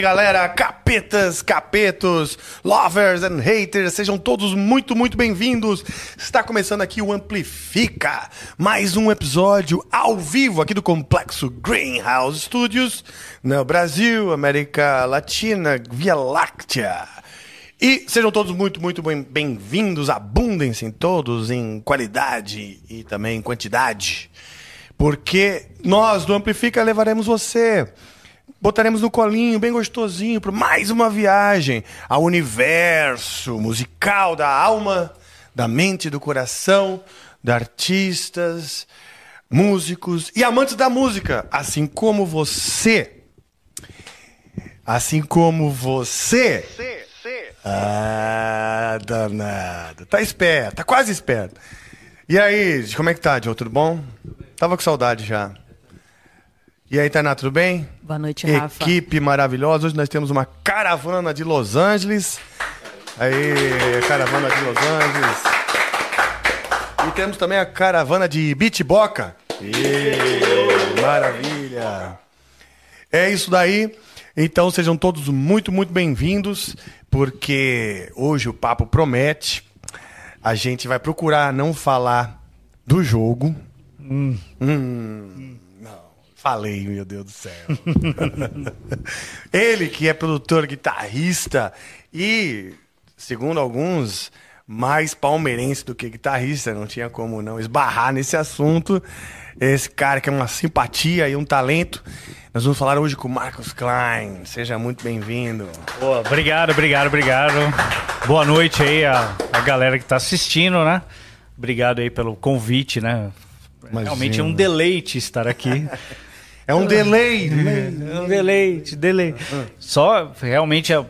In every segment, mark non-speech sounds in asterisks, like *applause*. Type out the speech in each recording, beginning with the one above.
Salve galera, capetas, capetos, lovers and haters, sejam todos muito, muito bem-vindos. Está começando aqui o Amplifica, mais um episódio ao vivo aqui do complexo Greenhouse Studios, no Brasil, América Latina, Via Láctea. E sejam todos muito, muito bem- bem-vindos, abundem-se em todos em qualidade e também em quantidade. Porque nós do Amplifica levaremos você botaremos no colinho, bem gostosinho, para mais uma viagem ao universo musical da alma, da mente do coração, de artistas, músicos e amantes da música, assim como você. Assim como você. Ah, danado. Tá esperto, tá quase esperto. E aí, como é que tá, Joe? Tudo bom? Tava com saudade já. E aí, Tainá, tudo bem? Boa noite, Rafa. Equipe maravilhosa. Hoje nós temos uma caravana de Los Angeles. Aí, caravana de Los Angeles. E temos também a caravana de Bitboca. Ê, Maravilha. É isso daí. Então sejam todos muito, muito bem-vindos, porque hoje o papo promete. A gente vai procurar não falar do jogo. Hum, não, falei, meu Deus do céu. Ele que é produtor, guitarrista e, segundo alguns, mais palmeirense do que guitarrista, não tinha como não esbarrar nesse assunto. Esse cara que é uma simpatia e um talento. Nós vamos falar hoje com o Marcos Klein. Seja muito bem-vindo. Obrigado, obrigado, obrigado. Boa noite aí a, a galera que tá assistindo, né? Obrigado aí pelo convite, né? Imagina. Realmente é um deleite estar aqui. É um delay. É um deleite, deleite. Só, realmente, a,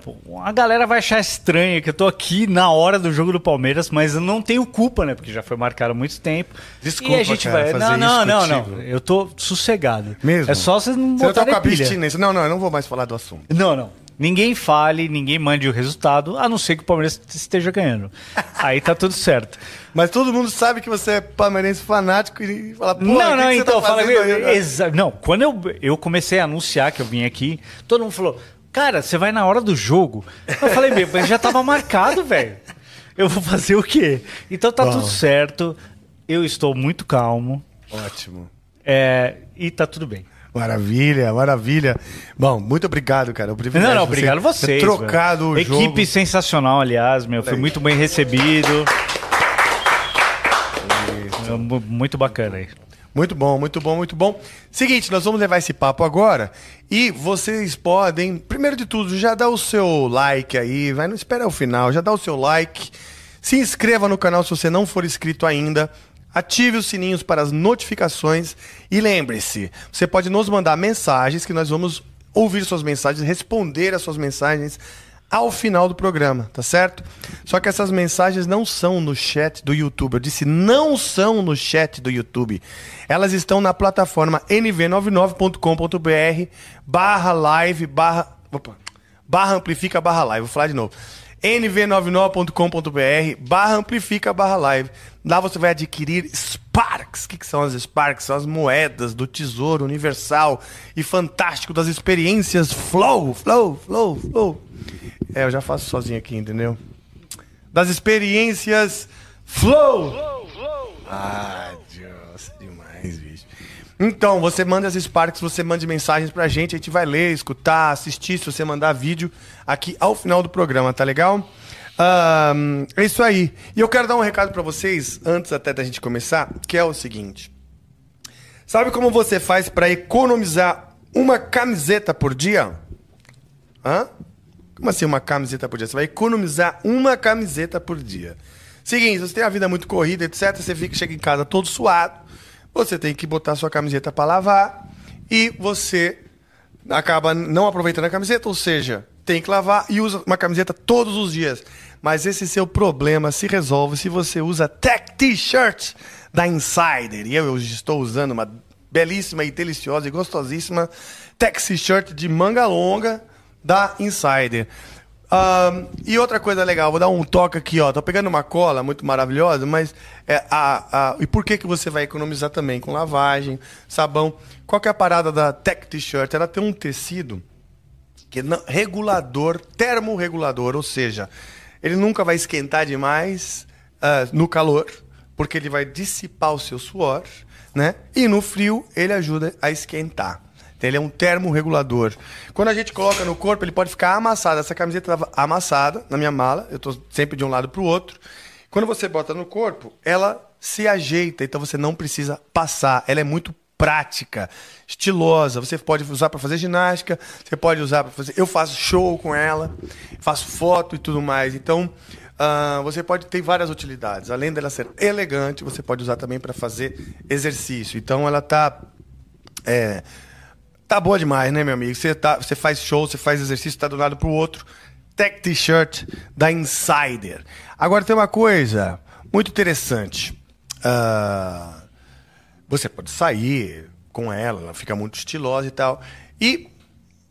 a galera vai achar estranho que eu tô aqui na hora do jogo do Palmeiras, mas eu não tenho culpa, né? Porque já foi marcado há muito tempo. Desculpa, e a gente cara, vai. fazer Não, não, isso não, contigo. não. Eu tô sossegado. Mesmo? É só vocês não Você tá botarem com a pilha. abstinência. Não, não, eu não vou mais falar do assunto. Não, não. Ninguém fale, ninguém mande o resultado, a não ser que o Palmeiras esteja ganhando. *laughs* Aí tá tudo certo. Mas todo mundo sabe que você é palmeirense fanático e fala, pô, não, que não, que você então, tá fala. aí, né? exa- Não, quando eu, eu comecei a anunciar que eu vim aqui, todo mundo falou: Cara, você vai na hora do jogo. Eu falei, meu, mas já tava marcado, velho. Eu vou fazer o quê? Então tá Bom. tudo certo. Eu estou muito calmo. Ótimo. é, e tá tudo bem. Maravilha, maravilha. Bom, muito obrigado, cara. O privilégio Não, não, obrigado você vocês. trocado velho. o jogo. Equipe sensacional, aliás, meu. Foi muito bem recebido. Mu- Muito bacana aí. Muito bom, muito bom, muito bom. Seguinte, nós vamos levar esse papo agora e vocês podem, primeiro de tudo, já dá o seu like aí, vai, não espera o final, já dá o seu like. Se inscreva no canal se você não for inscrito ainda. Ative os sininhos para as notificações e lembre-se, você pode nos mandar mensagens que nós vamos ouvir suas mensagens, responder as suas mensagens ao final do programa, tá certo? Só que essas mensagens não são no chat do YouTube. Eu disse não são no chat do YouTube. Elas estão na plataforma nv99.com.br barra live barra, opa, barra amplifica barra live. Vou falar de novo. nv99.com.br barra amplifica barra live. Lá você vai adquirir Sparks. O que, que são as Sparks? São as moedas do tesouro universal e fantástico das experiências Flow, Flow, Flow, Flow. É, eu já faço sozinho aqui, entendeu? Das experiências Flow. Ah, Deus, demais, bicho. Então, você manda as Sparks, você manda mensagens pra gente, a gente vai ler, escutar, assistir, se você mandar vídeo aqui ao final do programa, tá legal? Ahn, é isso aí. E eu quero dar um recado pra vocês, antes até da gente começar, que é o seguinte. Sabe como você faz pra economizar uma camiseta por dia? Hã? Como assim uma camiseta por dia? Você vai economizar uma camiseta por dia. Seguinte, você tem a vida muito corrida, etc. Você fica, chega em casa todo suado. Você tem que botar sua camiseta para lavar. E você acaba não aproveitando a camiseta, ou seja, tem que lavar e usa uma camiseta todos os dias. Mas esse seu problema se resolve se você usa Tech T-Shirt da Insider. E eu, eu estou usando uma belíssima e deliciosa e gostosíssima Tech T-Shirt de manga longa da Insider. Ahn, e outra coisa legal, vou dar um toque aqui, ó. Tô pegando uma cola muito maravilhosa, mas é a, a, e por que, que você vai economizar também? Com lavagem, sabão. Qual que é a parada da Tech T-Shirt? Ela tem um tecido que é regulador, termorregulador, ou seja, ele nunca vai esquentar demais ah, no calor, porque ele vai dissipar o seu suor, né? E no frio ele ajuda a esquentar. Então, ele é um termorregulador. Quando a gente coloca no corpo, ele pode ficar amassado. Essa camiseta estava amassada na minha mala, eu estou sempre de um lado para o outro. Quando você bota no corpo, ela se ajeita, então você não precisa passar. Ela é muito prática, estilosa. Você pode usar para fazer ginástica, você pode usar para fazer. Eu faço show com ela, faço foto e tudo mais. Então, ah, você pode ter várias utilidades. Além dela ser elegante, você pode usar também para fazer exercício. Então, ela tá é, tá boa demais, né, meu amigo? Você, tá, você faz show, você faz exercício, tá um lado pro outro. Tech T-shirt da Insider. Agora tem uma coisa muito interessante. Ah, você pode sair com ela, ela fica muito estilosa e tal. E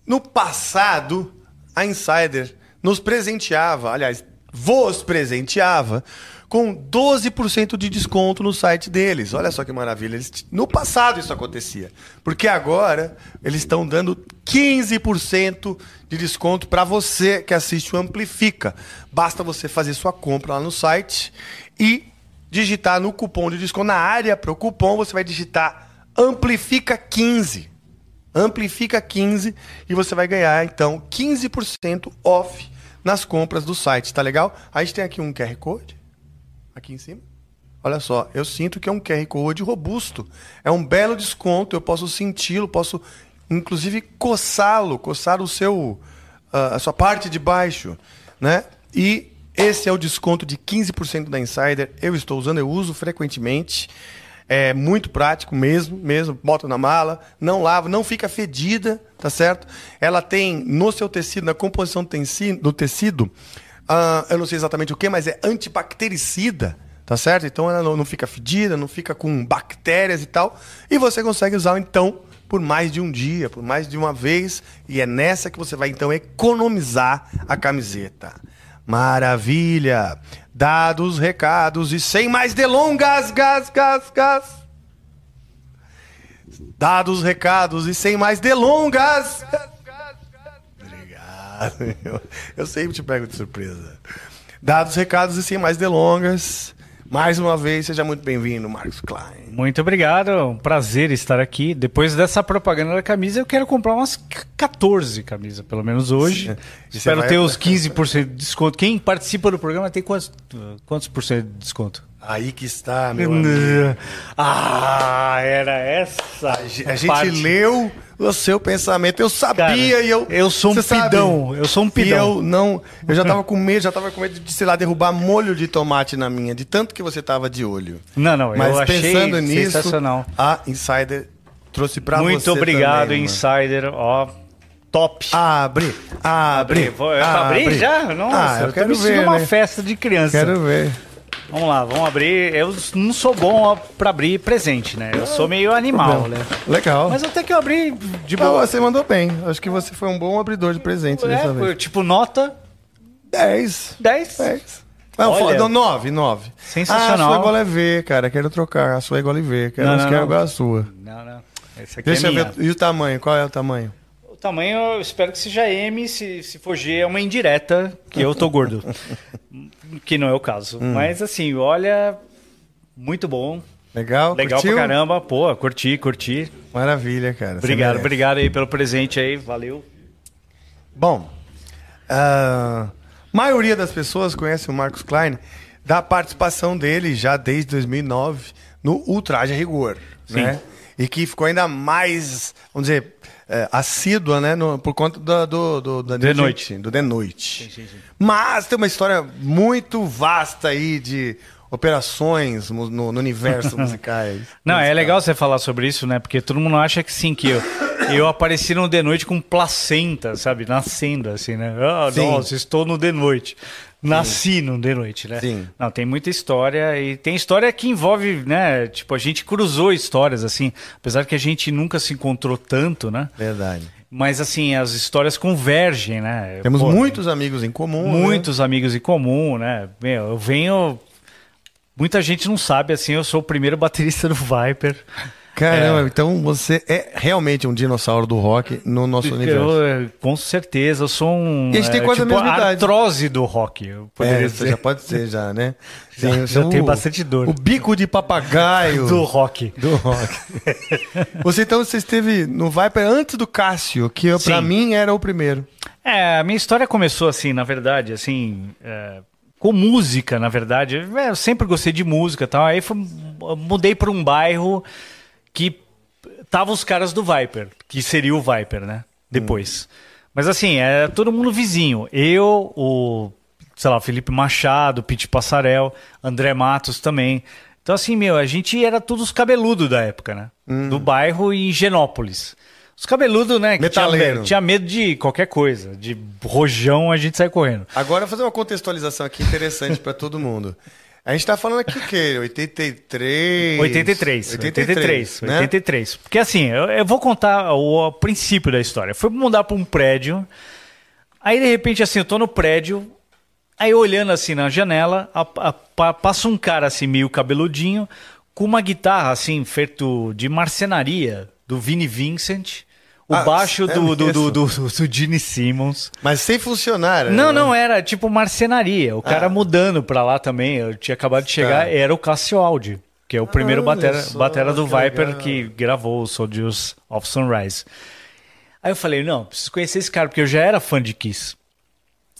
no passado, a Insider nos presenteava, aliás, vos presenteava com 12% de desconto no site deles. Olha só que maravilha. Eles- no passado isso acontecia. Porque agora eles estão dando 15% de desconto para você que assiste o Amplifica. Basta você fazer sua compra lá no site e digitar no cupom de desconto, na área para o cupom, você vai digitar Amplifica 15. Amplifica 15 e você vai ganhar então 15% off nas compras do site, tá legal? A gente tem aqui um QR Code aqui em cima. Olha só, eu sinto que é um QR Code robusto. É um belo desconto, eu posso senti-lo, posso inclusive coçá-lo, coçar o seu ah, a sua parte de baixo, né? E esse é o desconto de 15% da Insider. Eu estou usando, eu uso frequentemente. É muito prático mesmo, mesmo. Bota na mala, não lava, não fica fedida, tá certo? Ela tem no seu tecido, na composição do tecido, ah, eu não sei exatamente o que, mas é antibactericida, tá certo? Então ela não, fica fedida, não fica com bactérias e tal. E você consegue usar então por mais de um dia, por mais de uma vez. E é nessa que você vai então economizar a camiseta. Maravilha! Dados, recados e sem mais delongas, gás, gás, gás. Dados, recados e sem mais delongas. Obrigado. *laughs* Eu, eu sempre te pego de surpresa. Dados, recados e sem mais delongas. Mais uma vez, seja muito bem-vindo, Marcos Klein. Muito obrigado, é um prazer estar aqui. Depois dessa propaganda da camisa, eu quero comprar umas 14 camisas, pelo menos hoje. Espero vai- ter os 15% de desconto. Quem participa do programa tem quantos, quantos por cento de desconto? Aí que está, meu amigo. Ah, era essa. A gente leu o seu pensamento. Eu sabia Cara, e eu. eu sou um Você sabe, pidão, eu sou um e pidão. eu não. Eu já tava com medo, já tava com medo de, sei lá, derrubar molho de tomate na minha, de tanto que você tava de olho. Não, não, Mas eu achei pensando nisso, sensacional. a Insider trouxe pra você. Muito obrigado, também. Insider. Ó, top. Abre, abre. Vou- eu abri já? Nossa, Ah, eu quero ver, uma né? festa de criança. Quero ver. Vamos lá, vamos abrir. Eu não sou bom ó, pra abrir presente, né? Eu sou meio animal, né? Legal. Mas até que eu abri de Ah, boa. você mandou bem. Acho que você foi um bom abridor de presente É, dessa vez. tipo, nota 10. 10. 10. Não, Olha. 9, 9. Sensacional. Ah, a sua é igual a V, cara. Quero trocar. A sua é igual a V. Quero Não, não, que é não. igual a sua. Não, não. Esse aqui Deixa é eu minha. ver. E o tamanho? Qual é o tamanho? O tamanho eu espero que seja M. Se, se for G, é uma indireta, que eu tô gordo. *laughs* que não é o caso. Hum. Mas assim, olha, muito bom. Legal? Legal Curtiu? pra caramba. Pô, curti, curti. Maravilha, cara. Obrigado, obrigado aí pelo presente aí. Valeu. Bom, a maioria das pessoas conhece o Marcos Klein da participação dele já desde 2009 no Ultraje a Rigor, Sim. né? E que ficou ainda mais, vamos dizer, é, assídua, né? no- por conta do, do, do, da- The Noite. Do The Noite. Mas tem uma história muito vasta aí de operações no, no- universo *laughs* musicais. Não, é legal você falar sobre isso, né? Porque todo mundo acha que sim, que eu, eu apareci no The Noite com placenta, sabe? Nascendo, assim, né? Ah, Sim. nossa, estou no The Noite. Nasci no The Noite, né? Sim. Não, tem muita história e tem história que envolve, né? Tipo, a gente cruzou histórias, assim, apesar que a gente nunca se encontrou tanto, né? Verdade. Mas, assim, as histórias convergem, né? Temos Pô, muitos amigos em comum. né? muitos amigos em comum, né? Meu, eu venho. Muita gente não sabe, assim, eu sou o primeiro baterista do Viper. Caramba, então você é realmente um dinossauro do rock no nosso universo. Eu, com certeza, eu sou um. E a gente tem é, quase a tipo, mesma idade. artrose do rock. Poderia É, dizer. já pode ser já, né? *laughs* Já- Sim, já o- tem bastante dor. O bico de papagaio *laughs* Do rock. do rock. *laughs* você então você esteve no Viper antes do Cássio, que Sim. mim era o primeiro. É, a minha história começou assim, na verdade, assim, é, com música, na verdade. É, Eu sempre gostei de música e tal. Aí fui- mudei para um bairro que tava os caras do Viper, que seria o Viper, né? Depois. Mas assim, é todo mundo vizinho. Eu, o, sei lá, Felipe Machado, Pete Passarel, André Matos também. Então assim, meu, a gente era todos cabeludo da época, né? Do bairro em Genópolis. Os cabeludos, né? Que tinha, Metaleiro. tinha medo de qualquer coisa. De rojão, a gente sai correndo. Agora, fazer uma contextualização aqui interessante pra todo mundo. A gente tá falando aqui o quê? 83? 83, 83, né? 83. Porque assim, eu, eu vou contar o, o princípio da história. Fui mudar para um prédio, aí de repente assim, eu tô no prédio, aí olhando assim na janela, a- a- pa- passa um cara assim meio cabeludinho, com uma guitarra assim, feito de marcenaria, do Vinnie Vincent, o Ah, baixo é do, do, do, do, do Gene Simmons. Mas sem funcionar. Não, né? não, era tipo marcenaria. O cara Ah. mudando pra lá também. Eu tinha acabado de chegar, Tá. era o Cássio Aldi, que é o primeiro Olha batera, só, batera do que Viper legal. que gravou o Soldiers of Sunrise. Aí eu falei, não, preciso conhecer esse cara, porque eu já era fã de Kiss.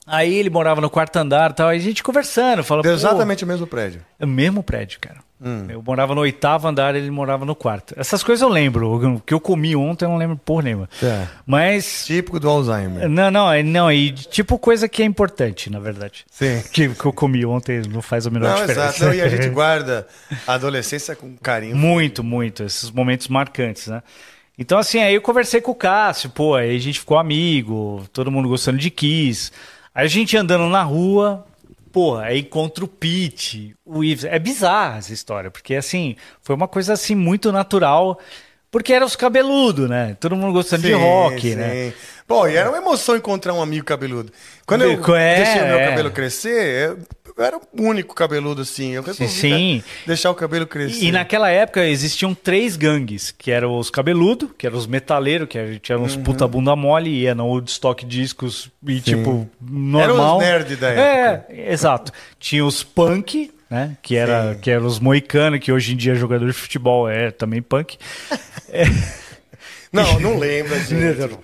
Aí ele morava no quarto andar e tal, aí a gente conversando, falando, pô, exatamente o mesmo prédio. é o mesmo prédio, cara. Hum. Eu morava no oitavo andar, ele morava no quarto. Essas coisas eu lembro. O que eu comi ontem eu não lembro porra nenhuma. É. Mas. Típico do Alzheimer. Não, não, é- não, e tipo coisa que é importante, na verdade. Sim. *laughs* Que, que eu comi ontem não faz a menor Não, diferença. exato. Não, e a gente *laughs* guarda a adolescência com carinho. Muito, muito. Esses momentos marcantes, né? Então, assim, aí eu conversei com o Cássio, pô, aí a gente ficou amigo, todo mundo gostando de Kiss. A gente andando na rua, porra, aí encontra o Pete, o Ives. É bizarra essa história, porque, assim, foi uma coisa, assim, muito natural, porque eram os cabeludos, né? Todo mundo gostando de Sim, rock, sim. né? Pô, e era uma emoção encontrar um amigo cabeludo. Quando eu É, deixei o meu é. cabelo crescer, eu, eu era o único cabeludo assim. Eu resolvi Sim. deixar o cabelo crescer. E, naquela época existiam três gangues, que eram os cabeludos, que eram os metaleiros, que eram Uhum. uns puta bunda mole, ia no Woodstock discos e tipo, normal. os nerd da É, exato. Tinha os punk, né, que era, Sim. que eram os moicanos, que hoje em dia jogador de futebol é também punk. *laughs* Não, não *laughs* gente.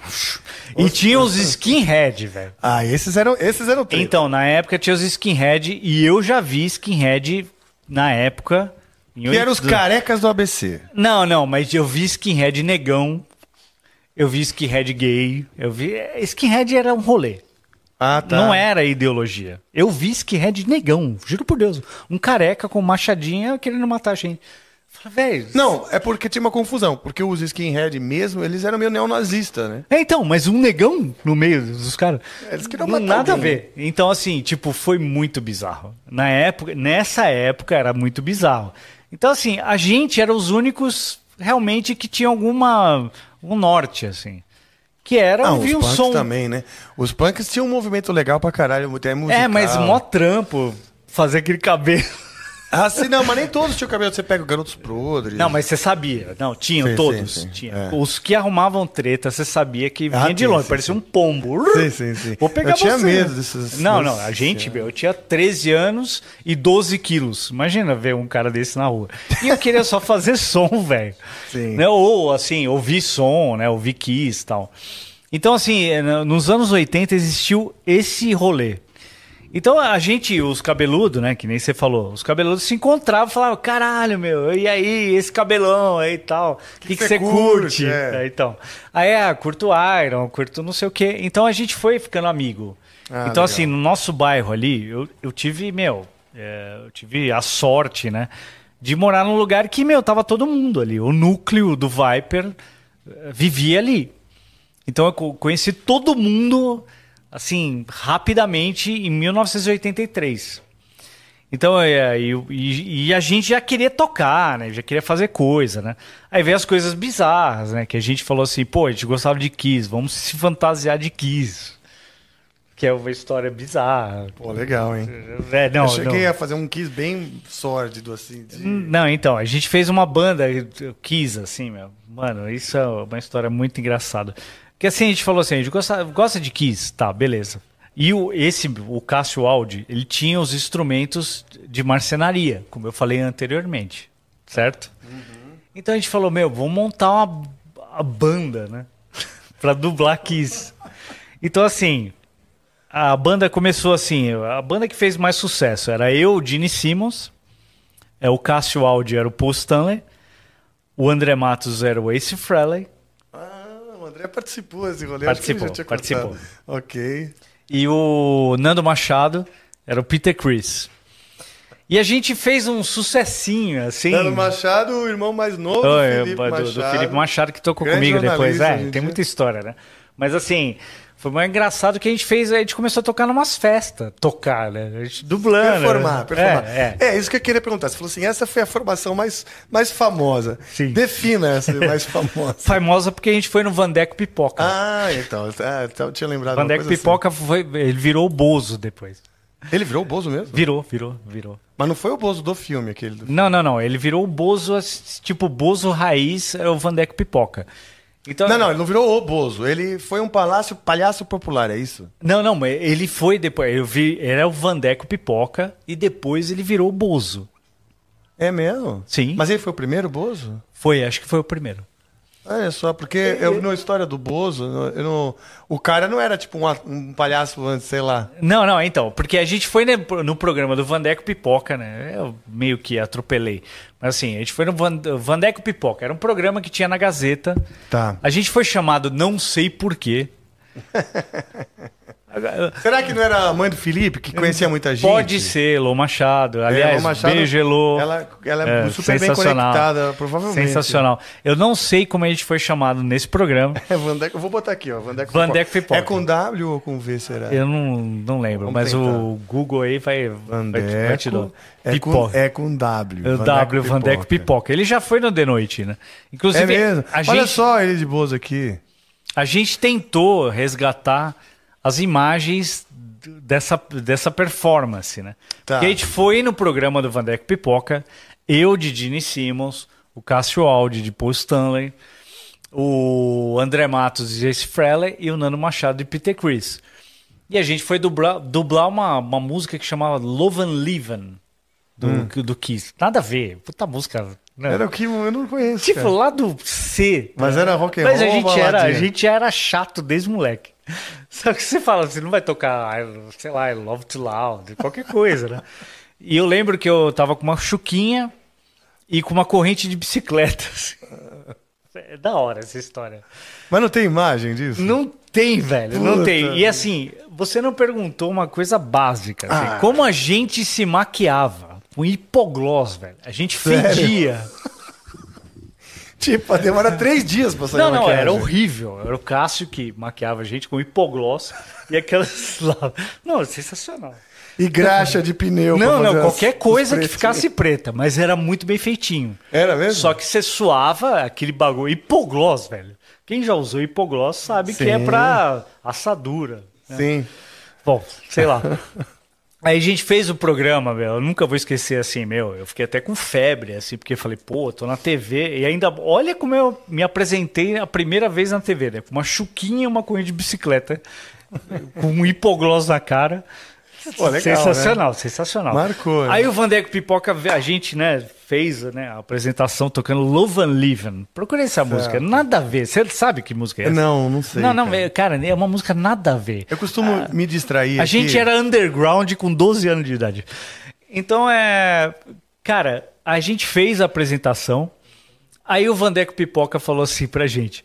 E tinha os skinhead, velho. ah, esses eram, esses eram três. Então, na época tinha os skinhead e eu já vi skinhead na época. que eram os carecas do ABC. Não, não, mas eu vi skinhead negão. Eu vi skinhead gay. Eu vi. Skinhead era um rolê. Ah, tá. Não era ideologia. Eu vi skinhead negão, juro por Deus. Um careca com machadinha querendo matar a gente. Não, é porque tinha uma confusão. Porque os skinhead mesmo, eles eram meio neonazistas, né? É, então, mas um negão no meio dos caras. Eles queriam matar Nada a alguém. ver. Então, assim, tipo, foi muito bizarro. Na época, nessa época era muito bizarro. Então, assim, a gente era os únicos realmente que tinham alguma. um norte, assim. Que era Ah, os ouvir um punks som. também, né? Os punks tinham um movimento legal pra caralho, até musical. É, mas mó trampo fazer aquele cabelo. Ah, sim, não, mas nem todos tinham cabelo. Você pega o Garotos Podres. Não, mas você sabia. Não, tinham Sim, todos. sim, sim. Tinha. É. Os que arrumavam treta, você sabia que vinha Ah, de sim, longe, sim, parecia sim. um pombo. Sim, sim, sim. Vou pegar Eu tinha você. medo desses- Não, não, desses- a gente, meu, eu tinha 13 anos e 12 quilos. Imagina ver um cara desse na rua. E eu queria só fazer *laughs* som, velho. Sim. Né? Ou, assim, ouvir som, né? Ouvir Kiss e tal. Então, assim, eh, nos anos 80 existiu esse rolê. Então a gente, os cabeludos, né, que nem você falou, os cabeludos se encontravam e falavam, caralho, meu, e aí, esse cabelão aí e tal, o que, que, que você curte? curte, é. É, então, aí, ah, curto Iron, curto não sei o quê. Então a gente foi ficando amigo. Ah, então, legal. assim, no nosso bairro ali, eu, eu tive, meu, é, eu tive a sorte, né, de morar num lugar que, meu, tava todo mundo ali. O núcleo do Viper eh, vivia ali. Então eu co- conheci todo mundo, assim, rapidamente em 1983. Então, é, e, e- e a gente já queria tocar, né? Já queria fazer coisa, né? Aí veio as coisas bizarras, né? Que a gente falou assim, pô, a gente gostava de Kiss, vamos se fantasiar de Kiss. que é uma história bizarra. Pô, legal, hein? É, não, eu cheguei não. a fazer um Kiss bem sórdido, assim. de- Não, então, a gente fez uma banda, Kiss, assim, meu. Mano, isso é uma história muito engraçada. Porque assim, a gente falou assim, a gente gosta, gosta de Kiss, tá, beleza. E o, esse, o Cássio Aldi, ele tinha os instrumentos de marcenaria, como eu falei anteriormente, certo? Então a gente falou, meu, vamos montar uma, a banda, né? *laughs* pra dublar Kiss. Então assim, a banda começou assim, a banda que fez mais sucesso era eu, o Gene Simmons, é, o Cássio Aldi era o Paul Stanley, o André Matos era o Ace Frehley André participou desse rolê. Participou, participou. contado. Ok. e o Nando Machado era o Peter Chris. E a gente fez um sucessinho, assim. Nando Machado, o irmão mais novo do Felipe do, do Machado. Felipe Machado que tocou Grande comigo depois. É, tem muita história, né? Mas assim, foi mais engraçado que a gente fez, a gente começou a tocar numas festas. Tocar, né? A gente dublando. Performar, né? performar. É, É, é. isso que eu queria perguntar. Você falou assim, essa foi a formação mais, mais famosa. Sim. Defina essa mais *laughs* famosa. Famosa porque a gente foi no Vandeco Pipoca. Ah, então. Ah, então eu tinha lembrado. Vandeco coisa assim. Pipoca foi, ele virou o Bozo depois. Ele virou o Bozo mesmo? Virou, virou, virou. Mas não foi o Bozo do filme, aquele. do- Não, não, não. Ele virou o Bozo, tipo, Bozo raiz é o Vandeco Pipoca. Então, Não, não, ele não virou o Bozo. Ele foi um palácio, palhaço popular, é isso? Não, não, mas ele foi depois. Eu vi, era o Vandeco Pipoca e depois ele virou o Bozo. É mesmo? Sim. Mas ele foi o primeiro Bozo? Foi, acho que foi o primeiro. Olha só, porque eu na história do Bozo, eu não- o cara não era tipo um, um palhaço antes, sei lá. Não, não, então, porque a gente foi ne- no programa do Vandeco Pipoca, né? Eu meio que atropelei. Mas assim, a gente foi no Van- Vandeco Pipoca. Era um programa que tinha na Gazeta. Tá. A gente foi chamado não sei porquê. *laughs* Será que não era a mãe do Felipe, que conhecia muita gente? Pode ser, Lô Machado. É, Aliás, Lô Machado, beijo, Elô. Ela, ela é, É, super bem conectada, provavelmente. Sensacional. Eu não sei como a gente foi chamado nesse programa. *laughs* É, Vandeco, eu vou botar aqui, ó. Vandeco, Vandeco Pipoca. É com W ou com V, será? Eu não, não lembro, Vamos mas tentar. o Google aí vai, vai, te- vai te dar. Vandeco é com, Pipoca. é com W. É o W, Vandeco Pipoca. Ele já foi no The Noite, né? Inclusive, É mesmo? Olha gente, só ele de Bozo aqui. a gente tentou resgatar as imagens dessa, dessa performance, né? Tá. Porque a gente foi no programa do Vandeco Pipoca, eu de Gene Simmons, o Cássio Aldi de Paul Stanley, o André Matos de Jace Frehley e o Nano Machado de Peter Chris. E a gente foi dublar, dublar uma, uma música que chamava Love and Leven do, do Kiss. Nada a ver. Puta música. né? Hum. Era o que eu não conheço. Tipo, cara. lá do C. Mas era rock and Mas a roll gente, era, a gente era chato desde moleque. *laughs* Só que você fala, você não vai tocar, sei lá, I Love to Loud, qualquer coisa, né? E eu lembro que eu tava com uma chuquinha e com uma corrente de bicicleta. assim. *laughs* É da hora essa história. Mas não tem imagem disso? Não tem, velho, não Puta. tem. E assim, você não perguntou uma coisa básica. assim, Ah. Como a gente se maquiava? Com hipoglós, velho. A gente Sério? fedia. *laughs* Tipo, demora três dias pra sair Não, não, maquiagem. era horrível. Era o Cássio que maquiava a gente com hipoglós e aquelas *laughs* lá. Não, sensacional. E graxa de pneu. Não, não, qualquer coisa que ficasse preta, mas era muito bem feitinho. Era mesmo? Só que você suava aquele bagulho. Hipoglós, velho. Quem já usou hipoglós sabe que é Sim. pra assadura. Sim. Bom, sei lá. *laughs* Aí a gente fez o programa, meu. Eu nunca vou esquecer assim, meu. Eu fiquei até com febre, assim, porque eu falei, pô, tô na TV. E ainda, olha como eu me apresentei a primeira vez na TV, né? Com uma chuquinha e uma corrida de bicicleta. *laughs* com um hipoglós na cara. Pô, legal, sensacional, sensacional. Marcou, né? Aí o Vandeco Pipoca, a gente, né, fez né, a apresentação tocando Love and Living. Procurei essa música, nada a ver. Você sabe que música é essa? Não, não sei. não, não, cara. é- cara, é uma música nada a ver. Eu costumo me distrair. A aqui. gente era underground com 12 anos de idade. Então é. Cara, a gente fez a apresentação. Aí o Vandeco Pipoca falou assim pra gente: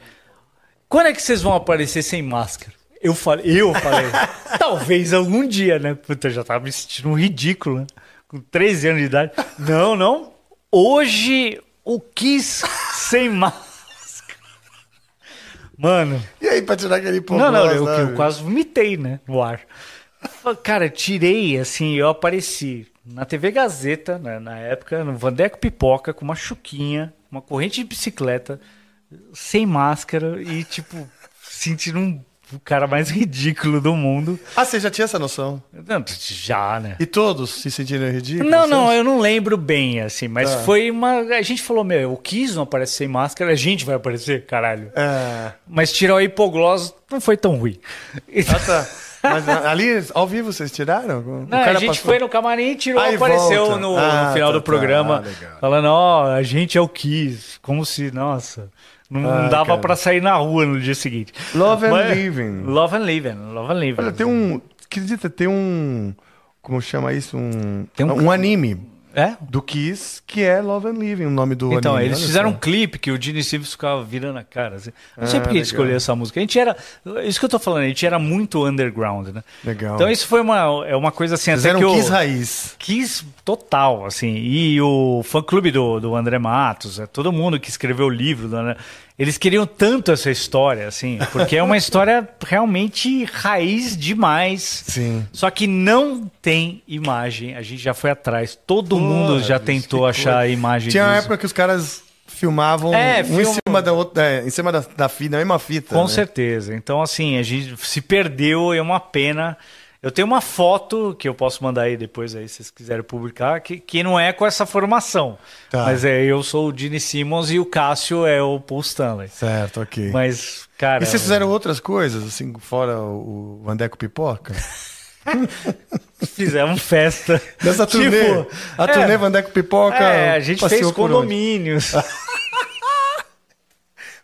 Quando é que vocês vão aparecer sem máscara? Eu falei, eu falei, *laughs* talvez algum dia, né? Puta, eu já tava me sentindo um ridículo, né? Com 13 anos de idade. Não, não. Hoje o Kiss sem *laughs* máscara. Mano, E aí, pra tirar aquele pão não, não, eu, eu quase vomitei, né, no ar. Cara, tirei, assim, eu apareci na TV Gazeta, né, na época, no Vandeco Pipoca, com uma chuquinha, uma corrente de bicicleta, sem máscara e, tipo, sentindo um o cara mais *laughs* ridículo do mundo. Ah, você já tinha essa noção? Não, Já, né? E todos se sentiram ridículos? Não, não, eu não lembro bem, assim, mas Tá. foi uma. A gente falou, meu, o Kiss não aparece sem máscara, a gente vai aparecer, caralho. É. Mas tirar o hipoglós não foi tão ruim. Ah, tá. Mas a- ali, ao vivo, vocês tiraram? O Não, a gente passou- foi no camarim, tirou, Aí apareceu no, Ah, no final tá, do tá. programa, Ah, legal. falando, ó, a gente é o Kiss. Como se, nossa, não Ah, dava pra sair na rua no dia seguinte. Love and Mas- Living. Love and Living, Love and Living. Olha, tem um. Acredita, tem um. Como chama isso? Um. Tem um- um anime É? do Kiss que é Love and Living, o nome do Então, anime. eles olha fizeram só. um clipe que o Gene Simmons ficava virando a cara. Assim. Não sei Ah, por que legal. escolheu essa música. A gente era. Isso que eu tô falando, a gente era muito underground, né? Legal. Então isso foi uma, é uma coisa assim, até Fizeram que um eu... Kiss raiz. Kiss total, assim. E o fã-clube do, do André Matos, é, todo mundo que escreveu o livro, do André, eles queriam tanto essa história, assim, porque é uma *laughs* história realmente raiz demais. Sim. Só que não tem imagem. A gente já foi atrás. Todo mundo já tentou achar a imagem Tinha uma disso. época que os caras filmavam É, um filma- em cima da outra, é, em cima da, da fita, da mesma fita. Com né? certeza. Então, assim, a gente se perdeu, é uma pena. Eu tenho uma foto que eu posso mandar aí depois, aí, se vocês quiserem publicar, que, que não é com essa formação. Tá. Mas é, eu sou o Gene Simmons e o Cássio é o Paul Stanley. Certo, ok. Mas, cara. E vocês fizeram outras coisas, assim, fora o, Vandeco Pipoca? *laughs* Fizemos festa. Nessa Tipo, turnê. A é, turnê Vandeco Pipoca. É, a gente fez condomínios. *laughs*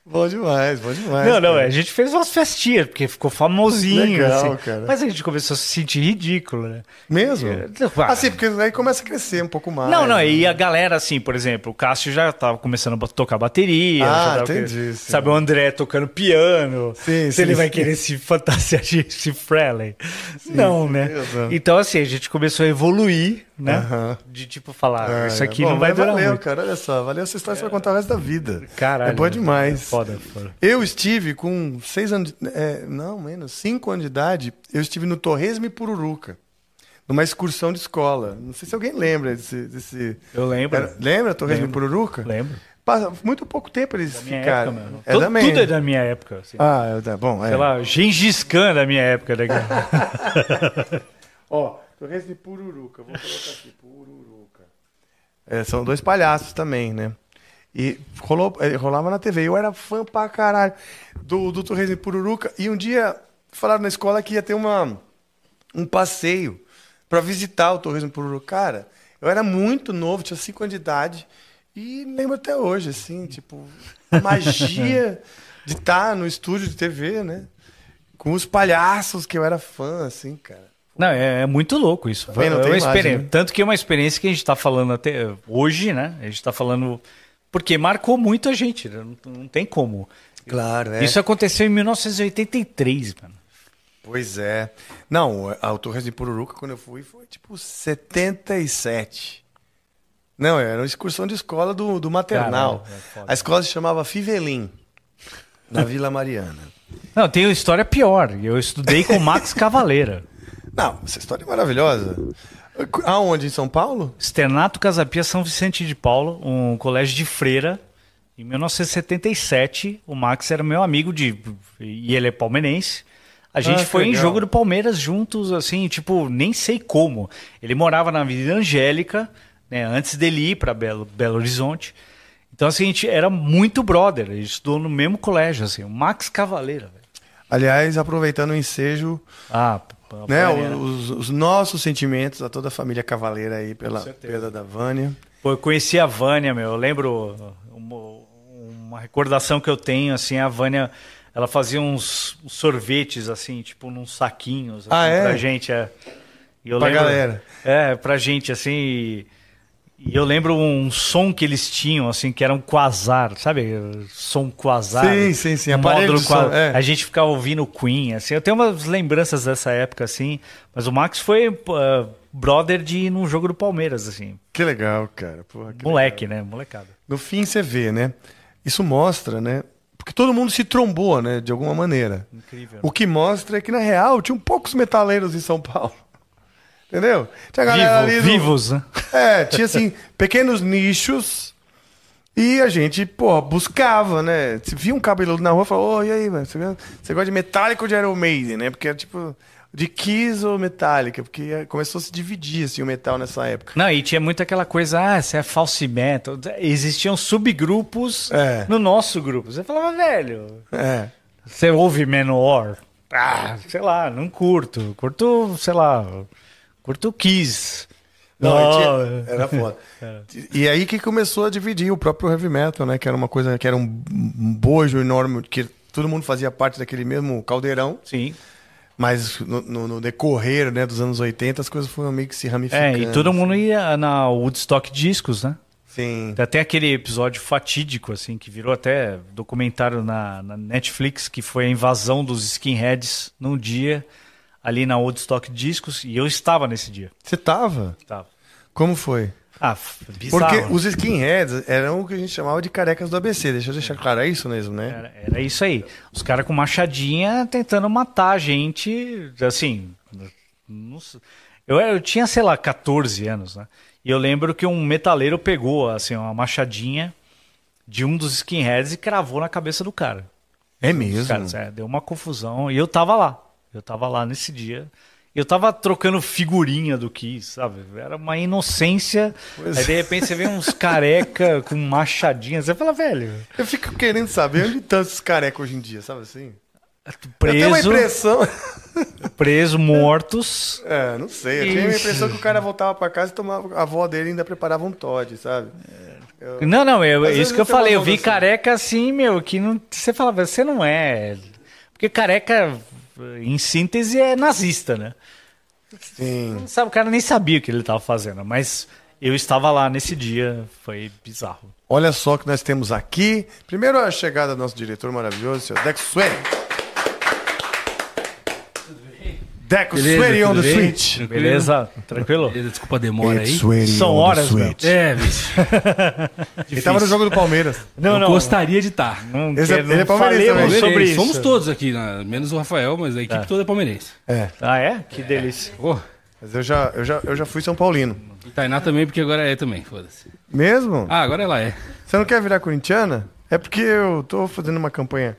Bom demais, bom demais. Não, não, cara. a gente fez umas festinhas, porque ficou famosinho. Legal, assim. cara. Mas a gente começou a se sentir ridículo, né? Mesmo? Ah, Assim, porque aí começa a crescer um pouco mais. Não, não, né? e a galera, assim, por exemplo, o Cássio já tava começando a tocar bateria. Ah, tava entendi. Sabe, o André tocando piano. Sim, se sim, ele vai sim. querer se fantasiar de se Frehley. Não, né? exato. Então, assim, a gente começou a evoluir, né? Aham. De tipo falar, É, isso aqui bom, não vai durar valeu, muito. cara, olha só. Valeu essa história, você vai contar o resto da vida. Caralho. É boa demais. Foda, foda. Eu estive com seis anos, é, não, menos, cinco anos de idade, eu estive no Torresmo e Pururuca, numa excursão de escola. Não sei se alguém lembra desse... desse... Eu lembro. Era- lembra Torresmo e Pururuca? Lembro. Passa- Muito pouco tempo eles Da ficaram. época, mano. É Tudo, minha. tudo é da minha época. Assim. Ah, é da- bom, é. Sei lá, Gengis Khan da minha época. Né? *laughs* Ó, Torresmo e Pururuca, vou colocar aqui, Pururuca. É, são dois palhaços também, né? E rolou, eh, rolava na TV. Eu era fã pra caralho do, do Torresmo e Pururuca. E um dia falaram na escola que ia ter uma, um passeio pra visitar o Torresmo e Pururuca. Cara, eu era muito novo, tinha 5 anos de idade. E lembro até hoje, assim, tipo, a magia de estar no estúdio de TV, né? Com os palhaços que eu era fã, assim, cara. Não, é, é muito louco isso. Também não é tem uma imagem, experiência. né? Tanto que é uma experiência que a gente está falando até hoje, né? A gente está falando. Porque marcou muito a gente, né? não, não tem como. Claro, é. Isso aconteceu em 1983, mano. Pois é. Não, a Torres de Pururuca, quando eu fui, foi tipo 77. Não, era uma excursão de escola do, do maternal. Caralho, é a escola se chamava Fivelim, na Vila Mariana. Não, tem uma história pior. Eu estudei com o Max Cavaleira. Não, essa história é maravilhosa. Aonde? Em São Paulo? Externato Casapia São Vicente de Paulo, um colégio de freira. Em 1977, o Max era meu amigo de. E ele é palmeirense. A gente Ah, foi em legal. jogo do Palmeiras juntos, assim, tipo, nem sei como. Ele morava na Avenida Angélica, né, antes dele ir para Belo, Belo Horizonte. Então, assim, a gente era muito brother. A gente estudou no mesmo colégio, assim, o Max Cavaleira. Aliás, aproveitando o ensejo, Ah, né, Palmeira. os, os nossos sentimentos a toda a família Cavaleira aí pela perda da Vânia. Pô, eu conheci a Vânia, meu. Eu lembro uma, uma recordação que eu tenho, assim, a Vânia, ela fazia uns sorvetes, assim, tipo, num saquinhos, assim, Ah, é? pra gente. É. E eu Pra lembro- galera. É, pra gente, assim. E, e eu lembro um som que eles tinham, assim, que era um quasar, sabe? Som quasar. Sim, sim, sim, Um aparelho módulo de som, qua- é. A gente ficava ouvindo Queen, assim. Eu tenho umas lembranças dessa época, assim. Mas o Max foi uh, brother de ir num jogo do Palmeiras, assim. Que legal, cara. Porra, que Moleque, né? Molecada. No fim você vê, né? Isso mostra, né? Porque todo mundo se trombou, né? De alguma maneira. Incrível. O que mostra é que, na real, tinham poucos metaleiros em São Paulo. Entendeu? Tinha a galera Vivo, ali. do- vivos, né? É, tinha assim, *laughs* pequenos nichos. E a gente, pô, buscava, né? Se via um cabeludo na rua, falava, ô, e aí, mano? Você, você gosta de Metallica ou de Iron Maiden, né? Porque era tipo de Kiss ou Metallica, porque começou a se dividir assim, o metal nessa época. Não, e tinha muito aquela coisa, ah, você é false metal. Existiam subgrupos É. no nosso grupo. Você falava, velho, É. você ouve Manowar? Ah, sei lá, não curto. Curto, sei lá, Kiss. Não, Não, tinha- era foda. E aí que começou a dividir o próprio heavy metal, né? Que era uma coisa, que era um bojo enorme, que todo mundo fazia parte daquele mesmo caldeirão. Sim. Mas no, no- no decorrer né, dos anos 80, as coisas foram meio que se ramificando. É, e todo mundo ia na Woodstock Discos, né? Sim. Até aquele episódio fatídico, assim, que virou até documentário na, na Netflix, que foi a invasão dos skinheads num dia ali na Woodstock Discos, e eu estava nesse dia. Você tava? Estava. Como foi? Ah, bizarro. Porque os skinheads eram o que a gente chamava de carecas do ABC. Deixa eu deixar claro, é isso mesmo, né? Era, era isso aí. Os caras com machadinha tentando matar a gente, assim. eu, eu tinha, sei lá, 14 anos, né? E eu lembro que um metaleiro pegou, assim, uma machadinha de um dos skinheads e cravou na cabeça do cara. É mesmo. caras, é, deu uma confusão. E eu tava lá. Eu tava lá nesse dia. Eu tava trocando figurinha do Kiss, sabe? Era uma inocência. Pois Aí é. de repente você vê uns careca *laughs* com machadinha. Você fala, velho, Eu fico querendo saber onde estão esses carecas hoje em dia, sabe assim? Eu tenho uma preso, impressão. *laughs* preso, mortos. É, não sei. Eu tinha a impressão que o cara voltava pra casa e tomava. A avó dele ainda preparava um Todd, sabe? Eu- Não, não, eu, isso que eu uma falei. Eu vi assim. careca assim, meu, que não. Você falava, você não é. Porque careca, em síntese, é nazista, né? Sim. Sabe, o cara nem sabia o que ele estava fazendo, mas eu estava lá nesse dia, foi bizarro. Olha só o que nós temos aqui. Primeiro a chegada do nosso diretor maravilhoso, seu Deco Sweaty. Deco Beleza, Sweaty on the bem? switch. Tranquilo? Beleza? Tranquilo? Beleza, Desculpa a demora aí. Sweaty São on the horas, switch. É, bicho. *laughs* Ele tava no jogo do Palmeiras. *laughs* eu gostaria de estar. Não, Esse é- quero- ele é não palmeirense também. sobre isso. Somos todos aqui, né? menos o Rafael, mas a equipe toda é palmeirense. É. Ah, é? Que delícia. Pô, Mas eu já, eu já, eu já fui São Paulino. e Tainá também, porque agora é também, foda-se. Mesmo? Ah, agora ela é. Você não quer virar corintiana? É porque eu tô fazendo uma campanha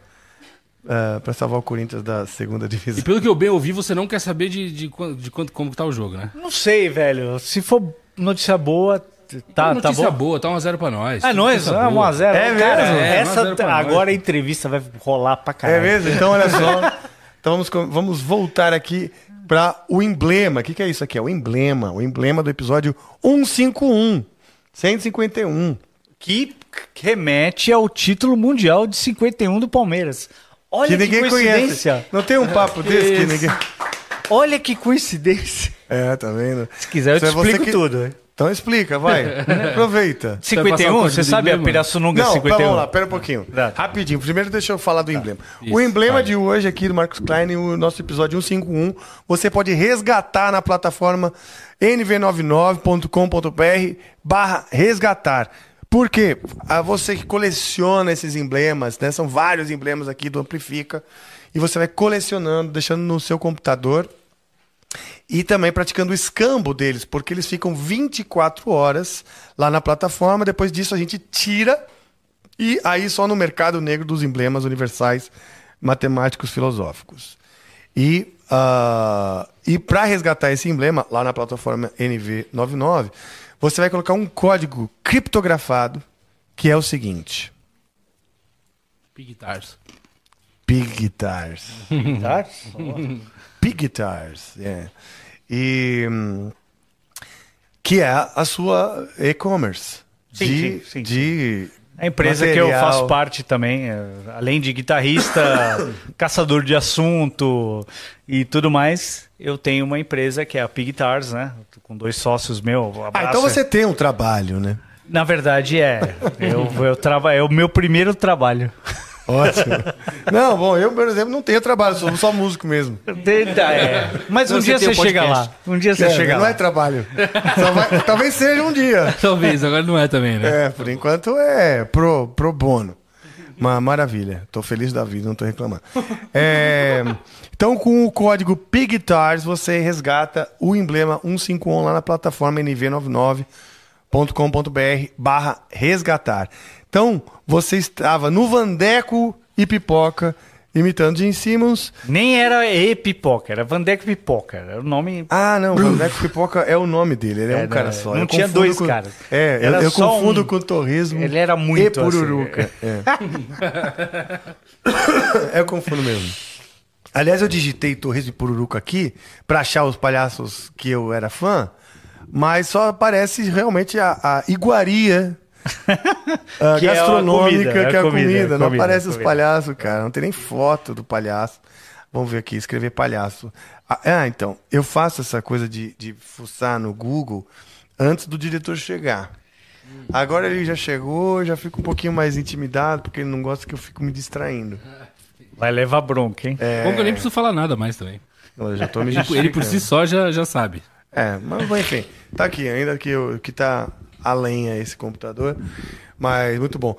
uh, para salvar o Corinthians da segunda *laughs* E divisão. pelo que eu bem ouvi, você não quer saber de, de, de quanto, como tá o jogo, né? Não sei, velho. Se for notícia boa, tá, tá notícia bom. boa, tá 1x0 pra nós. Ah, nós? Ah, boa. 1x0. É Cara, mesmo? É, essa, 1 a 0 pra nós. agora a entrevista vai rolar pra É caralho. mesmo? Então olha só. *laughs* Então vamos, vamos voltar aqui para o emblema. O que, que é isso aqui? É o emblema. O emblema do episódio 151. 151. Que remete ao título mundial de 51 do Palmeiras. Olha Que que, ninguém coincidência. conhece. Não tem um papo desse que ninguém. Olha que coincidência. É, tá vendo? Se quiser, eu te é você explico que- tudo. hein? Então explica, vai. *laughs* Aproveita. 51, código você sabe a emblema? Pirassununga Não, tá, 51? vamos lá, pera um pouquinho. Tá. Rapidinho. Primeiro deixa eu falar do emblema. o Isso, emblema vai. de hoje aqui do Marcos Klein, o nosso episódio 151, você pode resgatar na plataforma nv99.com.br barra resgatar. Por quê? Ah, Você que coleciona esses emblemas, né? São vários emblemas aqui do Amplifica. E você vai colecionando, deixando no seu computador e também praticando o escambo deles, porque eles ficam 24 horas lá na plataforma. Depois disso, a gente tira e aí só no mercado negro dos emblemas universais matemáticos filosóficos. E, ah, e para resgatar esse emblema lá na plataforma NV99, você vai colocar um código criptografado que é o seguinte: Guitars. Tá? Big Guitars, é. E hum, que é a sua e-commerce Sim, de, sim, sim, de A empresa que eu material. faço parte também, é, além de guitarrista, *laughs* caçador de assunto e tudo mais, eu tenho uma empresa que é a Pig Guitars, né? Com dois sócios meus. Ah, então você tem um trabalho, né? Na verdade é. Eu, eu. É o meu primeiro trabalho. *laughs* Ótimo. não, bom, eu, por exemplo, não tenho trabalho, sou só músico mesmo. É. Mas um dia você chega lá. Um dia você É, chega não lá. é trabalho. Só vai- talvez seja um dia. *laughs* Talvez, agora não é também, né? É, por enquanto é pro, pro bono. Uma maravilha. Tô feliz da vida, não tô reclamando. É, então, com o código PIGUITARS, você resgata o emblema 151 lá na plataforma NV99. .com.br barra resgatar. Então, você estava no Vandeco e Pipoca, imitando Gene Simmons. Nem era E Pipoca, era Vandeco Pipoca. Era o nome. Ah, não, Vandeco Pipoca é o nome dele, ele é, É, um cara não, só. não Eu tinha dois com- caras. É, eu, Era eu só confundo um. com torresmo Ele era muito e pururuca. É. *coughs* eu confundo mesmo. Aliás, eu digitei torresmo e pururuca aqui pra achar os palhaços que eu era fã, mas só aparece realmente a, a iguaria ah, *laughs* Que é a gastronômica, comida, é a que é a comida, comida. é Não comida, aparece é os comida. palhaços, cara. Não tem nem foto do palhaço. Vamos ver aqui, escrever palhaço. Ah, ah, então, eu faço essa coisa de, de fuçar no Google antes do diretor chegar. Agora ele já chegou, já fico um pouquinho mais intimidado, porque ele não gosta que eu fico me distraindo. Vai levar bronca, hein? É, Bom que eu nem preciso falar nada mais também. eu já tô me Ele, por si só já, já sabe. É, mas enfim, tá aqui, ainda que, eu, que tá a lenha esse computador, mas muito bom.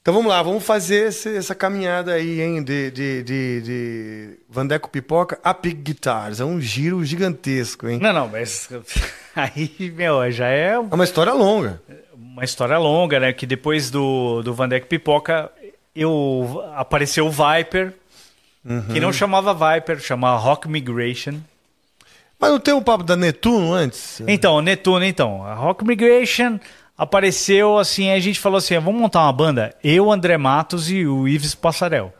Então vamos lá, vamos fazer esse- essa caminhada aí, hein, de, de, de, de Vandeco Pipoca a Pig Guitars. É um giro gigantesco, hein? Não, não, mas. *laughs* Aí, meu, já é É uma história longa. uma história longa, né? Que depois do, do Vandeck Pipoca, eu apareceu o Viper, que não chamava Viper, chamava Rock Migration. Mas não tem o papo da Netuno antes? Então, Netuno, então. A Rock Migration apareceu assim, a gente falou assim, vamos montar uma banda? Eu, André Matos e o Ives Passarel.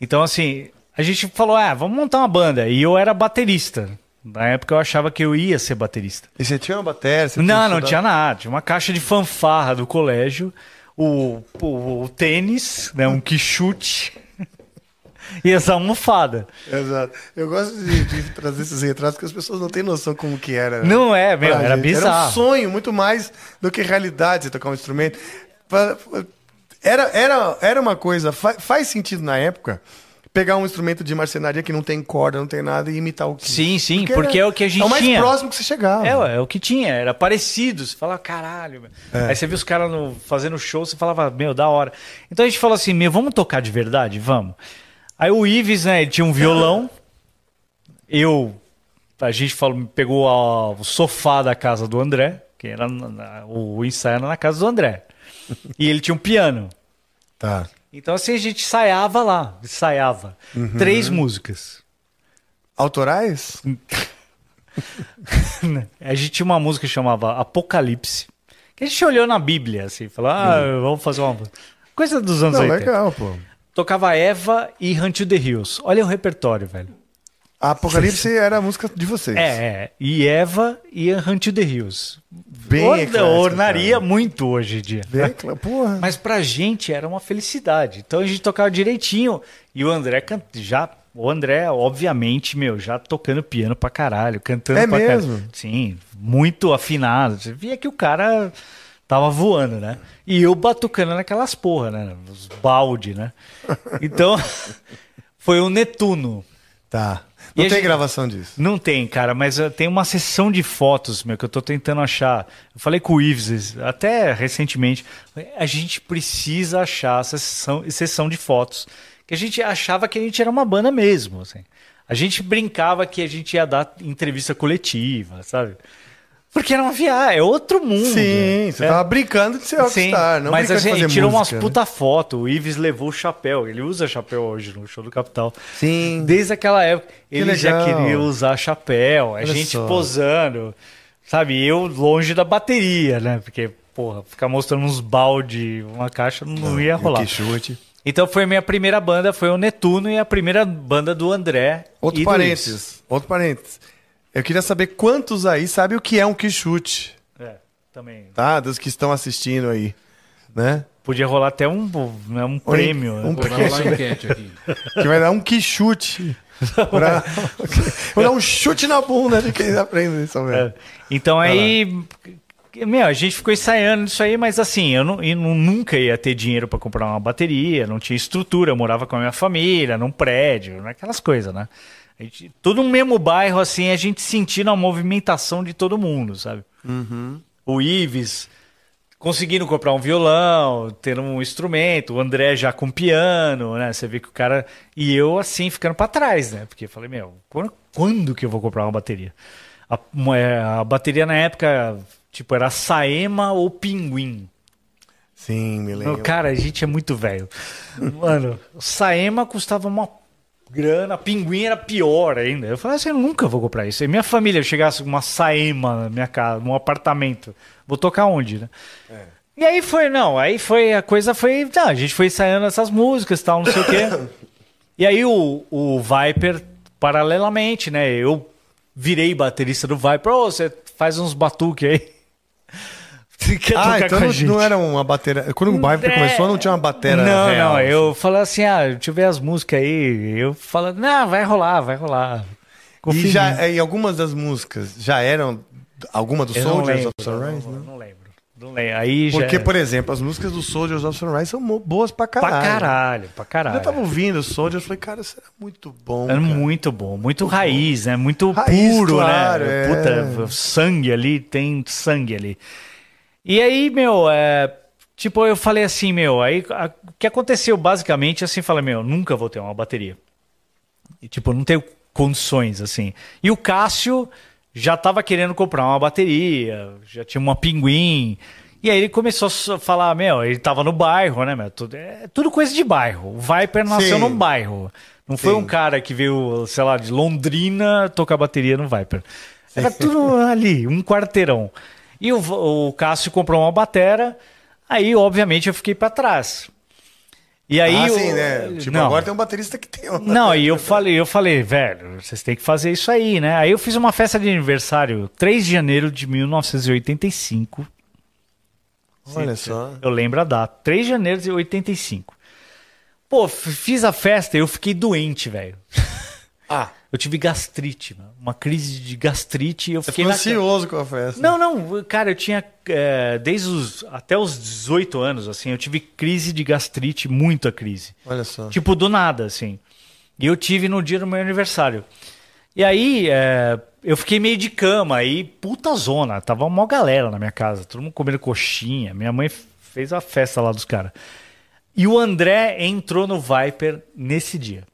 Então, assim, a gente falou, ah, vamos montar uma banda. E eu era baterista. Na época eu achava que eu ia ser baterista. E você tinha uma bateria? você Não, não tinha nada. Tinha uma caixa de fanfarra do colégio, o, o, o tênis, né, um quichute e essa almofada. Exato. Eu gosto de, de trazer esses retratos porque as pessoas não têm noção como que era. Não é, meu, era gente. Era um bizarro. sonho, muito mais do que realidade você tocar um instrumento. Era, era, era uma coisa, fa- faz sentido na época, pegar um instrumento de marcenaria que não tem corda, não tem nada e imitar o que. Sim, sim, porque é o que a gente É o mais tinha. próximo que você chegava. É, é o que tinha, era parecido. Você fala, caralho. É. Aí você viu os caras fazendo show, você falava, meu, da hora. Então a gente falou assim, meu, vamos tocar de verdade? Vamos. Aí o Ives, né, ele tinha um violão. Eu, a gente falou, pegou a- o sofá da casa do André, que era na- o ensaio era na casa do André. E ele tinha um piano. Tá. Então assim a gente ensaiava lá, ensaiava. Três músicas. Autorais? *laughs* A gente tinha uma música que chamava Apocalipse. Que a gente olhou na Bíblia, assim, falou, ah, vamos fazer uma coisa dos anos Não, 80. legal, pô. Tocava Eva e Hunt to the Hills. Olha o repertório, velho. A Apocalipse era a música de vocês. É, é. E Eva e Hunt to the Hills. Bem eclético, ornaria cara. muito hoje em dia. Bem, porra. Mas pra gente era uma felicidade. Então a gente tocava direitinho. E o André can- já. O André, obviamente, meu, já tocando piano pra caralho, cantando É pra mesmo? caralho. Sim, muito afinado. Você via que o cara tava voando, né? E eu batucando naquelas porra, né? Os balde, né? Então, *laughs* foi o Netuno. Tá. E Não a tem gente- gravação disso. Não tem, cara, mas uh, tem uma sessão de fotos, meu, que eu tô tentando achar. Eu falei com o Ives, até recentemente, a gente precisa achar essa sessão, sessão de fotos. Que a gente achava que a gente era uma banda mesmo, assim. A gente brincava que a gente ia dar entrevista coletiva, sabe? Porque era uma viagem, é outro mundo. Sim, você é. tava brincando de ser rockstar, não mas a gente tirou música, umas né? puta foto. O Ives levou o chapéu. Ele usa chapéu hoje no show do Capital. Sim. Desde aquela época, ele já legal. queria usar chapéu. A Olha gente só. posando. Sabe, eu longe da bateria, né? Porque, porra, ficar mostrando uns balde, uma caixa, não, ia rolar. Que chute. Então foi minha primeira banda, foi o Netuno e a primeira banda do André. Outro parênteses. Outro parênteses. Eu queria saber quantos aí sabem o que é um quichute. É, também. tá? Dos que estão assistindo aí, né? Podia rolar até um, né, um prêmio. né? um enquete aqui. Que vai dar um quichute. *laughs* pra... Vou dar um chute na bunda de quem aprende isso, velho. É. Então aí, meu, a gente ficou ensaiando isso aí, mas assim, eu, não, eu não- nunca ia ter dinheiro para comprar uma bateria, não tinha estrutura, eu morava com a minha família, num prédio, aquelas coisas, né? Gente, todo no mesmo bairro, assim, a gente sentindo a movimentação de todo mundo, sabe? O Ives conseguindo comprar um violão, ter um instrumento, o André já com piano, né? Você vê que o cara. E eu, assim, ficando pra trás, né? Porque eu falei, meu, quando, quando que eu vou comprar uma bateria? A, uma- é, a bateria na época Tipo, era Saema ou Pinguim. Sim, me lembro. Cara, a gente é muito velho. Mano, Saema custava uma grana, Pinguim era pior ainda. Eu falei assim, eu nunca vou comprar isso. E minha família chegasse com uma Saema na minha casa, num apartamento, vou tocar onde, né? E aí foi, não, aí foi, a coisa foi, tá, a gente foi ensaiando essas músicas e tal, não sei o quê. *coughs* E aí o, o Viper, paralelamente, né, eu virei baterista do Viper, ô, você faz uns batuque aí. Você *laughs* quer Ah, tocar então com a não, gente? não era uma bateria. Quando o Viper É. começou, não tinha uma bateria. Não, real, não, assim. eu falei assim, ah, deixa eu ver as músicas aí. Eu falo, não, vai rolar, vai rolar. E em já, mim. é, e algumas das músicas já eram alguma do Eu não Soldiers lembro, of Sunrise, não, né? não lembro. Não lembro. Aí já Porque, por exemplo, as músicas do Soldiers of Sunrise são boas pra pra caralho. caralho, pra caralho. eu tava ouvindo o Soldiers, eu falei, cara, isso era muito bom. Era cara. muito bom, muito raiz, né? Muito Raiz, puro, claro, né? é. Puta, sangue ali, tem sangue ali. E aí, meu, é, tipo, eu falei assim, meu, aí a- o que aconteceu basicamente, assim, falei, meu, nunca vou ter uma bateria. E, tipo, não tenho condições, assim. E o Cássio já tava querendo comprar uma bateria, já tinha uma pinguim. E aí ele começou a falar, meu, ele tava no bairro, né, meu? Tudo, é tudo coisa de bairro. O Viper nasceu Sim. num bairro. Não foi Sim. um cara que veio, sei lá, de Londrina tocar bateria no Viper. Era tudo ali, um quarteirão. E o, o Cássio comprou uma batera, aí, obviamente, eu fiquei pra trás. E aí. ah, o- sim, né? Tipo, Não. agora tem um baterista que tem uma Não, e eu falei, eu falei, velho, vocês têm que fazer isso aí, né? Aí eu fiz uma festa de aniversário, 3 de janeiro de 1985. Olha só. Eu lembro a data, 3 de janeiro de 85. Pô, fiz a festa e eu fiquei doente, velho. Ah, *laughs* Eu tive gastrite, uma crise de gastrite e eu você fiquei ansioso com a festa. Não, não, cara, eu tinha é, desde os até os 18 anos assim, eu tive crise de gastrite, muita crise. Olha só. Tipo, do nada, assim. E eu tive no dia do meu aniversário. E aí, é, eu fiquei meio de cama, aí, puta zona. Tava uma galera na minha casa, todo mundo comendo coxinha. Minha mãe fez a festa lá dos caras. E o André entrou no Viper nesse dia.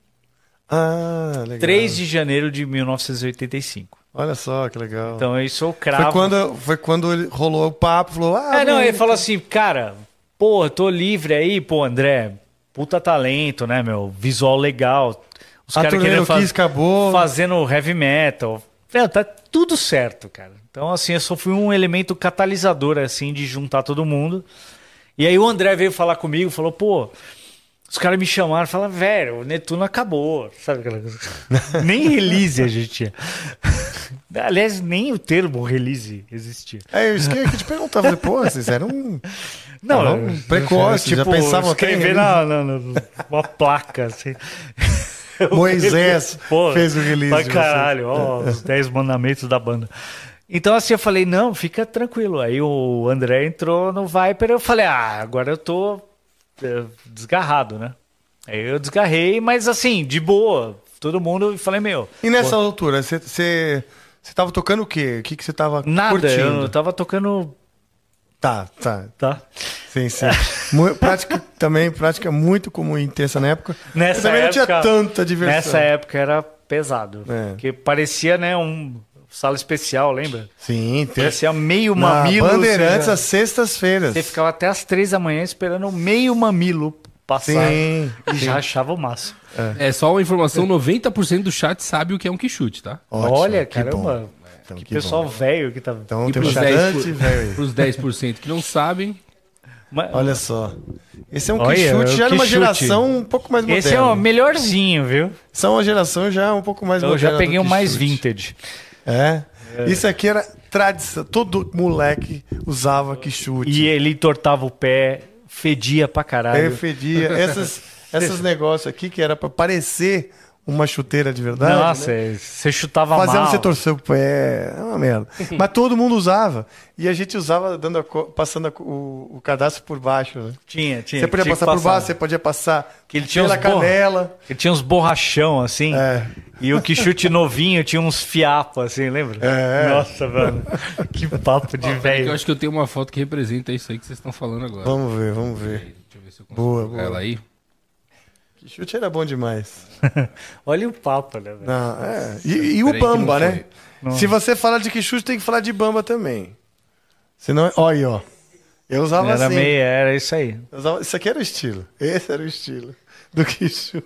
Ah, legal. 3 de janeiro de 1985. Olha só, que legal. Então eu sou cravo. foi, quando, foi quando ele rolou o papo, falou, ah, É, não, ele falou assim, cara, pô, tô livre aí, pô, André, puta talento, né, meu? Visual legal. Os caras querendo do Kiss acabou. fazendo heavy metal. Meu, tá tudo certo, cara. Então, assim, eu só fui um elemento catalisador, assim, de juntar todo mundo. E aí o André veio falar comigo, falou, pô, os caras me chamaram, falaram, velho, o Netuno acabou, sabe aquela coisa? *laughs* nem release a gente tinha. *laughs* Aliás, nem o termo release existia. É, eu esqueci que te perguntar. Falei, pô, vocês eram um *laughs* Não, Estavam eu- precoces, já pensavam até em escrever na, na, na- uma placa, assim. Moisés Pô, fez o release Pra caralho, ó, os 10 mandamentos da banda. Então, assim, eu falei, não, fica tranquilo. Aí o André entrou no Viper, eu falei, ah, agora eu tô desgarrado, né? Aí eu desgarrei, mas assim, de boa. Todo mundo, falei, meu, E nessa altura, você- você você tava tocando o quê? O que que você tava nada, curtindo? eu tava tocando, Tá, tá. tá? Sim, sim. *laughs* Prática também, prática muito comum e intensa na época. Nessa E também não tinha época- tanta diversão. Nessa época era pesado. É. Porque parecia, né, um sala especial, lembra? Sim, tem. Parecia meio Na mamilo. Bandeirantes você, às sextas-feiras. você ficava até às três da manhã esperando meio mamilo passar. Sim, E já achava o máximo. É só uma informação: 90% do chat sabe o que é um quichute, tá? Ótimo, Olha, que caramba. bom. Então, que, que pessoal velho que tá. Então E tem pros bastante, 10%, velho. pros 10% que não sabem, Mas- Olha só. Esse é um Olha, quichute o já numa geração um pouco mais moderna. Esse é o melhorzinho, viu? São uma geração já um pouco mais Eu moderna. já peguei o mais vintage. É. Isso aqui era tradição. Todo moleque usava quichute. E ele entortava o pé, fedia pra caralho. fedia. Essas, *laughs* esses negócios aqui que era pra parecer uma chuteira de verdade. Nossa, né? você chutava Fazendo mal. você torcer o pé. É uma merda. *laughs* Mas todo mundo usava. E a gente usava dando a passando a o, o cadastro por baixo. Né? Tinha, tinha. Você podia tinha que passar por passar. baixo, você podia passar Que ele tinha pela borra- canela. Ele tinha uns borrachão, assim. É. E o que chute novinho tinha uns fiapos, assim, lembra? É. Nossa, mano. Que papo de eu velho. acho que eu tenho uma foto que representa isso aí que vocês estão falando agora. Vamos ver, vamos ver. Deixa eu ver se eu consigo Boa, boa. ela aí. Quichute era bom demais. *laughs* Olha o papo, né, velho? É. E, e o que Bamba, né? Não. Se você fala de quichute, tem que falar de Bamba também. Senão, olha aí, ó. Eu usava Era assim. meio, era isso aí. Usava- Isso aqui era o estilo. Esse era o estilo do Kishu.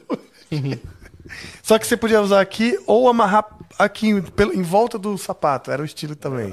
*laughs* Só que você podia usar aqui ou amarrar aqui pelo- em volta do sapato. Era o estilo também.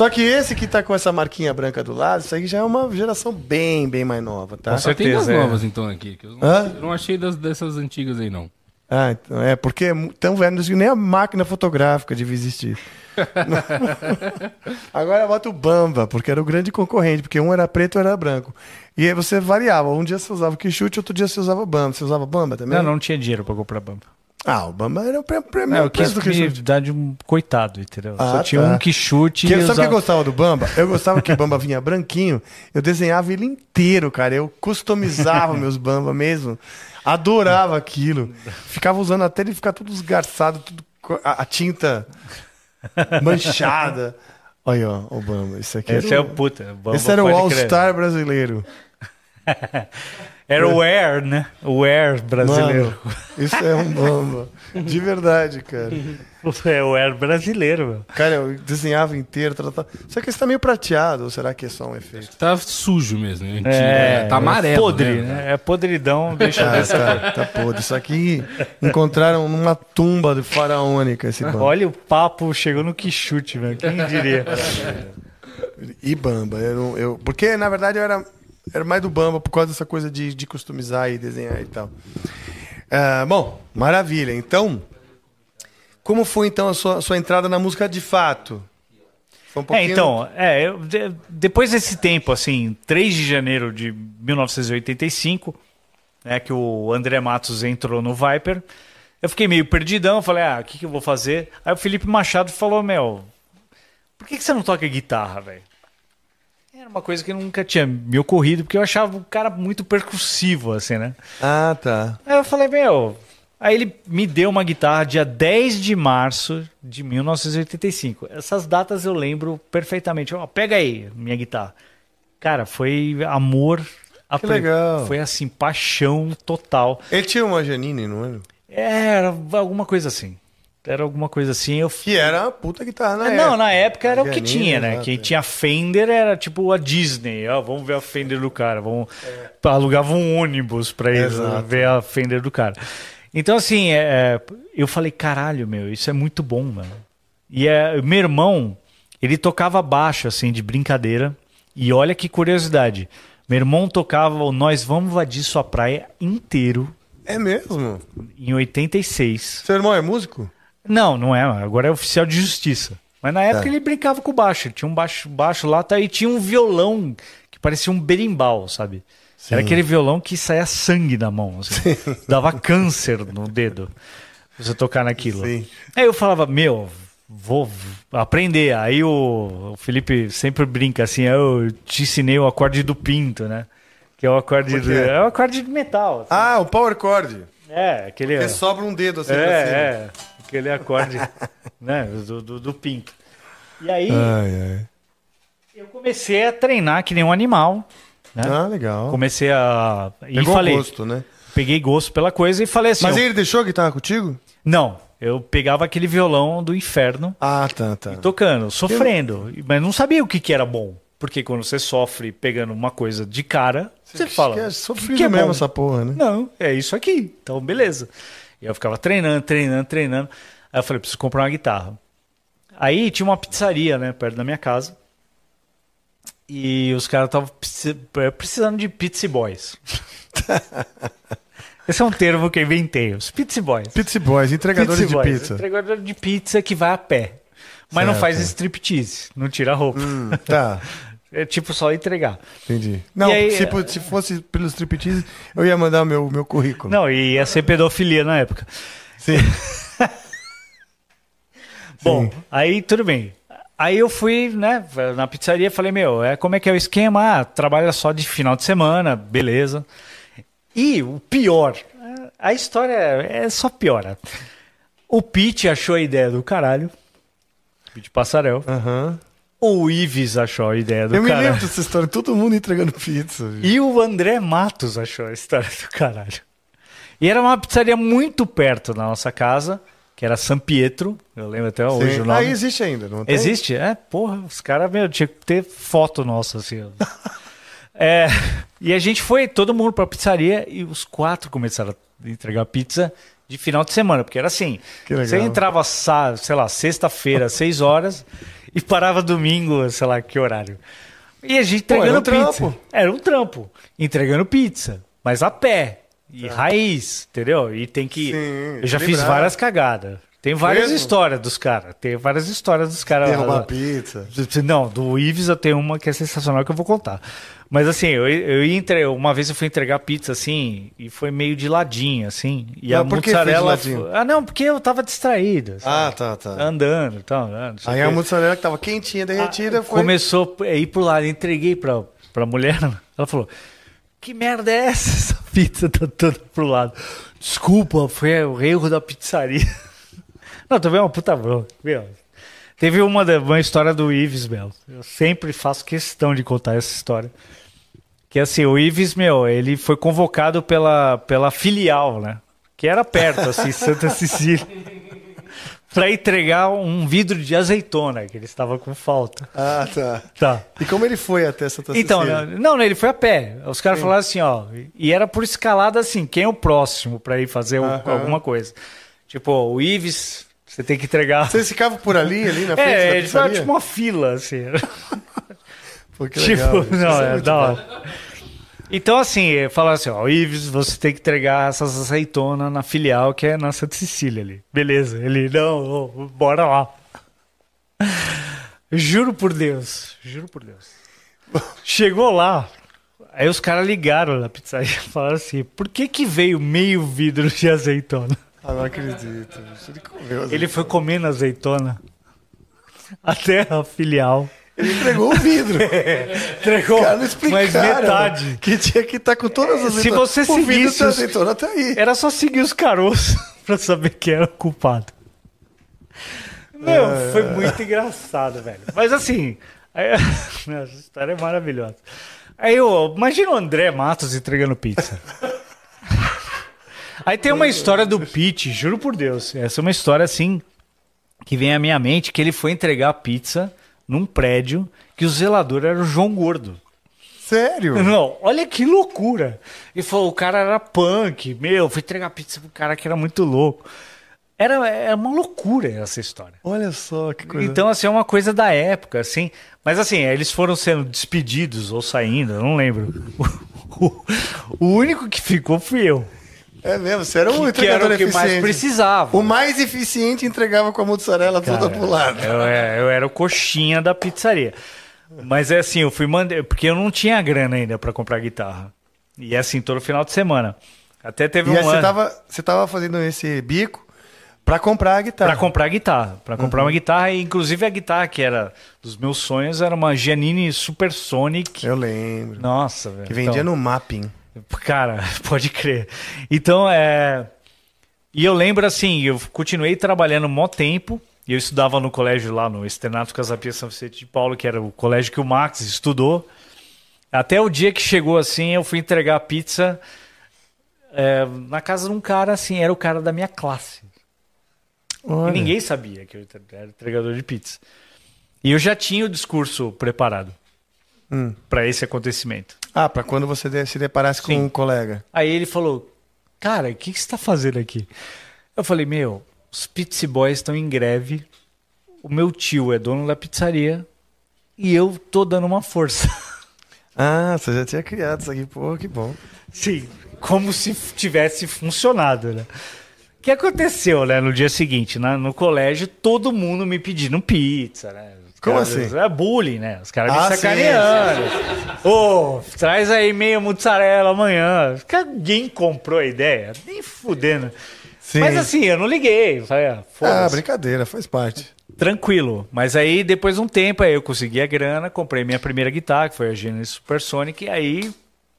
Só que esse que tá com essa marquinha branca do lado, isso aí já é uma geração bem, bem mais nova, tá? Com Só tem das certeza, é. novas, então, aqui. Que eu, não, Hã? eu não achei das, dessas antigas aí, não. Ah, então é porque é tão velho que nem a máquina fotográfica devia existir. *laughs* Agora bota o Bamba, porque era o grande concorrente, porque um era preto e outro era branco. E aí você variava. Um dia você usava o Quixute, outro dia você usava Bamba. Você usava Bamba também? Não, não tinha dinheiro pra comprar bamba. Ah, o Bamba era o pre- Não, eu quis do me Quixute. dar de um coitado, entendeu? Ah, Só tinha tá. um que chute Que, e sabe o que eu gostava do Bamba? Eu gostava que o Bamba vinha branquinho. Eu desenhava ele inteiro, cara. Eu customizava meus Bamba mesmo. Adorava aquilo. Ficava usando até ele ficar tudo esgarçado, tudo a, a tinta manchada. Olha, ó, o Bamba. Esse aqui Esse é era o puta. Bamba esse era o All-Star brasileiro. *laughs* Era o Air, né? O Air brasileiro. Mano, isso é um Bamba. De verdade, cara. É o Air brasileiro, meu. Cara, eu desenhava inteiro. Tratava... Só que esse tá meio prateado, ou será que é só um efeito? Tá sujo mesmo. É, antigo, É, é, tá amarelo. podre, né? né? É podridão, *laughs* deixa Ah, ver se tá, tá podre. Isso aqui encontraram numa tumba de faraônica esse Bamba. Olha o papo, chegou no que chute, velho. Quem diria? E Bamba. Eu, eu, porque, na verdade, eu era, era mais do Bamba por causa dessa coisa de, de customizar e desenhar e tal. Ah, bom, maravilha. Então, como foi então a sua, a sua entrada na música de fato? Foi um É, pouquinho... então, é, eu- de- depois desse tempo, assim, 3 de janeiro de 1985, né, que o André Matos entrou no Viper, eu fiquei meio perdidão, falei, ah, o que, que eu vou fazer? Aí o Felipe Machado falou, meu, por que, que você não toca guitarra, velho? Era uma coisa que nunca tinha me ocorrido, porque eu achava o cara muito percussivo, assim, né? Ah, tá. Aí eu falei, meu. Aí ele me deu uma guitarra dia 10 de março de 1985. Essas datas eu lembro perfeitamente. Ó, pega aí minha guitarra. Cara, foi amor. Que pri- legal. Foi assim, paixão total. Ele tinha uma Janine, não era? Era alguma coisa assim. Era alguma coisa assim. Eu Que era uma puta guitarra na não, época. na época era o que tinha, né? exato, Quem é. tinha Fender era tipo a Disney. Ó, vamos ver a Fender do cara. Vamos... Alugava um ônibus pra ir Exato. ver a Fender do cara. Então, assim, é, eu falei, caralho, meu, isso é muito bom, mano. E é, meu irmão, ele tocava baixo, assim, de brincadeira. E olha que curiosidade. Meu irmão tocava o Nós Vamos Invadir Sua Praia inteiro É mesmo? em 86. Seu irmão é músico? Não, não é. Agora é oficial de justiça. Mas na época Tá. ele brincava com o baixo. Tinha um baixo, baixo lá, tá, e tinha um violão que parecia um berimbau, sabe? Era aquele violão que saía sangue da mão. assim. Dava câncer no dedo. Você tocar naquilo. Sim. Aí eu falava, meu, vou aprender. Aí o, Felipe sempre brinca assim, eu te ensinei o acorde do pinto, né? Que é o acorde, do, quê? é o acorde de metal. assim. Ah, o power chord. É, aquele... Que sobra um dedo assim. É, é. Aquele acorde *laughs* né, do, do, do pinto. E aí Ai, ai. eu comecei a treinar que nem um animal. Né? Ah, legal. Comecei a. E Pegou falei. gosto, né? Peguei gosto pela coisa e falei assim. Mas ele deixou a guitarra contigo? Não, eu pegava aquele violão do inferno Ah, tá, tá. tocando, sofrendo. Mas não sabia o que, que era bom. Porque quando você sofre pegando uma coisa de cara, você fala. Que é "O sofrido que é mesmo bom?" essa porra, né? Não, é isso aqui. Então, beleza. E eu ficava treinando, treinando, treinando. Aí eu falei, preciso comprar uma guitarra. Aí tinha uma pizzaria, né, perto da minha casa. E os caras estavam precisando de pizza boys. *laughs* Esse é um termo que eu inventei, os pizza boys. Pizza Boys, entregadores Pizza de boys, pizza. Entregador de pizza que vai a pé. Mas não Certo. faz striptease, não tira a roupa. Hum, tá, *laughs* É tipo só entregar. entendi. Não, aí, se, é- po- se fosse pelo striptease, eu ia mandar meu, meu currículo. Não, e ia ser pedofilia na época. *laughs* Sim. Bom, aí tudo bem. Aí eu fui, né, na pizzaria e falei, meu, é, como é que é o esquema? Ah, trabalha só de final de semana, beleza. E o pior, a história é só piora. O Pete achou a ideia do caralho. Pete Passarel. Aham. O Ives achou a ideia do Eu me caralho. lembro dessa história, todo mundo entregando pizza. gente. E o André Matos achou a história do caralho. E era uma pizzaria muito perto da nossa casa, que era San Pietro. Eu lembro até hoje Sim. o nome. Ah, existe ainda, não tem? Existe? É, porra, os caras, meu, tinha que ter foto nossa, assim. *laughs* É, e a gente foi, todo mundo pra pizzaria e os quatro começaram a entregar pizza de final de semana, porque era assim, você entrava, sei lá, sexta-feira, *laughs* seis horas, *laughs* e parava domingo, sei lá, que horário. E a gente Pô, era entregando um pizza. trampo. Era um trampo. Entregando pizza, mas a pé. E raiz, entendeu? E tem que. Tá. Sim, eu já fiz várias cagadas. Tem várias Mesmo? histórias dos caras. Tem várias histórias dos caras. Derrubar pizza. Não, do Ives eu tenho uma que é sensacional que eu vou contar. Mas assim, eu, eu ia entre... uma vez eu fui entregar pizza assim e foi meio de ladinho, assim. E Ah, a mussarela. Ah, não, porque eu tava distraído. sabe? Ah, tá, tá. Andando e tal. né, não Aí a mussarela que tava quentinha, derretida, foi... Começou a ir pro lado, entreguei pra, pra mulher. *laughs* Ela falou: Que merda é essa? *laughs* Essa pizza tá toda pro lado. Desculpa, foi o erro da pizzaria. *laughs* Não, também é uma puta bronca. Meu. Teve uma, uma história do Ives, meu. Eu sempre faço questão de contar essa história. Que assim, o Ives, meu, ele foi convocado pela, pela filial, né? Que era perto, assim, *laughs* Santa Cecília. pra entregar um vidro de azeitona, que ele estava com falta. Ah, tá. Tá. E como ele foi até Santa Então, Cecília? não, não, ele foi a pé. Os caras falaram assim, ó. E era por escalada assim, quem é o próximo pra ir fazer o- Aham. alguma coisa. Tipo, o Ives, você tem que entregar. Vocês ficavam por ali, ali na *laughs* frente da É, ele foi pizzaria? tipo uma fila, assim. *laughs* Pô, que tipo, legal. isso não, é muito da hora. Então, assim, falaram assim, ó, Ives, você tem que entregar essas azeitonas na filial que é na Santa Cecília ali. Beleza. Ele, não, bora lá. Juro por Deus, juro por Deus. Chegou lá, aí os caras ligaram na pizzaria e *laughs* falaram assim, por que que veio meio vidro de azeitona? Ah, não acredito. Ele comeu. Ele foi comendo azeitona até a filial. Ele entregou o vidro. *laughs* Entregou não explicaram. mais metade. Que tinha que estar com todas as Se azeitonas. você o seguisse os- azeitona tá aí. Era só seguir os caroços *laughs* pra saber quem era o culpado. Meu, É. foi muito engraçado, velho. Mas assim, aí- *laughs* essa história é maravilhosa. Aí eu, imagina o André Matos entregando pizza. Aí tem uma história do Pete, juro por Deus. Essa é uma história assim que vem à minha mente que ele foi entregar pizza num prédio que o zelador era o João Gordo. Sério? Não, olha que loucura. E falou, o cara era punk, meu, fui entregar pizza pro cara que era muito louco. Era, era uma loucura essa história. Olha só que coisa. Então, assim, é uma coisa da época, assim. Mas, assim, eles foram sendo despedidos ou saindo, eu não lembro. *laughs* O único que ficou fui eu. É mesmo, você era um Que, que entregador era o que mais eficiente. precisava. O mais eficiente entregava com a mussarela toda pro lado. Eu, é, eu era o coxinha da pizzaria. Mas é assim, eu fui mandar. Porque eu não tinha grana ainda pra comprar guitarra. E é assim, todo final de semana. Até teve E um aí você ano. tava, você tava fazendo esse bico pra comprar a guitarra. Pra comprar guitarra. Pra comprar uma guitarra. E, inclusive, a guitarra que era dos meus sonhos era uma Giannini Supersonic. Eu lembro. Nossa, velho. Que vendia Então, no mapping. Cara, *laughs* pode crer. Então, é. E eu lembro assim, eu continuei trabalhando um mó tempo. Eu estudava no colégio lá no Externato Casapia São Vicente de Paulo, que era o colégio que o Max estudou. Até o dia que chegou assim, eu fui entregar a pizza é, na casa de um cara assim, era o cara da minha classe. Olha. E ninguém sabia que eu era entregador de pizza. E eu já tinha o discurso preparado Hum. para esse acontecimento. Ah, pra quando você se deparasse com Sim. um colega. Aí ele falou: Cara, o que, que você está fazendo aqui? Eu falei: Meu, os Pizza Boys estão em greve. O meu tio é dono da pizzaria e eu tô dando uma força. *laughs* Ah, você já tinha criado isso aqui. Pô, que bom. Sim, como se tivesse funcionado, né? O que aconteceu, né, no dia seguinte? Na- no colégio, todo mundo me pedindo pizza, né? Como caras- assim? É bullying, né? Os caras Ah, me sacaneando. Ô, traz aí meia mozzarella amanhã. Alguém comprou a ideia? Nem fudendo. Sim. Mas assim, eu não liguei. Falei, ah, Ah, brincadeira, faz parte. Tranquilo. Mas aí, depois de um tempo, aí eu consegui a grana, comprei minha primeira guitarra, que foi a Genesis Supersonic, e aí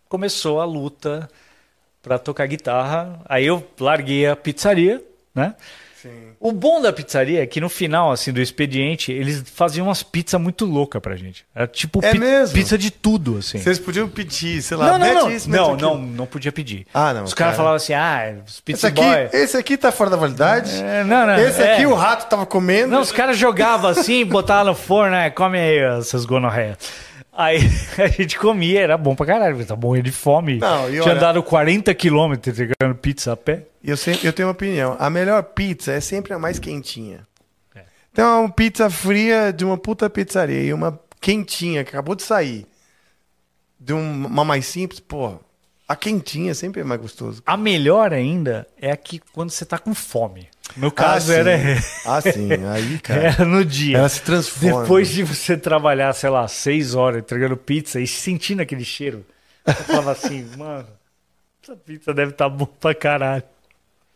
começou a luta pra tocar guitarra. Aí eu larguei a pizzaria, né? O bom da pizzaria é que no final, assim, do expediente, eles faziam umas pizzas muito loucas pra gente. Era tipo É pi- mesmo? pizza de tudo, assim. Vocês podiam pedir, sei lá, Não, não, mete não. isso, mete Não, aquilo. não, não podia pedir. Ah, não, Os caras cara. falavam assim, ah, os Esse pizza aqui, boy... esse aqui tá fora da validade. É, não, não. esse é. aqui o rato tava comendo. Não, os caras jogavam assim, botavam no forno, né? Come aí, essas gonorreias. Aí *laughs* a gente comia, era bom pra caralho, tá morrendo de fome. Não, e Tinha olha- andado 40 quilômetros entregando pizza a pé. Eu, sempre, eu tenho uma opinião. A melhor pizza é sempre a mais quentinha. É. Então, uma pizza fria de uma puta pizzaria e uma quentinha que acabou de sair de um- uma mais simples, pô, a quentinha sempre é mais gostoso. A melhor ainda é aqui quando você tá com fome. No caso ah, era. Ah, sim. Aí, *laughs* cara. era no dia. Ela se transforma. Depois de você trabalhar, sei lá, seis horas entregando pizza e sentindo aquele cheiro, eu falava assim, *laughs* mano, essa pizza deve estar tá boa pra caralho.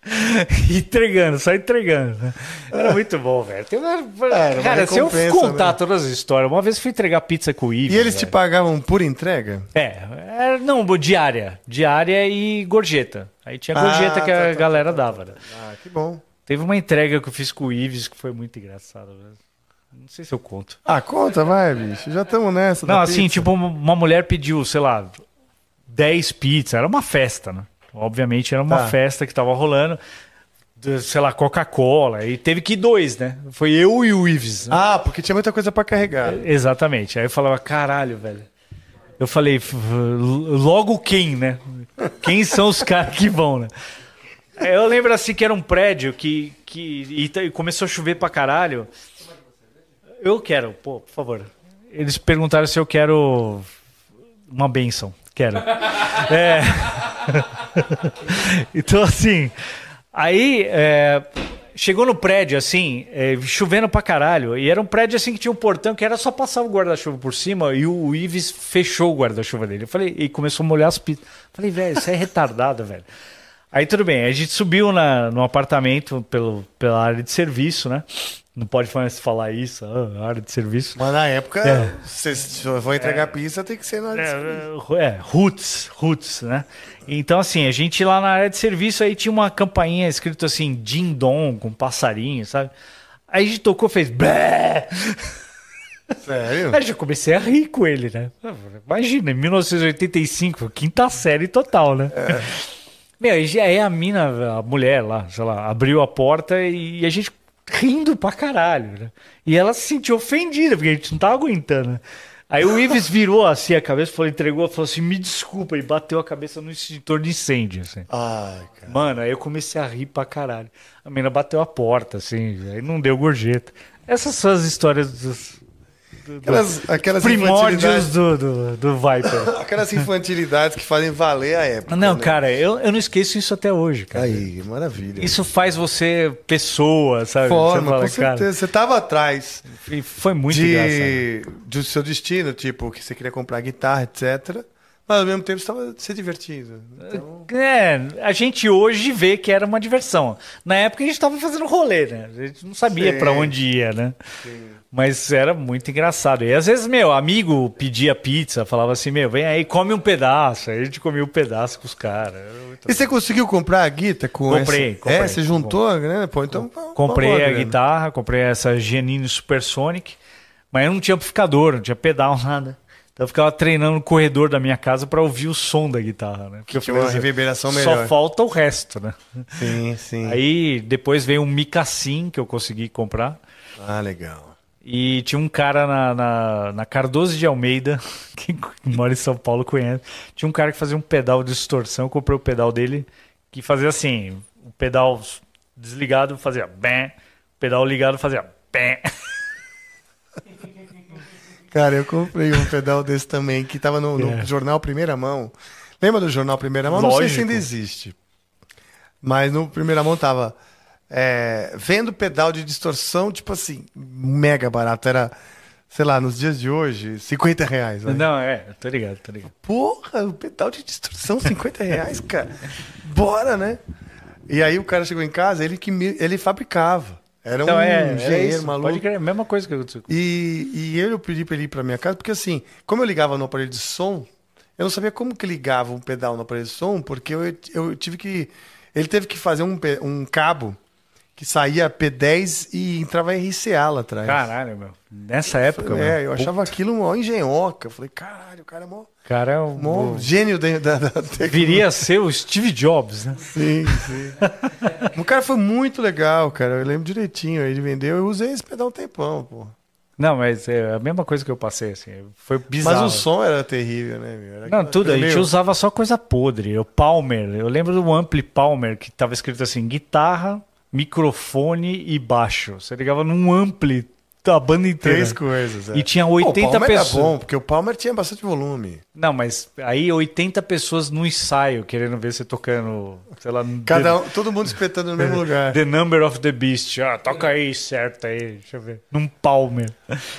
*laughs* Entregando, só entregando. né? Era muito bom, velho. Cara, se eu contar né? todas as histórias, uma vez fui entregar pizza com o Ives. E eles te pagavam por entrega? É, era- não, diária. Diária e gorjeta. Aí tinha gorjeta Ah, que a tá, tá, galera dava. né? Ah, que bom. Teve uma entrega que eu fiz com o Ives que foi muito engraçada. velho. Não sei se eu conto. Ah, conta, vai, bicho. Já estamos nessa. Não, assim, pizza. tipo, uma mulher pediu, sei lá, 10 pizzas. Era uma festa, né? Obviamente era uma Tá. festa que tava rolando. Sei lá, Coca-Cola. E teve que ir dois, né? Foi eu e o Ives. né? Ah, porque tinha muita coisa pra carregar. Exatamente. Aí eu falava, caralho, velho. Eu falei, "F- logo quem, né? Quem são os *laughs* caras que vão, né? Aí Eu lembro assim que era um prédio que. que e e começou a chover pra caralho. Eu quero, pô, por favor. Eles perguntaram se eu quero uma benção. Quero. É. *laughs* então, assim. Aí. é, Chegou no prédio, assim, é, chovendo pra caralho. E era um prédio, assim, que tinha um portão que era só passar o guarda-chuva por cima e o Ives fechou o guarda-chuva dele. Eu falei, e começou a molhar as pizzas. Falei, velho, isso é retardado, *laughs* velho. Aí tudo bem, a gente subiu na, no apartamento pelo, pela área de serviço, né? Não pode mais falar isso, ah, área de serviço. Mas na época, É. se eu vou entregar pizza, tem que ser na área de serviço. É, é, roots, roots, né? Então, assim, a gente lá na área de serviço aí tinha uma campainha escrito assim, Din Dong, com passarinho, sabe? Aí a gente tocou, fez bé! Sério? Aí já comecei a rir com ele, né? Imagina, em 1985, quinta série total, né? Meu, e aí a mina, a mulher lá, sei lá, abriu a porta e a gente rindo pra caralho, né? E ela se sentiu ofendida, porque a gente não tava aguentando, né? Aí o Ives virou assim a cabeça, falou, entregou, falou assim, me desculpa, e bateu a cabeça no extintor de incêndio, assim. Ai, cara. Mano, aí eu comecei a rir pra caralho. A menina bateu a porta, assim, aí não deu gorjeta. Essas são as histórias dos, do- Aquelas, aquelas primórdios do, do, do Viper. *laughs* aquelas infantilidades que fazem valer a época. Não, né? cara, eu, eu não esqueço isso até hoje, cara. Aí, maravilha. Isso faz você pessoa, sabe? Forma, você fala, com certeza. cara, Você tava atrás e foi muito engraçado. de, do seu destino, tipo, que você queria comprar guitarra, etc. Mas ao mesmo tempo você estava se divertindo. Então, É, a gente hoje vê que era uma diversão. Na época a gente tava fazendo rolê, né? A gente não sabia Sim. pra onde ia, né? Mas era muito engraçado. E às vezes, meu, amigo pedia pizza, falava assim, meu, vem aí, come um pedaço. Aí a gente comia um pedaço com os caras. E você conseguiu comprar a guita com Comprei, essa? comprei. É, você juntou a grana? Pô, então... Comprei boa a grana. guitarra, comprei essa Giannini Supersonic, mas eu não tinha amplificador, não tinha pedal, *laughs* nada. Então eu ficava treinando no corredor da minha casa pra ouvir o som da guitarra, né? Porque eu tinha uma reverberação Só melhor. falta o resto, né? Sim, sim. Aí depois veio um Micassim que eu consegui comprar. Ah, legal. E tinha um cara na, na, na Cardoso de Almeida, *laughs* que mora em São Paulo, conhece. Tinha um cara que fazia um pedal de distorção, eu comprei o pedal dele, que fazia assim, o pedal desligado fazia bem, o pedal ligado fazia bem. *laughs* Cara, eu comprei um pedal desse também, que tava no, no É. jornal Primeira Mão. Lembra do jornal Primeira Mão? Não sei se Lógico. ainda existe. Mas no Primeira Mão tava é, vendo pedal de distorção, tipo assim, mega barato. Era, sei lá, nos dias de hoje, 50 reais. Não, é, tô ligado, tô ligado. Porra, o pedal de distorção, 50 reais, cara. Bora, né? E aí o cara chegou em casa, ele que me- ele fabricava. Era um Então é, é engenheiro isso, maluco. pode crer, mesma coisa que aconteceu. E, e eu pedi pra ele ir pra minha casa, porque assim, como eu ligava no aparelho de som, eu não sabia como que ligava um pedal no aparelho de som, porque eu, eu tive que. Ele teve que fazer um, um cabo que saía P10 e entrava RCA lá atrás. Caralho, meu. Nessa época, é, eu achava aquilo uma engenhoca. Eu falei, caralho, o cara é mó, Cara, é um- mó gênio da, da, viria a ser o Steve Jobs, né? Sim, sim. o cara foi muito legal, cara. Eu lembro direitinho. Ele vendeu, eu usei esse pedal um tempão, pô. Não, mas é a mesma coisa que eu passei, assim. Foi bizarro. Mas o som era terrível, né, meu? Era Não, tudo. A gente meio- usava só coisa podre. O Palmer. Eu lembro do Ampli Palmer, que tava escrito assim: guitarra, microfone e baixo. Você ligava num Ampli da banda inteira. Três coisas. é. E tinha Pô, 80 o Palmer era pessoas. bom, porque o Palmer tinha bastante volume. Não, mas aí 80 pessoas no ensaio querendo ver você tocando, sei lá, Cada the, um, todo mundo espetando no mesmo *laughs* lugar. the Number of the Beast. Ah, toca aí, certo aí, deixa eu ver. Num Palmer.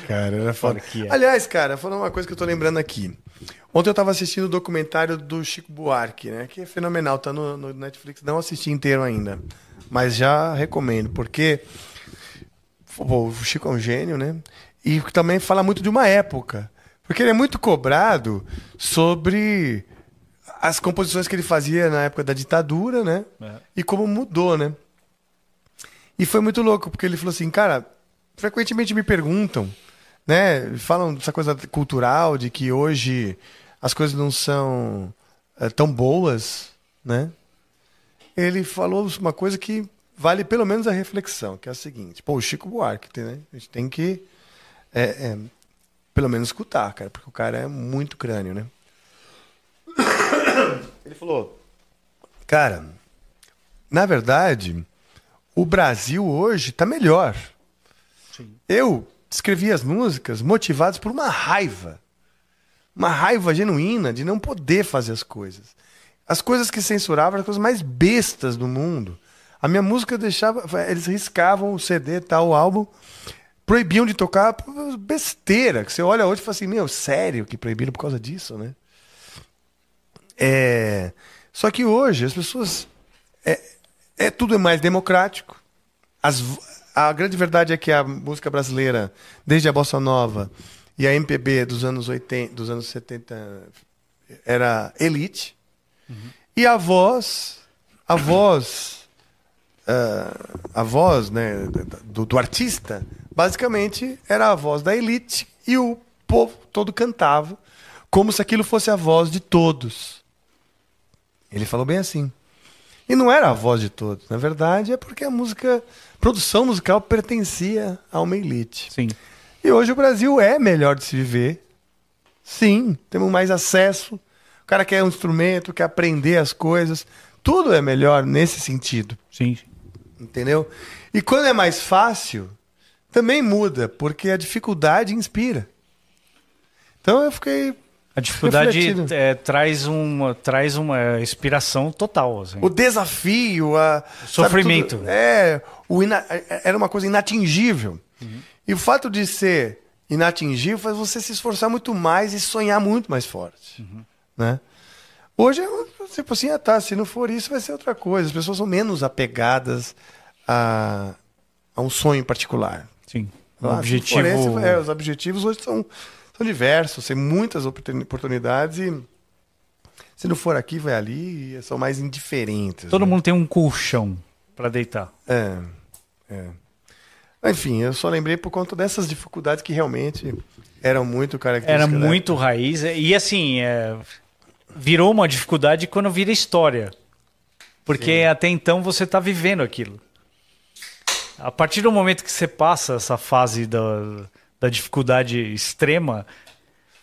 Cara, era foda. É. Aliás, cara, falando uma coisa que eu tô lembrando aqui. Ontem eu tava assistindo o documentário do Chico Buarque, né? Que é fenomenal, tá no, no Netflix. Não assisti inteiro ainda. Mas já recomendo, porque pô, o Chico é um gênio, né? E também fala muito de uma época. Porque ele é muito cobrado sobre as composições que ele fazia na época da ditadura, né? É. E como mudou, né? E foi muito louco, porque ele falou assim, cara, frequentemente me perguntam, né? Falam dessa coisa cultural, de que hoje as coisas não são eh, tão boas, né? Ele falou uma coisa que vale pelo menos a reflexão, que é a seguinte: pô, o Chico Buarque, né? A gente tem que é, é, pelo menos escutar, cara, porque o cara é muito crânio, né? *coughs* Ele falou, cara, na verdade, o Brasil hoje está melhor. Eu escrevi as músicas motivados por uma raiva. Uma raiva genuína de não poder fazer as coisas. As coisas que censuravam eram as coisas mais bestas do mundo. A minha música deixava. Eles riscavam o CD, tal, o álbum, proibiam de tocar besteira. Que você olha hoje e fala assim, meu, sério que proibiram por causa disso, né? É, só que hoje as pessoas. É, é tudo é mais democrático. As, a grande verdade é que a música brasileira, desde a bossa nova e a MPB dos anos 80, dos anos 70, era elite. E a voz, a voz, ah, a voz, né, do, do artista, basicamente era a voz da elite e o povo todo cantava como se aquilo fosse a voz de todos. Ele falou bem assim. E não era a voz de todos. Na verdade, é porque a música, produção musical pertencia a uma elite. Sim. E hoje o Brasil é melhor de se viver. Sim, temos mais acesso. O cara quer um instrumento, quer aprender as coisas. Tudo é melhor nesse sentido, Sim. entendeu? E quando é mais fácil, também muda, porque a dificuldade inspira. Então eu fiquei A dificuldade é, traz, uma, traz uma inspiração total. Assim. o desafio, a sabe, Sofrimento. tudo- é, o ina- era uma coisa inatingível. E o fato de ser inatingível faz você se esforçar muito mais e sonhar muito mais forte, né? Hoje é tipo assim, ah, tá, se não for isso vai ser outra coisa. As pessoas são menos apegadas a, a um sonho particular. Sim. O Ah, objetivo. esse, é, os objetivos hoje são, são diversos, tem muitas oportuni- oportunidades e se não for aqui, vai ali são mais indiferentes. Todo né? mundo tem um colchão para deitar. É, é. Enfim, eu só lembrei por conta dessas dificuldades que realmente eram muito características. Era da muito raiz. E assim, é, virou uma dificuldade quando vira história. Porque até então você está vivendo aquilo. A partir do momento que você passa essa fase da, da dificuldade extrema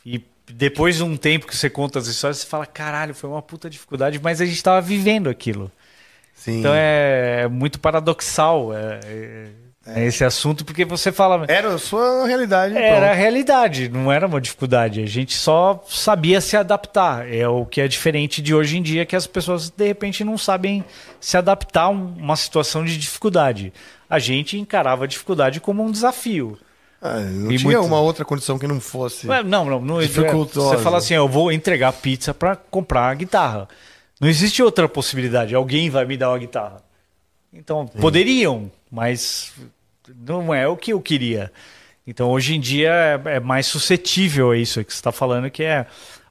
e depois de um tempo que você conta as histórias, você fala, caralho, foi uma puta dificuldade, mas a gente estava vivendo aquilo. Sim. Então é, muito paradoxal é, é- é esse assunto, porque você fala... Era a sua realidade. Era a realidade, não era uma dificuldade. A gente só sabia se adaptar. É o que é diferente de hoje em dia, que as pessoas de repente não sabem se adaptar a um- uma situação de dificuldade. A gente encarava a dificuldade como um desafio. Ah, não E tinha muito- uma outra condição que não fosse. Não, não, não Dificultosa. Você fala assim, eu vou entregar pizza para comprar a guitarra. Não existe outra possibilidade. Alguém vai me dar uma guitarra. Então, poderiam, mas não é o que eu queria. Então, hoje em dia é, é mais suscetível a isso que você está falando, que é,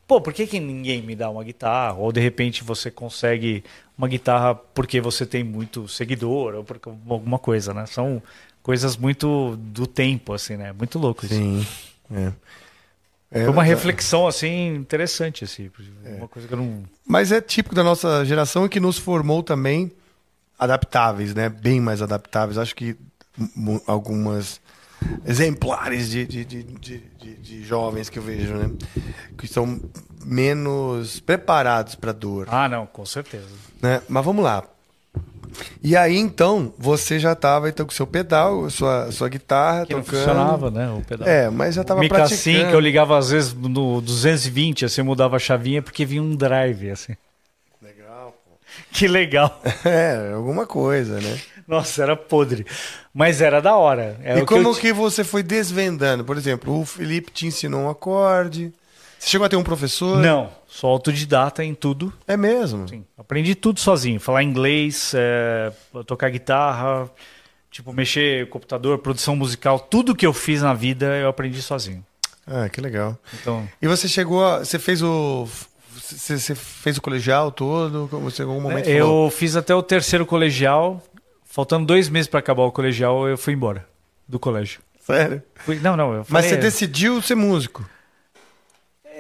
pô, por que, que ninguém me dá uma guitarra? Ou de repente você consegue uma guitarra porque você tem muito seguidor ou por alguma coisa, né? São coisas muito do tempo, assim, né? Muito louco isso. Sim. É. É, Foi uma tá- reflexão, assim, interessante, assim. Uma coisa que eu não... Mas é típico da nossa geração e que nos formou também adaptáveis, né? Bem mais adaptáveis. Acho que algumas exemplares de, de, de, de, jovens que eu vejo, né? Que são menos preparados para dor, Ah, não, com certeza. né? Mas vamos lá. E aí, então, você já estava então, com seu pedal, sua, sua guitarra, Que não tocando. funcionava, né, o pedal. É, mas já estava Mica praticando. assim, que eu ligava às vezes no 220, assim, mudava a chavinha porque vinha um drive, assim. Que legal. *laughs* É, alguma coisa, né? Nossa, era podre. Mas era da hora. É e como eu que, você foi desvendando? Por exemplo, o Felipe te ensinou um acorde. Você chegou a ter um professor? Não, sou autodidata em tudo. É mesmo? Sim, aprendi tudo sozinho. Falar inglês, é, tocar guitarra, tipo, mexer computador, produção musical. Tudo que eu fiz na vida eu aprendi sozinho. Ah, que legal. Então, E você chegou a... Você fez o... Você, fez o colegial todo? Você em algum momento eu falou? fiz até o terceiro colegial. Faltando dois meses para acabar o colegial, eu fui embora do colégio. Sério? Fui- não, não, eu Mas falei, você decidiu ser músico?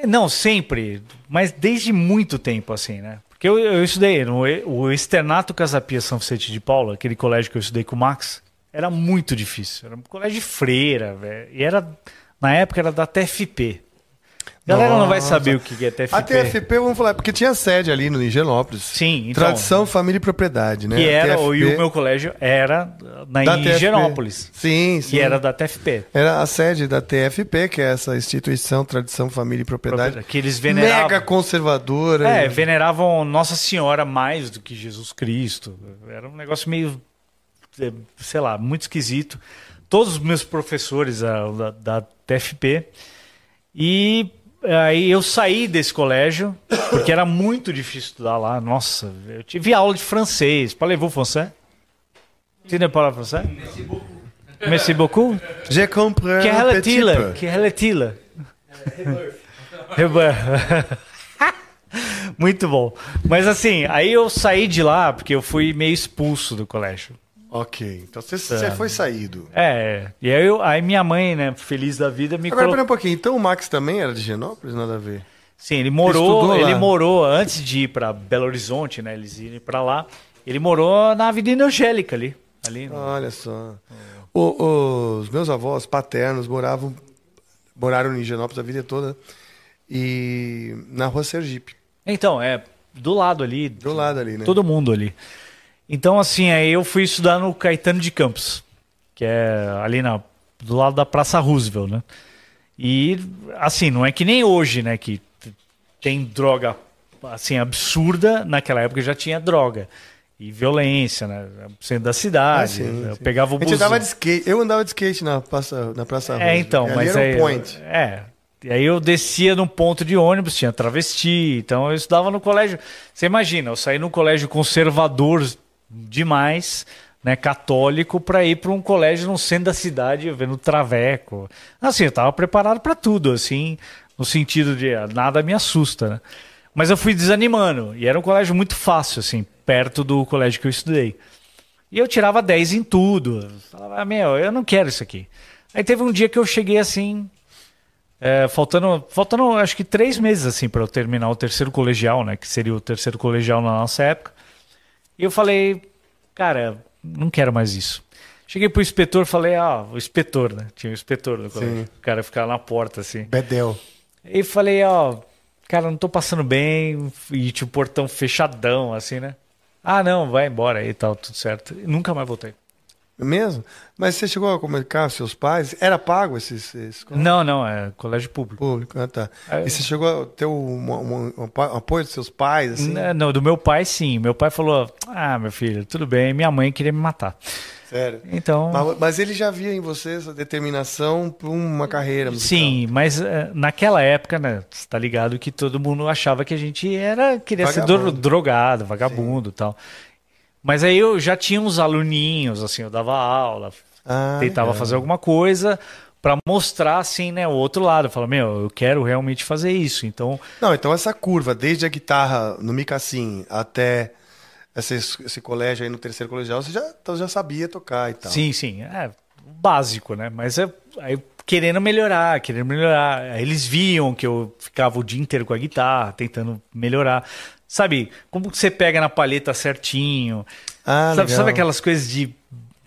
Não, sempre, mas desde muito tempo, assim, né? Porque eu, eu estudei no o Externato Casapia São Vicente de Paula, aquele colégio que eu estudei com o Max, era muito difícil. Era um colégio de freira, velho. E era, na época, era da TFP. Galera não vai Nossa. saber o que é TFP. A TFP, vamos falar, porque tinha sede ali no Higienópolis. Sim, então. Tradição, família e propriedade, né? Que era, TFP, e o meu colégio era na da. Higienópolis. Sim, sim. Que era da TFP. Era a sede da TFP, que é essa instituição Tradição, Família e Propriedade. Que eles veneravam. Mega conservadora. É, veneravam Nossa Senhora mais do que Jesus Cristo. Era um negócio meio, eh, sei lá, muito esquisito. Todos os meus professores ah, da, da TFP. E aí eu saí desse colégio, porque era muito difícil estudar lá. Nossa, eu tive aula de francês. Parlez-vous français? Tu ne parles français? Merci beaucoup. Je comprends Que un petit Tila? peu. Que é Tila? Reban. *laughs* Muito bom. Mas assim, aí eu saí de lá porque eu fui meio expulso do colégio. Ok, então você, você foi saído. É, e aí, eu, aí minha mãe, né, feliz da vida, me Agora, colocou. pera um pouquinho. Então o Max também era de Genópolis? Nada a ver. Sim, ele morou, lá? ele morou antes de ir pra Belo Horizonte, né, eles irem pra lá. Ele morou na Avenida Angélica ali, ali. no- Olha só. O- os meus avós paternos moravam moraram em Higienópolis a vida toda e na rua Sergipe, Então, é do lado ali, do lado ali, né? todo mundo ali. Então, assim, aí eu fui estudar no Caetano de Campos, que é ali na, do lado da Praça Roosevelt, né? E, assim, não é que nem hoje, né? Que tem droga, assim, absurda. Naquela época já tinha droga. E violência, né? Centro da cidade. Ah, sim, eu sim. pegava o busão. andava de skate. Eu andava de skate na praça, na praça É, Roosevelt. então, Ali mas aí. point. É. E aí eu descia num ponto de ônibus, tinha travesti, então eu estudava no colégio. Você imagina, eu saí num colégio conservador demais, né, católico, para ir para um colégio no centro da cidade, vendo traveco. Assim, eu estava preparado para tudo, assim, no sentido de ah, nada me assusta, né? Mas eu fui desanimando, e era um colégio muito fácil, assim, perto do colégio que eu estudei. E eu tirava 10 em tudo. Falava, ah, meu, eu não quero isso aqui. Aí teve um dia que eu cheguei assim, é, faltando, faltando acho que três meses assim para eu terminar o terceiro colegial, né? Que seria o terceiro colegial na nossa época. E eu falei, cara, não quero mais isso. Cheguei pro inspetor, falei, ah, o inspetor, né? Tinha o inspetor no colégio. O cara ficava na porta assim. Bedel. E falei, ó, cara, não tô passando bem. E tinha o portão fechadão, assim, né? Ah, não, vai embora e tal, tudo certo. E nunca mais voltei. Mesmo? Mas você chegou a comunicar com seus pais? Era pago esses, esses Não, não, é colégio público. público? Ah, tá. É. E você chegou a ter um, um- um apo- apoio dos seus pais, assim? N- Não, do meu pai, sim. Meu pai falou: Ah, meu filho, tudo bem. Minha mãe queria me matar. Sério. Então. Mas, mas ele já via em você essa determinação para uma carreira musical. Sim, mas eh, naquela época, né, você tá ligado que todo mundo achava que a gente era queria ser Vagabundo. drogado, vagabundo e tal. Mas aí eu já tinha uns aluninhos, assim, eu dava aula, Ah, tentava legal. fazer alguma coisa, para mostrar assim, né, o outro lado, fala, meu, eu quero realmente fazer isso. Então, Não, então essa curva, desde a guitarra no Micassim até esse, esse colégio aí no terceiro colegial, você já, então já sabia tocar e tal. sim, sim, é básico, né? Mas é aí querendo melhorar, querendo melhorar. Eles viam que eu ficava o dia inteiro com a guitarra, tentando melhorar. Sabe, como que você pega na palheta certinho? Ah, sabe, sabe aquelas coisas de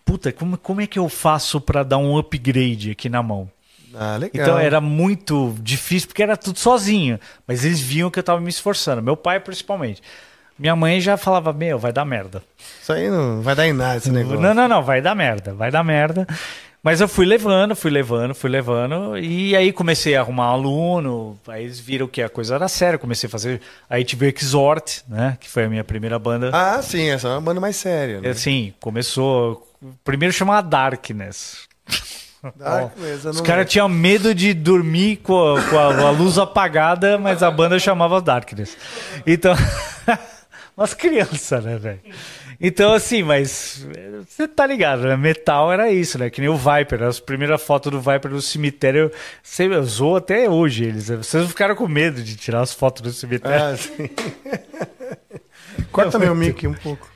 puta, como, como é que eu faço para dar um upgrade aqui na mão? Ah, legal. Então era muito difícil porque era tudo sozinho, mas eles viam que eu tava me esforçando, meu pai principalmente. Minha mãe já falava: "Meu, vai dar merda". Isso aí não vai dar em nada esse negócio. Não, não, não, vai dar merda, vai dar merda. Mas eu fui levando, fui levando, fui levando, e aí comecei a arrumar aluno, aí eles viram que a coisa era séria, comecei a fazer, aí tive o Exhort, né, que foi a minha primeira banda. Ah, sim, essa é uma banda mais séria. Né? Assim, começou, primeiro chamava Darkness. *laughs* Darkness, Os caras tinham medo de dormir com a, com a luz apagada, mas a banda chamava Darkness. Então, *laughs* umas crianças, né, velho? Então, assim, mas você tá ligado, né? Metal era isso, né? Que nem o Viper. As primeiras fotos do Viper no cemitério, você usou até hoje eles. né? Vocês ficaram com medo de tirar as fotos do cemitério. Ah, sim. Corta meu mic um pouco.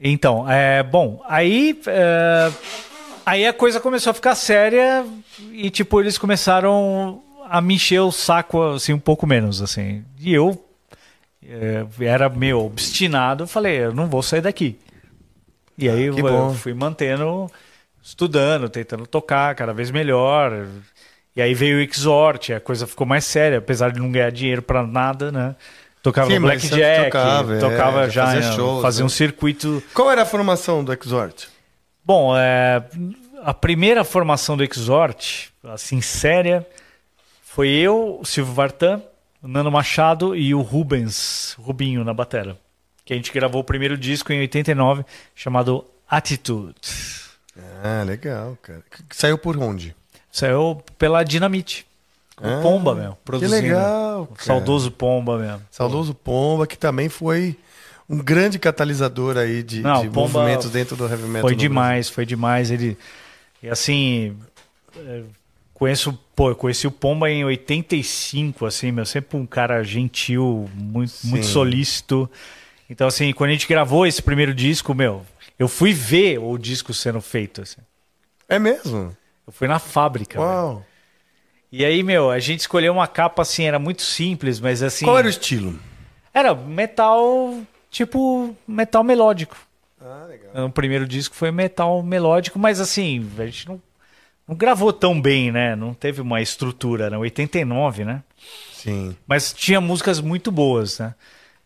Então, é, bom, aí, é, aí a coisa começou a ficar séria e, tipo, eles começaram a me encher o saco, assim, um pouco menos, assim. E eu era meio obstinado, falei, eu não vou sair daqui. E aí Ah, eu, bom. fui mantendo, estudando, tentando tocar cada vez melhor. E aí veio o Exhort, a coisa ficou mais séria, apesar de não ganhar dinheiro pra nada, né? Tocava Sim, Blackjack, tocava, tocava, é, já, fazia shows, fazia né? um circuito Qual era a formação do Exhort? Bom, é, a primeira formação do Exhort, assim, séria, foi eu, o Silvio Vartan, Nano Machado e o Rubens, Rubinho, na batera. Que a gente gravou o primeiro disco em 89, chamado Attitude. Ah, legal, cara. Que Saiu por onde? Saiu pela Dinamite. O Ah, Pomba mesmo, Que produzindo. legal, O cara. saudoso Pomba mesmo. Saudoso Pomba, que também foi um grande catalisador aí de, Não, de movimentos dentro do heavy metal. Foi demais, foi demais. Ele e assim é, conheço, pô, eu conheci o Pomba em 85, assim, meu, sempre um cara gentil, muito, muito solícito. Então assim, quando a gente gravou esse primeiro disco, meu, eu fui ver o disco sendo feito, assim. É mesmo? Eu fui na fábrica. velho. Uau. E aí, meu, a gente escolheu uma capa assim, era muito simples, mas assim, Qual era o estilo? era metal, tipo metal melódico. Ah, legal. O primeiro disco foi metal melódico, mas assim, a gente não, não gravou tão bem, né? Não teve uma estrutura, era 89, né? Sim. Mas tinha músicas muito boas, né?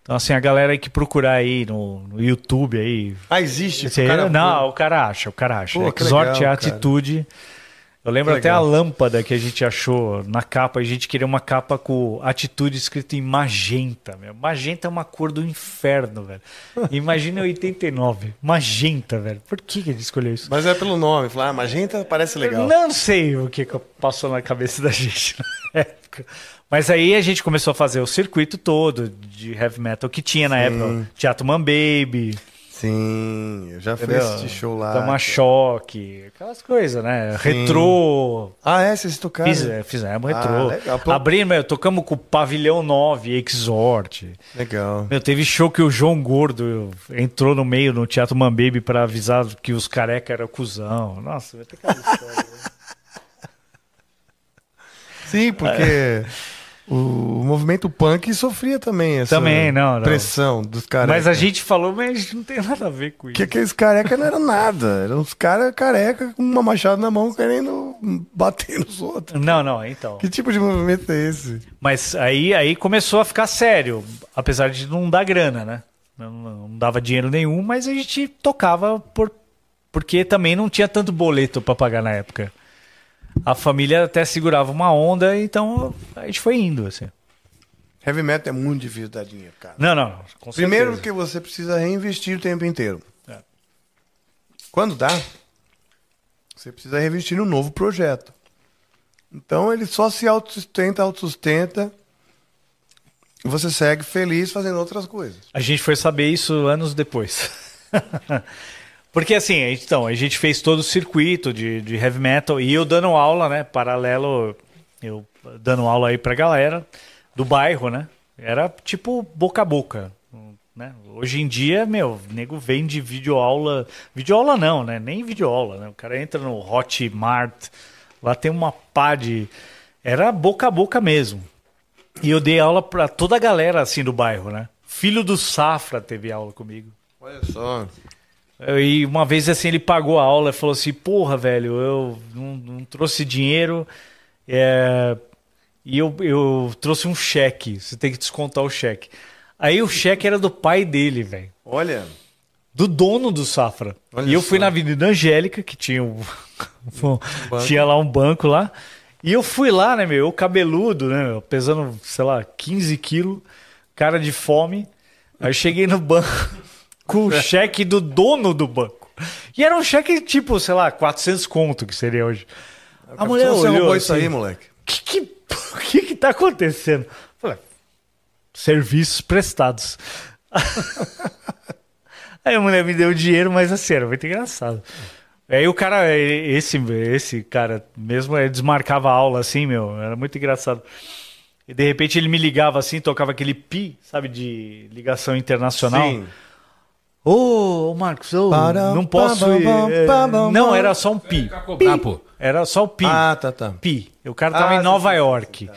Então, assim, a galera que procurar aí no, no YouTube aí. Ah, existe? esse o cara- não, o cara acha, o cara acha. Pô, que Exorte legal, é cara. Eu lembro até a lâmpada que a gente achou na capa. A gente queria uma capa com atitude escrito em magenta, meu. Magenta é uma cor do inferno, velho. Imagina em 89. Magenta, velho. Por que, que a gente escolheu isso? Mas é pelo nome. Falar, ah, magenta parece legal. Não sei o que, que passou na cabeça da *laughs* gente na época. Mas aí a gente começou a fazer o circuito todo de heavy metal que tinha na Sim. época. Teatro Man Baby, Sim, eu já fui entendeu? assistir show lá. Tama Choque, aquelas coisas, né? Retrô. Ah, é? Vocês tocaram? Fiz, é, fizemos Ah, retrô. legal. Pô- Abrimos, meu, tocamos com o Pavilhão 9, Exhort. Legal. Meu, teve show que o João Gordo entrou no meio no Teatro Man Baby pra avisar que os careca eram cuzão. Nossa, vai ter cada história. né? *laughs* Sim, porque o movimento punk sofria também essa Também, não, não. pressão dos caras. Mas a gente falou, mas não tem nada a ver com isso. Que aqueles careca não eram nada. Eram uns caras careca com uma machada na mão querendo bater nos outros. Não, não, então. Que tipo de movimento é esse? Mas aí, aí começou a ficar sério, apesar de não dar grana, né? Não, não dava dinheiro nenhum, mas a gente tocava por, porque também não tinha tanto boleto para pagar na época. A família até segurava uma onda, então a gente foi indo, assim. Heavy metal é muito difícil dar dinheiro, cara. Não, não, com Primeiro certeza. que você precisa reinvestir o tempo inteiro. É. Quando dá, você precisa reinvestir num novo projeto. Então ele só se autossustenta, autossustenta. E você segue feliz fazendo outras coisas. A gente foi saber isso anos depois. *laughs* Porque assim, então, a gente fez todo o circuito de, de heavy metal e eu dando aula, né? Paralelo, eu dando aula aí pra galera do bairro, né? Era tipo boca a boca. Né? Hoje em dia, meu, nego vende videoaula. Videoaula não, né? Nem videoaula, né? O cara entra no Hotmart, lá tem uma pá de. Era boca a boca mesmo. E eu dei aula pra toda a galera assim do bairro, né? Filho do Safra teve aula comigo. Olha só. E uma vez assim ele pagou a aula e falou assim: Porra, velho, eu não, não trouxe dinheiro é, e eu, eu trouxe um cheque. Você tem que descontar o cheque. Aí o cheque era do pai dele, velho. Olha. Do dono do Safra. Olha e eu fui só. na Avenida Angélica, que tinha, um, *laughs* tinha lá um banco lá. E eu fui lá, né, meu? Eu cabeludo, né, meu? Pesando, sei lá, 15 quilos, cara de fome. Aí eu cheguei no banco *laughs* com o cheque do dono do banco. E era um cheque tipo, sei lá, 400 conto que seria hoje. A mulher Você olhou roubou assim, isso aí, moleque. que que, o *laughs* que que tá acontecendo? Falei, serviços prestados. *laughs* Aí a mulher me deu o dinheiro, mas assim, era muito engraçado. Aí o cara, esse, esse cara mesmo, ele desmarcava a aula assim, meu, era muito engraçado. E de repente ele me ligava assim, tocava aquele pi, sabe, de ligação internacional. Sim. Ô, ô, Marcos, Para, não posso pa, ir. é, Não, era só um pi. Pô. Era só o pi. Ah, tá, tá. Pi. O cara tava Ah, em sim, Nova sim, sim, York.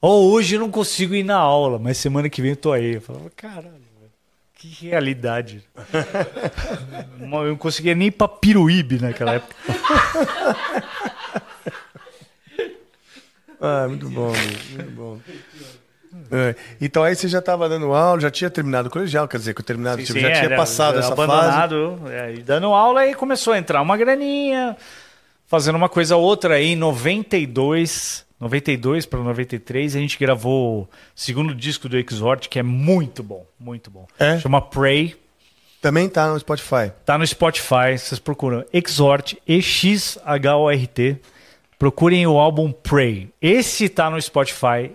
Ou hoje eu não consigo ir na aula, mas semana que vem eu tô aí. Eu falava, caralho, que realidade. *laughs* eu não conseguia nem ir pra Piruíbe naquela época. *laughs* Ah, muito bom, muito bom. É, Então aí você já estava dando aula, já tinha terminado o colegial, quer dizer, que eu terminado, tipo, já tinha era- passado essa fase. abandonado, é, e dando aula e começou a entrar uma graninha, fazendo uma coisa ou outra aí em 92, 92 para 93, a gente gravou o segundo disco do Exhort, que é muito bom, muito bom. É? Chama Pray. Também tá no Spotify. Tá no Spotify, vocês procuram Exhort, E-X-H-O-R-T. Procurem o álbum Pray. Esse tá no Spotify.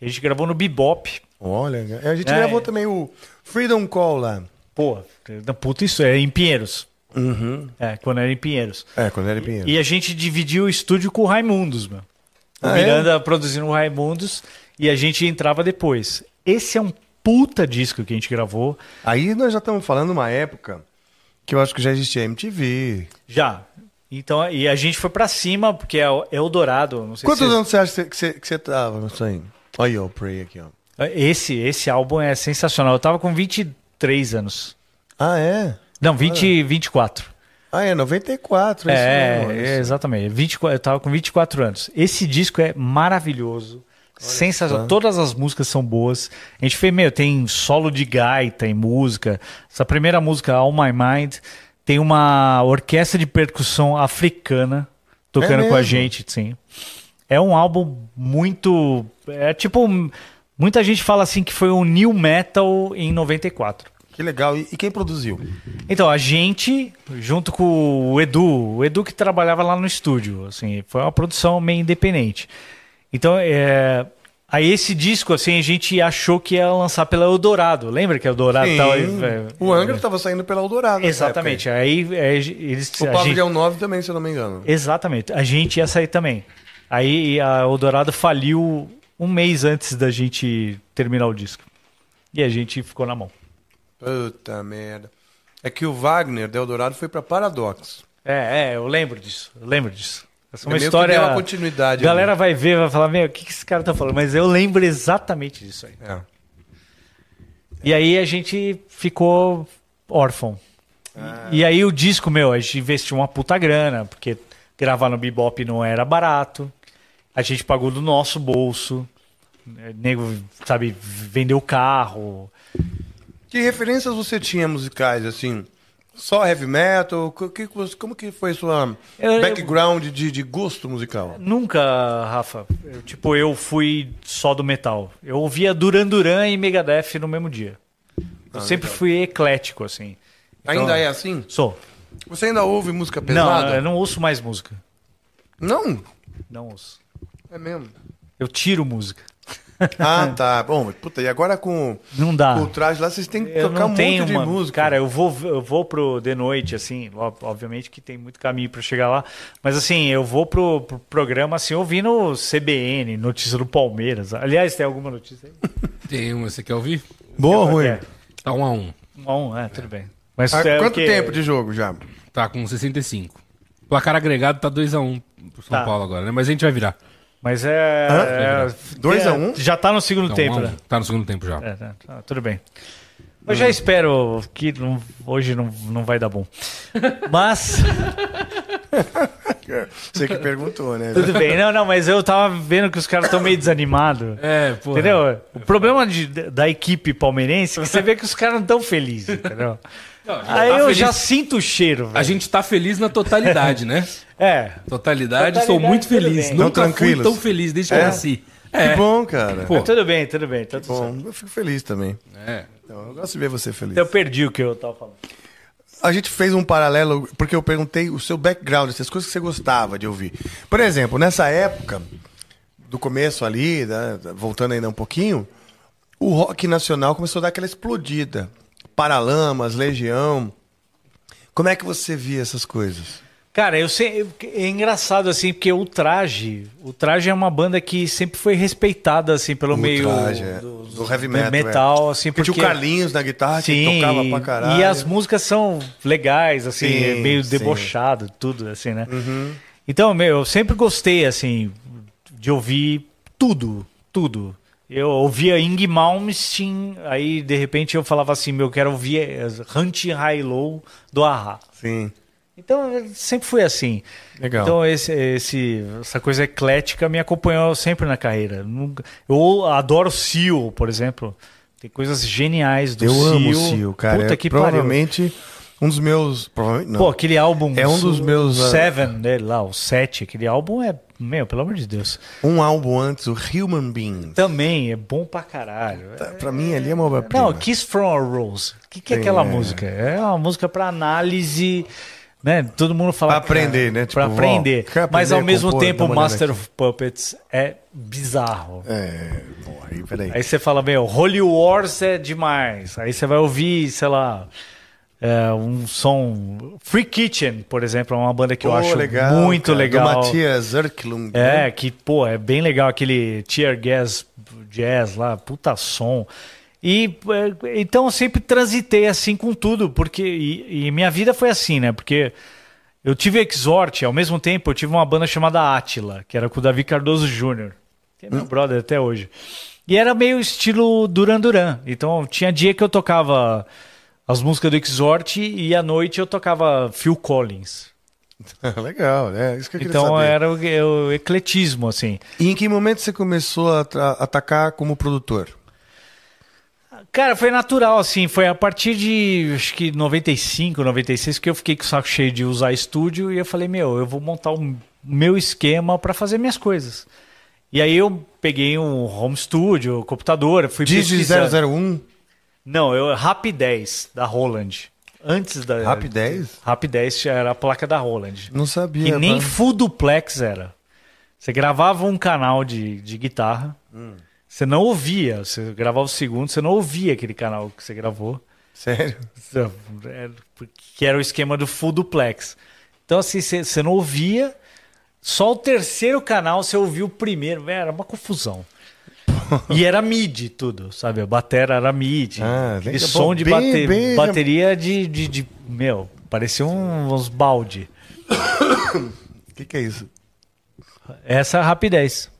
A gente gravou no Bebop. Olha, a gente É, gravou é. também o Freedom Call lá. Pô, da puta isso é em Pinheiros. Uhum. É, quando era em Pinheiros. É, quando era em Pinheiro. E a gente dividiu o estúdio com o Raimundos, meu. O Ah, é? Miranda produzindo o Raimundos e a gente entrava depois. Esse é um puta disco que a gente gravou. Aí nós já estamos falando uma época que eu acho que já existia MTV. Já. Então, e a gente foi pra cima, porque é o Eldorado. Não sei Quantos se anos você acha que você, que você tava aí? Olha o Pray aqui, ó. Esse, esse álbum é sensacional. Eu tava com 23 anos. Ah, é? Não, 20, 24. Ah, é 94, é, É, isso mesmo. é, exatamente. 24, eu tava com 24 anos. Esse disco é maravilhoso. Sensacional. só. Todas as músicas são boas. A gente fez, meu, tem solo de gaita em música. Essa primeira música, All My Mind, tem uma orquestra de percussão africana tocando É com a gente, sim. É um álbum muito. É tipo. Muita gente fala assim que foi um new metal em 94. Que legal. E, e quem produziu? Então, a gente, junto com o Edu, o Edu que trabalhava lá no estúdio, assim, foi uma produção meio independente. Então, é, aí esse disco, assim, a gente achou que ia lançar pela Eldorado. Lembra que a Eldorado Sim. tava... é, o Angra estava saindo pela Eldorado. Exatamente. Aí é, eles... aí. O a gente- Pavilhão 9 também, se eu não me engano. Exatamente. A gente ia sair também. Aí a Eldorado faliu um mês antes da gente terminar o disco. E a gente ficou na mão. Puta merda. É que o Wagner da Eldorado foi pra Paradox. É, é, eu lembro disso. Eu lembro disso. Essa é uma meio que história. deu uma continuidade A galera vai ver, vai falar, meu, o que, que esse cara tá falando? Mas eu lembro exatamente disso aí. É. E aí a gente ficou órfão. E aí o disco, meu, a gente investiu uma puta grana, porque gravar no Bebop não era barato. A gente pagou do nosso bolso. É, Nego, sabe, vendeu carro. Que referências você tinha musicais, assim? Só heavy metal? Que como que foi sua Eu- eu- background de, de gosto musical? Nunca, Rafa. eu- tipo, eu fui só do metal. Eu ouvia Duran Duran e Megadeth no mesmo dia. Eu sempre fui eclético, assim. Então- Ainda é assim? Sou. Você ainda ouve música Não, pesada? eu não ouço mais música. Não? Não ouço. É mesmo. Eu tiro música. Ah, tá. Bom, puta, e agora com, Não dá. com o traje lá, vocês têm que Eu tocar um monte de uma... música. Cara, eu vou, eu vou pro de noite, assim, ob- obviamente que tem muito caminho pra chegar lá, mas assim, eu vou pro, pro programa, assim, ouvindo CBN, notícia do Palmeiras. Aliás, tem alguma notícia aí? *laughs* Tem uma, você quer ouvir? Boa ou ruim? É, Tá um a um. um a um, é, tudo bem. Mas Há é o quanto tempo de jogo já? Tá com 65. Placar agregado tá 2 a 1 pro São Tá. Paulo agora, né? Mas a gente vai virar. Mas é... Hã? é Dois é, a um? Já tá no segundo um tempo, um. né? Tá no segundo tempo já. É, tá, tá, tudo bem. Eu já espero que não- hoje não, não vai dar bom. *laughs* Mas, *laughs* Você que perguntou, né? tudo bem. Não, não, mas eu tava vendo que os caras estão meio desanimados. *laughs* É, pô. Entendeu? O problema de- da equipe palmeirense é que você vê que os caras não estão felizes, entendeu? Aí tá eu feliz. já sinto o cheiro, A gente tá feliz na totalidade, né? *laughs* É. Totalidade, Totalidade, sou muito feliz. Nunca fui tão feliz desde que É? eu nasci. Que É. bom, cara. Pô. Mas tudo bem, tudo bem. Tá tudo certo. Bom, eu fico feliz também. É. Então, eu gosto de ver você feliz. Eu perdi o que eu tava falando. A gente fez um paralelo, porque eu perguntei o seu background, essas coisas que você gostava de ouvir. Por exemplo, nessa época, do começo ali, né, voltando ainda um pouquinho, o rock nacional começou a dar aquela explodida. Paralamas, Legião. Como é que você via essas coisas? Cara, eu sei, é engraçado assim, porque o Traje, o Traje é uma banda que sempre foi respeitada assim pelo O meio Traje, é. do heavy metal. metal, é. assim, Porque porque tinha o Carlinhos na guitarra, que Sim, tocava pra caralho. e as músicas são legais, assim, Sim, é meio sim. Uhum. debochado, tudo, assim, né? Então, meu, eu sempre gostei, assim, de ouvir tudo, tudo. Eu ouvia Ing Malmsteen, aí de repente eu falava assim, meu, eu quero ouvir eh, Hunt High Low do Ahá. Sim, Então, eu sempre fui assim. legal. Então, esse, esse- essa coisa eclética me acompanhou sempre na carreira. Eu adoro Seal, por exemplo. Tem coisas geniais do eu Seal. amo o Cio, cara. Puta é que pariu. provavelmente um dos meus... Provavelmente não. Pô, aquele álbum. É um dos meus, ah, Seven dele lá, o 7. Aquele álbum é. Meu, pelo amor de Deus. Um álbum antes, o Human Beings. Também é bom pra caralho. Tá, Pra mim, ali é uma obra-prima. Não, Kiss from a Rose. O que, que é Sim, aquela é. música? É uma música pra análise. Né? Todo mundo fala. Pra aprender, né? pra Tipo, ó, aprender. aprender Mas ao mesmo compor? Tempo, Master of Puppets é bizarro. É, bom, aí, peraí. Aí você fala, meu, Holy Wars é demais. Aí você vai ouvir, sei lá, é, um som. Free Kitchen, por exemplo, é uma banda que eu acho legal, muito cara, legal. Do Matias Zerklung. né? É, que, pô, é bem legal aquele Tear Gas Jazz lá, puta som. E é, então eu sempre transitei assim com tudo, porque e, e minha vida foi assim, né? Porque eu tive Exhort, ao mesmo tempo eu tive uma banda chamada Atila, que era com o Davi Cardoso Jr., que é meu brother até hoje. E era meio estilo Duran Duran. Então tinha dia que eu tocava as músicas do Exhort e à noite eu tocava Phil Collins. *laughs* Legal, é isso que eu Então saber. era o, o ecletismo, assim. E em que momento você começou a atacar como produtor? Cara, foi natural, assim. Foi a partir de, acho que 95, 96, que eu fiquei com o saco cheio de usar estúdio e eu falei, meu, eu vou montar o meu esquema para fazer minhas coisas. E aí eu peguei um home studio, computador, fui Digi pesquisar. 001, Não, eu Rap 10 da Roland. Antes da Rap 10? Rap 10 já era a placa da Roland. Não sabia. Que nem mano. full duplex era. Você gravava um canal de, de guitarra, você não ouvia. Você gravava o segundo, você não ouvia aquele canal que você gravou. Sério? É, Que era o esquema do full duplex. Então, assim, você não ouvia. Só o terceiro canal você ouvia o primeiro. Era uma confusão. *laughs* e era mid tudo, sabe? A batera era mid. Ah, legal. som de Bem- bate- bem- bateria de, de, de- Meu, parecia um- uns balde. O *coughs* que, que é isso? Essa é a rapidez.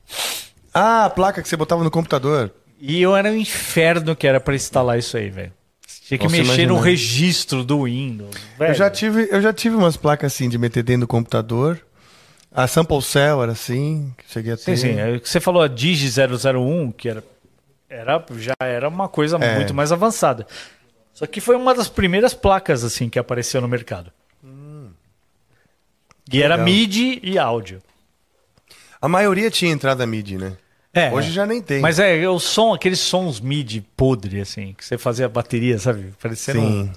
Ah, a placa que você botava no computador. E eu era um inferno que era pra instalar isso aí, velho. Tinha que Nossa, mexer no registro do Windows. velho. Eu já, tive, eu já tive umas placas assim de meter dentro do computador. A Sample Cell era assim, que cheguei a ter. Sim, sim. É Você falou a Digi 001, que era, era, já era uma coisa É. muito mais avançada. Só que foi uma das primeiras placas assim que apareceu no mercado. e era. MIDI e áudio. A maioria tinha entrada MIDI, né? É, Hoje já nem tem. Mas é o som, aqueles sons MIDI podre, assim, que você fazia a bateria, sabe? Parecendo um- Sim.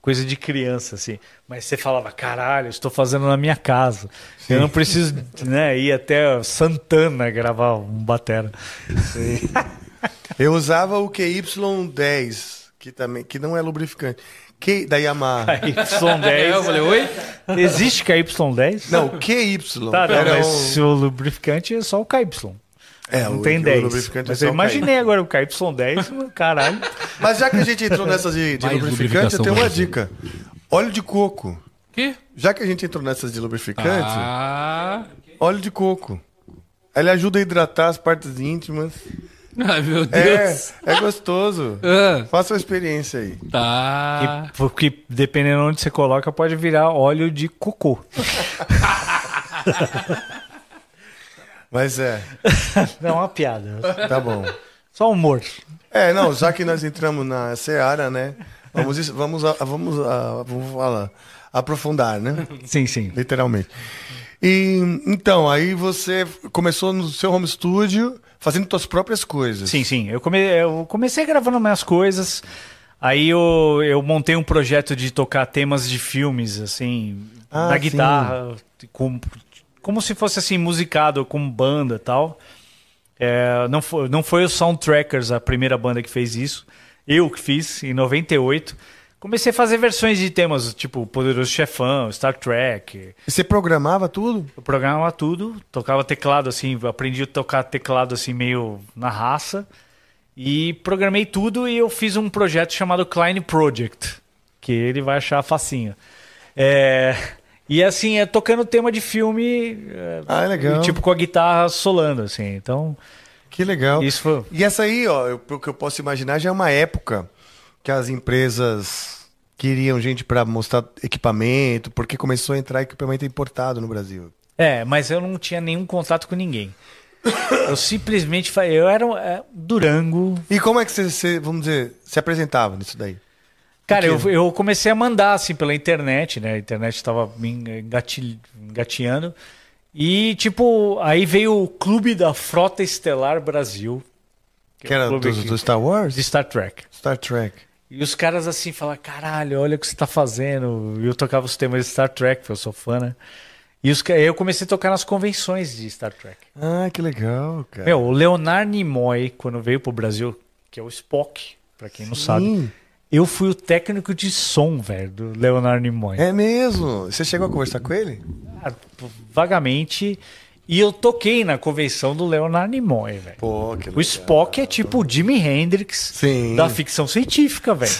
Coisa de criança, assim. Mas você falava, caralho, estou fazendo na minha casa. Eu não preciso né, ir até Santana gravar um batera. Eu usava o QY10, que, também, que não é lubrificante. Que, da Yamaha. *laughs* KY10. É, eu falei, oi? Existe KY10? Não, QY. Tá, não, Era mas um- se o lubrificante é só o KY. É, não o- tem o 10. lubrificante é Mas eu o imaginei agora o KY10, *laughs* caralho. Mas já que a gente entrou nessas de, de lubrificante, eu tenho uma dica. Óleo de coco. Quê? Já que a gente entrou nessas de lubrificante, Ah. óleo de coco. Ele ajuda a hidratar as partes íntimas. Ai, meu É, Deus. é gostoso. *laughs* Ah, Faça uma experiência aí. tá. E- porque dependendo onde você coloca, pode virar óleo de cocô. *laughs* Mas é, *laughs* Não é uma piada. tá bom. Só humor. É, não, já que nós entramos na Seara, né? Vamos, vamos, a- vamos, a- vamos falar, aprofundar, né? Sim, sim. Literalmente. E então, aí você começou no seu home studio fazendo suas próprias coisas. Sim, sim. Eu, come- eu comecei gravando minhas coisas. Aí eu, eu montei um projeto de tocar temas de filmes, assim, Ah, na sim. guitarra, com- como se fosse assim, musicado com banda e tal. É, não, foi, não foi o Soundtrackers a primeira banda que fez isso. Eu que fiz, em 98. Comecei a fazer versões de temas, tipo Poderoso Chefão, Star Trek. E você programava tudo? Eu programava tudo, tocava teclado assim, aprendi a tocar teclado assim meio na raça. E programei tudo e eu fiz um projeto chamado Klein Project, que ele vai achar facinho. É, e assim, é tocando tema de filme, é, Ah, é legal. tipo com a guitarra solando assim. Então, Que legal. isso foi E essa aí, ó, eu- o que eu posso imaginar já é uma época que as empresas queriam gente para mostrar equipamento, porque começou a entrar equipamento importado no Brasil. É, mas eu não tinha nenhum contato com ninguém. *coughs* Eu simplesmente falei, eu era um, é, Durango, E como é que você, você, vamos dizer, se apresentava nisso daí? Cara, eu, eu comecei a mandar assim pela internet, né? A internet estava me engati- engateando. E, tipo, aí veio o Clube da Frota Estelar Brasil, Que era o clube do, que- do Star Wars? de Star Trek. Star Trek. E os caras assim falaram, caralho, olha o que você tá fazendo. E eu tocava os temas de Star Trek, porque eu sou fã, né? E os, eu comecei a tocar nas convenções de Star Trek. Ah, que legal, cara. Meu, o Leonard Nimoy, quando veio pro Brasil, que é o Spock, pra quem não sabe, Sim, eu fui o técnico de som, velho, do Leonard Nimoy. é mesmo. Você chegou a conversar com ele? Ah, vagamente. E eu toquei na convenção do Leonard Nimoy, velho. O Spock é tipo o Jimi Hendrix Sim. da ficção científica, velho.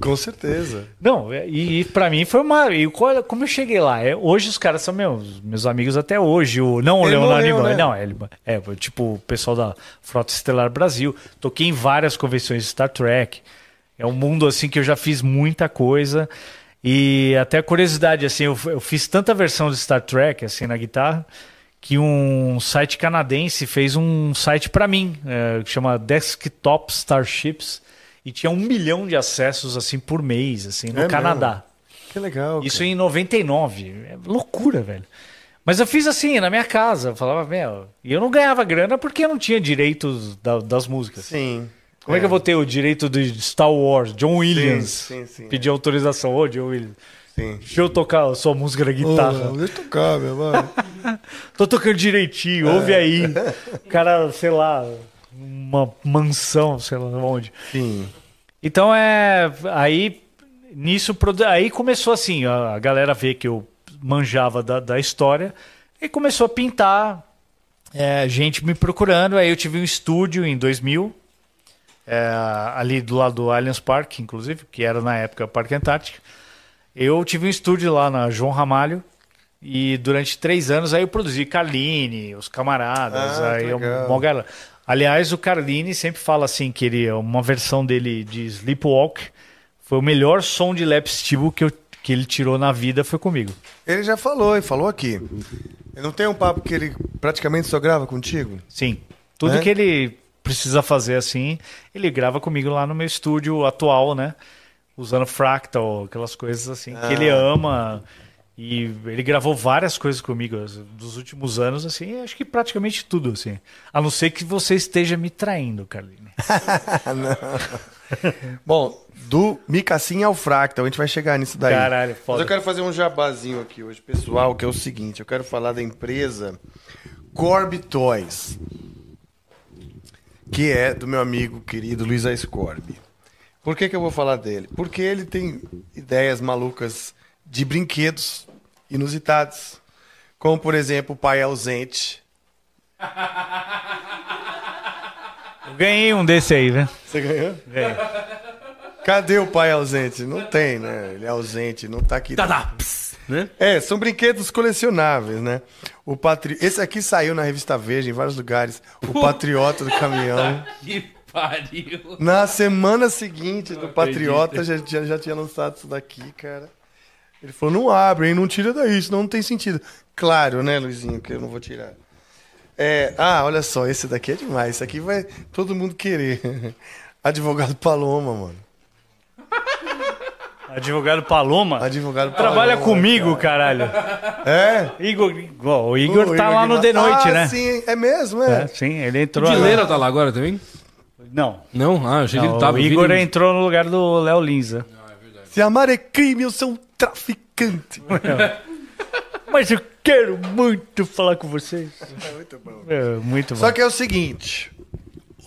Com certeza. Não, é- e, e para mim foi uma. E como eu cheguei lá? É, hoje os caras são meus, meus amigos até hoje. O, não o Ele Leonard morreu, Nimoy, né? não. Ele, é, tipo o pessoal da Frota Estelar Brasil. Toquei em várias convenções de Star Trek. É um mundo assim que eu já fiz muita coisa. E até curiosidade, assim, eu, eu fiz tanta versão de Star Trek assim na guitarra que um site canadense fez um site para mim é, que chama Desktop Starships e tinha um milhão de acessos assim por mês assim no É Canadá. Que legal. Isso cara. em 99. É loucura, velho. Mas eu fiz assim, na minha casa. Eu falava, meu. E eu não ganhava grana porque eu não tinha direitos da- das músicas. Sim. Como é. que eu vou ter o direito de Star Wars? John Williams. sim, sim, Pedir autorização. Ô, John Williams. Sim. Deixa eu tocar a sua música na guitarra. Ô, deixa eu tocar, meu mano. *laughs* Tô tocando direitinho, ouve É. aí. O *laughs* cara, sei lá, uma mansão, sei lá onde. Sim. Então é. Aí nisso aí começou assim, a, a galera vê que eu manjava da, da história e começou a pintar é, gente me procurando. Aí eu tive um estúdio em 2000, é, ali do lado do Allianz Park, inclusive, que era na época Parque Antártico. Eu tive um estúdio lá na João Ramalho. E durante três anos aí eu produzi Carline, os camaradas, Ah, aí eu, galera. Aliás, o Carline sempre fala assim que ele uma versão dele de Sleepwalk foi o melhor som de lap steel que, eu, que ele tirou na vida foi comigo. Ele já falou, e falou aqui. Eu não tenho um papo que ele praticamente só grava contigo? Sim. Tudo É? que ele precisa fazer assim, ele grava comigo lá no meu estúdio atual, né? Usando Fractal, aquelas coisas assim Ah. que ele ama. E ele gravou várias coisas comigo dos últimos anos, assim, acho que praticamente tudo, assim. A não ser que você esteja me traindo, Carline. *laughs* Bom, do Micacim ao Fractal, a gente vai chegar nisso daí. Caralho, foda. Mas eu quero fazer um jabazinho aqui hoje, pessoal, que é o seguinte, eu quero falar da empresa Corby Toys, que é do meu amigo querido Luiz Ascorbi. Por que, que eu vou falar dele? Porque ele tem ideias malucas de brinquedos inusitados, como por exemplo o pai ausente. *laughs* Eu ganhei um desse aí, né? Você ganhou? Ganhei. Cadê o pai ausente? Não tem, né? Ele é ausente, não tá aqui. Tá, tá. Né? É, são brinquedos colecionáveis, né? O patri... Esse aqui saiu na revista Veja em vários lugares. O Patriota do Caminhão. *laughs* Que pariu. Na semana seguinte do Patriota já, já, já tinha lançado isso daqui, cara. Ele falou: não abre, hein? Não tira daí, senão não tem sentido. Claro, né, Luizinho, que eu não vou tirar. É, ah, olha só, esse daqui é demais. Esse aqui vai todo mundo querer. *laughs* Advogado Paloma, mano. Advogado Paloma. Advogado Paloma. Trabalha comigo, caralho. É? Igor, ó, o Igor O tá lá no Guimarães. The Noite, ah, né? Sim, é mesmo, é. É, sim, ele O entrou. Dileira tá lá agora também? Não. Não? Ah, eu achei que ele tava. o Igor vindo- entrou no lugar do Léo Linza. Se amar é crime, eu sou um traficante. *laughs* Mas eu quero muito falar com vocês. É muito bom. É, muito bom. Só que é o seguinte: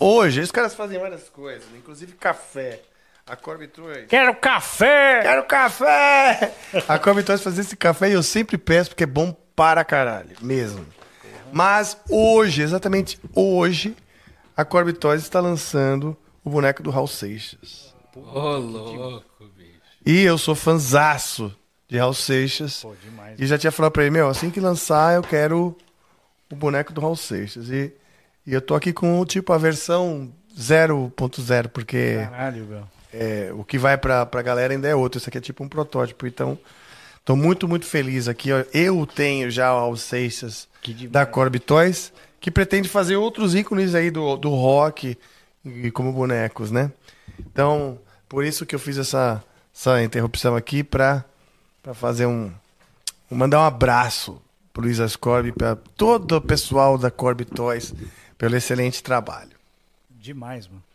hoje, os caras fazem várias coisas, né? inclusive café. A Corby Toys. Quero café! Quero café! A Corby Toys faz esse café e eu sempre peço porque é bom para caralho, mesmo. Mas hoje, exatamente hoje, a Corby Toys está lançando o boneco do Raul Seixas. Ô, louco, bicho. E eu sou fanzaço de Raul Seixas. Pô, demais. E já tinha falado pra ele, meu, assim que lançar, eu quero o boneco do Raul Seixas. E, e eu tô aqui com, tipo, a versão 0.0, porque Caralho, meu. É, o que vai pra, pra galera ainda é outro. Isso aqui é tipo um protótipo. Então, tô muito, muito feliz aqui. ó. Eu tenho já o Raul Seixas da Corby Toys, que pretende fazer outros ícones aí do, do rock e como bonecos, né? Então, por isso que eu fiz essa, essa interrupção aqui pra, pra fazer um. mandar um abraço pro Luiz Ascorbi, pra todo o pessoal da Corby Toys, pelo excelente trabalho. Demais, mano.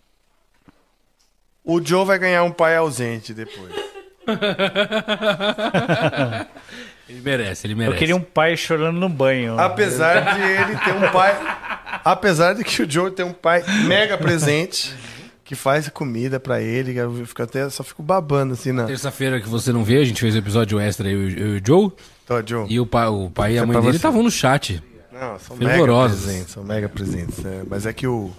O Joe vai ganhar um pai ausente depois. *laughs* Ele merece, ele merece. Eu queria um pai chorando no banho. Apesar de ele ter um pai. Apesar de que o Joe tem um pai mega presente, que faz comida pra ele, eu fico até, só fico babando assim, na. Terça-feira que você não vê, a gente fez o episódio extra eu, eu e o Joe. Tô, Joe. E o pai, o pai e a é mãe dele estavam no chat. Não, são mega presentes, são mega presentes. é, mas é que o.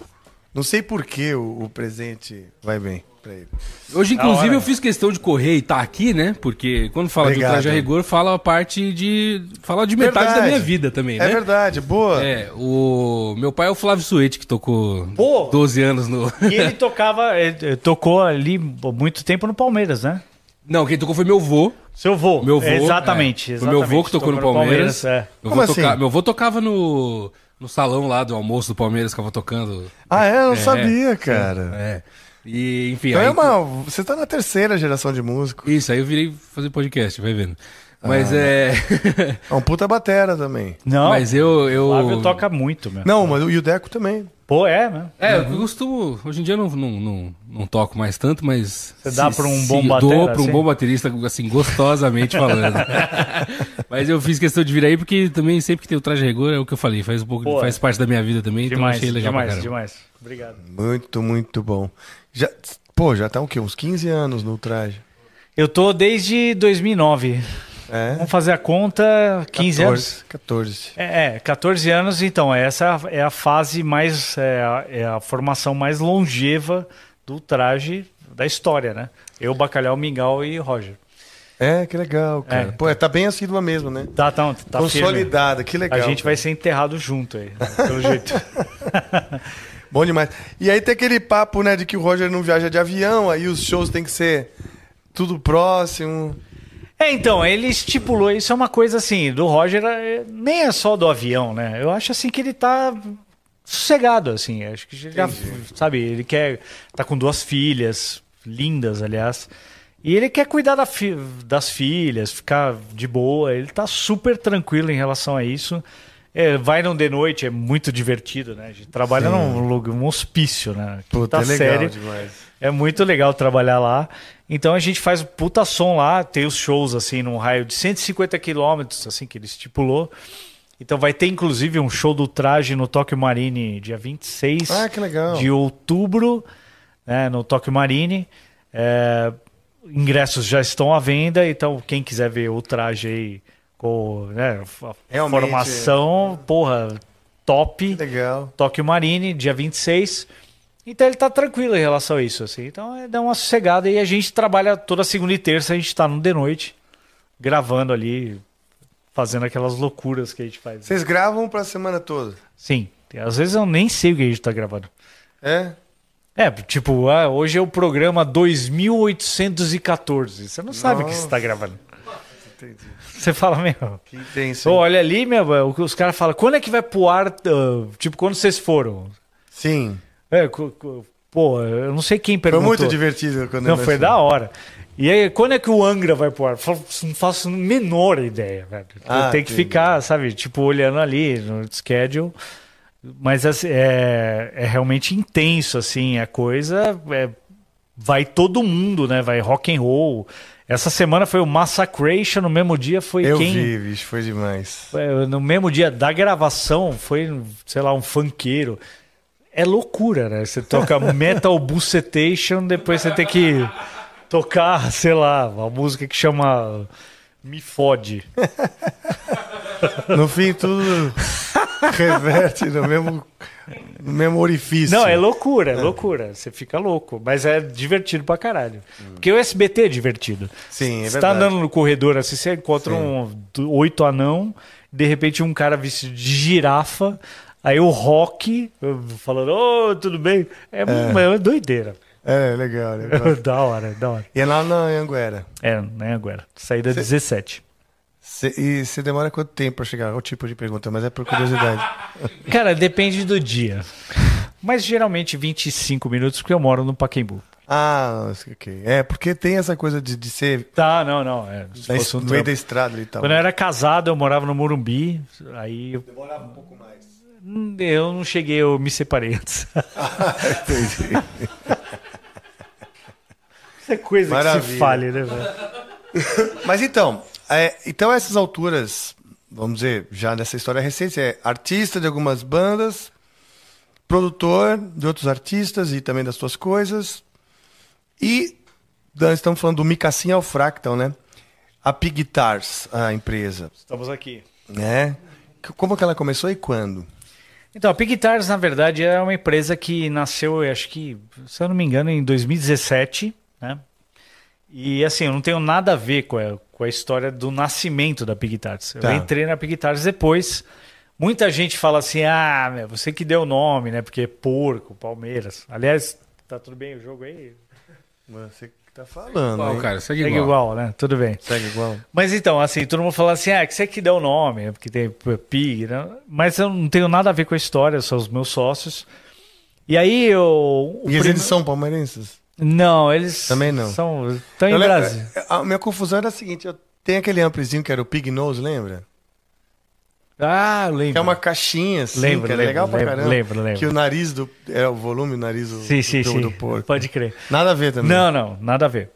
Não sei por que o, o presente vai bem pra ele. Hoje, inclusive, hora. eu fiz questão de correr e tá aqui, né? Porque quando fala Obrigado. de traje a rigor, fala a parte de. Fala de metade Verdade. da minha vida também, É né? verdade, boa. É, o meu pai é o Flávio Suete, que tocou Pô! 12 anos no. E ele *laughs* tocava, ele tocou ali muito tempo no Palmeiras, né? Não, quem tocou foi meu vô. Seu vô. Meu vô. Exatamente. é. Foi meu vô que tocou no Palmeiras. é. Meu Como vô, toca- assim? meu vô tocava no, no salão lá do almoço do Palmeiras, ficava tocando. Ah, é? Eu não É, sabia, cara. É. E, enfim. Então aí- é uma. Você tá na terceira geração de músico. Isso, aí eu virei fazer podcast, vai vendo. Ah. Mas é. *laughs* É um puta batera também. Não, Mas eu. eu... o Flávio toca muito, meu. Não, mas o e o Deco também. Pô, é, né? É, eu costumo. Hoje em dia eu não, não, não, não toco mais tanto, mas. Você dá pra um bom Dou batera, pra um assim? bom baterista, assim, gostosamente falando. *laughs* mas eu fiz questão de vir aí porque também sempre que tem o traje rigor é o que eu falei, faz um pouco, Pô, faz parte da minha vida também, então Demais, achei legal demais, demais. Obrigado. Muito, muito bom. Já, pô, já tá o quê? Uns 15 anos no traje. Eu tô desde 2009. É? Vamos fazer a conta, 15 anos. 14. É, é, 14 anos, então, essa é a fase mais, é a, é a formação mais longeva do traje da história, né? Eu, Bacalhau, Mingau e Roger. É, que legal, cara. É. Pô, é, tá bem assídua mesmo, né? Tá, tá, tá firme. Consolidada, que legal. A gente cara. vai ser enterrado junto aí, pelo jeito. *laughs* Bom demais. E aí tem aquele papo, né, de que o Roger não viaja de avião, aí os shows tem que ser tudo próximo. É, então, ele estipulou, isso é uma coisa assim, do Roger, é, nem é só do avião, né? Eu acho assim que ele tá sossegado, assim, acho que já, sabe, ele quer, tá com duas filhas, lindas, aliás, e ele quer cuidar da fi- das filhas, ficar de boa, ele tá super tranquilo em relação a isso. É, vai num de noite, é muito divertido, né? A gente trabalha num, lugar- num hospício, né? Puta, Quinta é legal série. demais. É muito legal trabalhar lá. Então a gente faz puta som lá, tem os shows assim num raio de 150 quilômetros, assim que ele estipulou. Então vai ter inclusive um show do traje no Tóquio Marine dia 26 Ah, que legal. de outubro, né, no Tóquio Marine. É, ingressos já estão à venda, então quem quiser ver o traje aí com né, a Realmente, formação, porra, top. Legal. Tóquio Marine, dia 26. Então ele tá tranquilo em relação a isso, assim. Então é dar uma sossegada e a gente trabalha toda segunda e terça, a gente tá no de noite, gravando ali, fazendo aquelas loucuras que a gente faz. Vocês gravam pra semana toda? Sim, às vezes eu nem sei o que a gente tá gravando. É? É, tipo, ah, hoje é o programa 2814. Você não sabe o que você tá gravando. Entendi. Você fala, meu. Que intenso. Olha ali, meu, os caras falam, quando é que vai pro ar? ah, tipo, quando vocês foram? Sim. É, pô, eu não sei quem Foi perguntou. muito divertido quando Não, foi da hora. E aí, quando é que o Angra vai pro ar? Não faço a menor ideia, velho. Ah, Tem que ficar, sabe, tipo, olhando ali no schedule. Mas assim, é, é realmente intenso, assim, a coisa. é- vai todo mundo, né? Vai rock and roll. Essa semana foi o Massacration, no mesmo dia foi Eu quem... vi, bicho, foi demais. No mesmo dia da gravação, foi, sei lá, um funkeiro. É loucura, né? Você toca *laughs* Metal Bucetation, depois você tem que tocar, sei lá, uma música que chama Me Fode. *laughs* No fim, tudo reverte no mesmo, no mesmo orifício. Não, é loucura, é loucura. Você fica louco. Mas é divertido pra caralho. Porque o SBT é divertido. Sim, é Você tá andando no corredor assim, você encontra Sim. um oito anão, de repente um cara vestido de girafa, aí o rock falando, ô, tudo bem? É, é. doideira. É, legal, legal. *laughs* da hora, da hora. E é lá na Anguera. É, né, agora. Saída 17. Cê- e você demora quanto tempo pra chegar? É o tipo de pergunta, mas é por curiosidade. *laughs* Cara, depende do dia. Mas geralmente 25 minutos, porque eu moro no Pacaembu. Ah, ok. É, porque tem essa coisa de, de ser Tá, não, não. É, fosse um no meio da estrada e tal. Quando eu era casado, eu morava no Morumbi. Aí eu, Demorava um pouco mais. eu não cheguei, eu me separei antes. *laughs* Entendi. Isso é coisa que se Maravilha. fale, né, velho? Mas então, é, então essas alturas, vamos dizer, já nessa história recente, é artista de algumas bandas, produtor de outros artistas e também das suas coisas. E nós estamos falando do Micassin ao Fractal, né? A Pig Guitars, a empresa, Estamos aqui. né? Como que ela começou e quando? Então, a Pig Guitars, na verdade, é uma empresa que nasceu, eu acho que, se eu não me engano, em 2017, né? E assim, eu não tenho nada a ver com a, com a história do nascimento da Pig Guitars. Eu Tá. entrei na Pig Guitars depois. Muita gente fala assim, ah, meu, você que deu o nome, né? Porque é porco, Palmeiras. Aliás, tá tudo bem o jogo aí? Você que tá falando, Igual, cara, segue Segue igual. igual, né? Tudo bem. Segue igual. Mas então, assim, todo mundo fala assim, ah, que você que deu o nome, porque tem Pig, né? mas eu não tenho nada a ver com a história, são os meus sócios. E aí eu. o E prim- eles são palmeirenses? Não, eles. Também não. São, estão em lembro- Brasil. A minha confusão era a seguinte, eu tenho aquele amplizinho que era o Pig Nose, lembra? Ah, lembro. Que é uma caixinha assim, Lembro, que era lembro, legal pra lembro, caramba. lembro, lembro. Que o nariz do. É o volume, o nariz do, Sim, sim, do, sim. do porco. Pode crer. Nada a ver também. Não, não, nada a ver.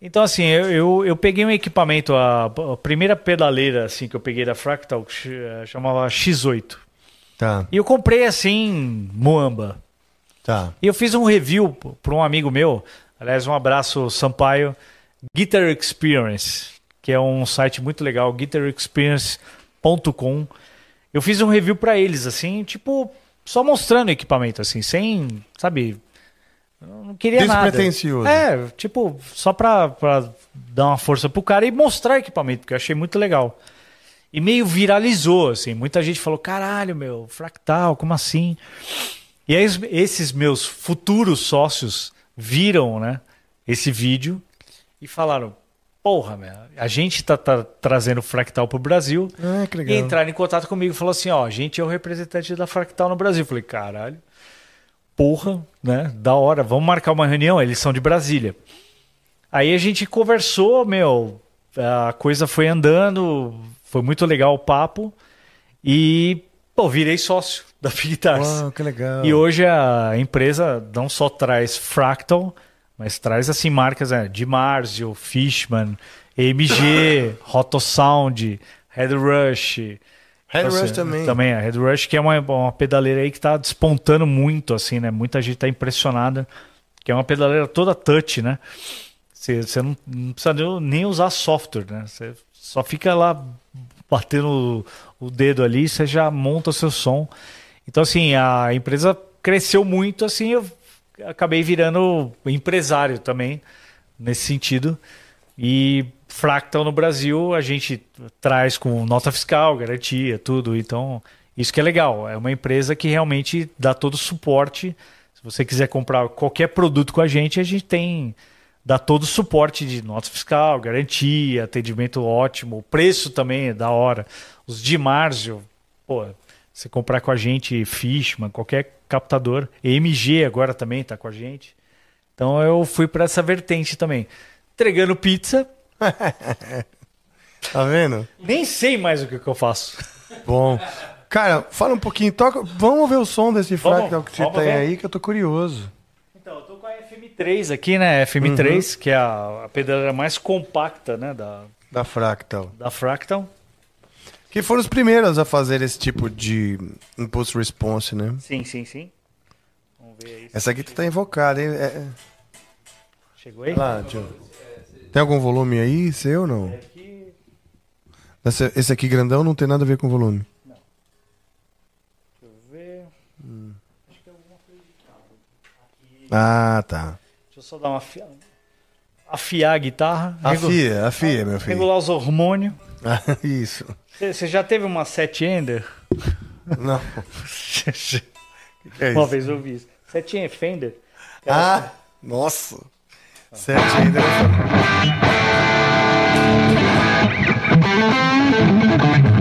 Então, assim, eu, eu, eu peguei um equipamento, a, a primeira pedaleira assim, que eu peguei da Fractal, que eh, chamava X8. Tá, E eu comprei assim, Moamba. Tá. E eu fiz um review para um amigo meu, aliás, um abraço, Sampaio, Guitar Experience, que é um site muito legal, guitarexperience.com. Eu fiz um review para eles, assim, tipo, só mostrando equipamento, assim, sem, sabe, não queria nada. Despretensioso. É, tipo, só pra, pra dar uma força pro cara e mostrar equipamento, porque eu achei muito legal. E meio viralizou, assim. Muita gente falou, caralho, meu, fractal, como assim? E aí es- esses meus futuros sócios viram, né, esse vídeo e falaram, porra, meu, a gente tá, tá trazendo fractal pro Brasil. Ah. E entraram em contato comigo e falou assim, ó, a gente é o representante da Fractal no Brasil. Eu falei, caralho, porra, né? Da hora, vamos marcar uma reunião. Eles são de Brasília. Aí a gente conversou, meu, a coisa foi andando, foi muito legal o papo. E pô, virei sócio *laughs* da. Uau, que legal. E hoje a empresa não só traz Fractal, mas traz assim marcas né, de Marzio, Fishman, EMG, *laughs* Rotosound, Head Rush. Head Então, Rush assim, também. Também, a Head Rush, que é uma, uma pedaleira aí que está despontando muito, assim, né? Muita gente está impressionada. Que é uma pedaleira toda touch, né? Você, você não, não precisa nem- nem usar software, né? Você só fica lá batendo o, dedo ali, você já monta seu som. Então, assim, a empresa cresceu muito, assim, eu acabei virando empresário também, nesse sentido. E Fractal no Brasil, a gente traz com nota fiscal, garantia, tudo. Então, isso que é legal. É uma empresa que realmente dá todo o suporte. Se você quiser comprar qualquer produto com a gente, a gente tem dá todo o suporte de nota fiscal, garantia, atendimento ótimo, preço também é da hora. Os de Marzio, pô, você comprar com a gente Fishman, qualquer captador, EMG agora também está com a gente. Então eu fui para essa vertente também. Entregando pizza, *laughs* Tá vendo? nem sei mais o que, que eu faço. Bom. Cara, fala um pouquinho, toca. Vamos ver o som desse fractal que você tem ver. aí, que eu tô curioso. Então, eu tô com a FM3 aqui, né? FM3, que é a, a pedaleira mais compacta, né, da, Da Fractal. da Fractal. Que foram os primeiros a fazer esse tipo de impulse response, né? Sim, sim, sim. Vamos ver aí. Essa aqui tu tá invocada, hein? É, é. Chegou aí? Lá. Tem algum volume aí, seu ou não? Esse, esse aqui grandão não tem nada a ver com volume. deixa eu ver. Acho que é alguma coisa de cabo. Aqui, Ah, tá. deixa eu só dar uma afia... afiar a guitarra. regu- Afia, afia, meu filho. Regular os hormônios. Ah, *laughs* Isso. Você já teve uma set ender? Não. É *laughs* uma vez eu vi isso. Set end Fender? Ah, nossa. Sete ainda. Olha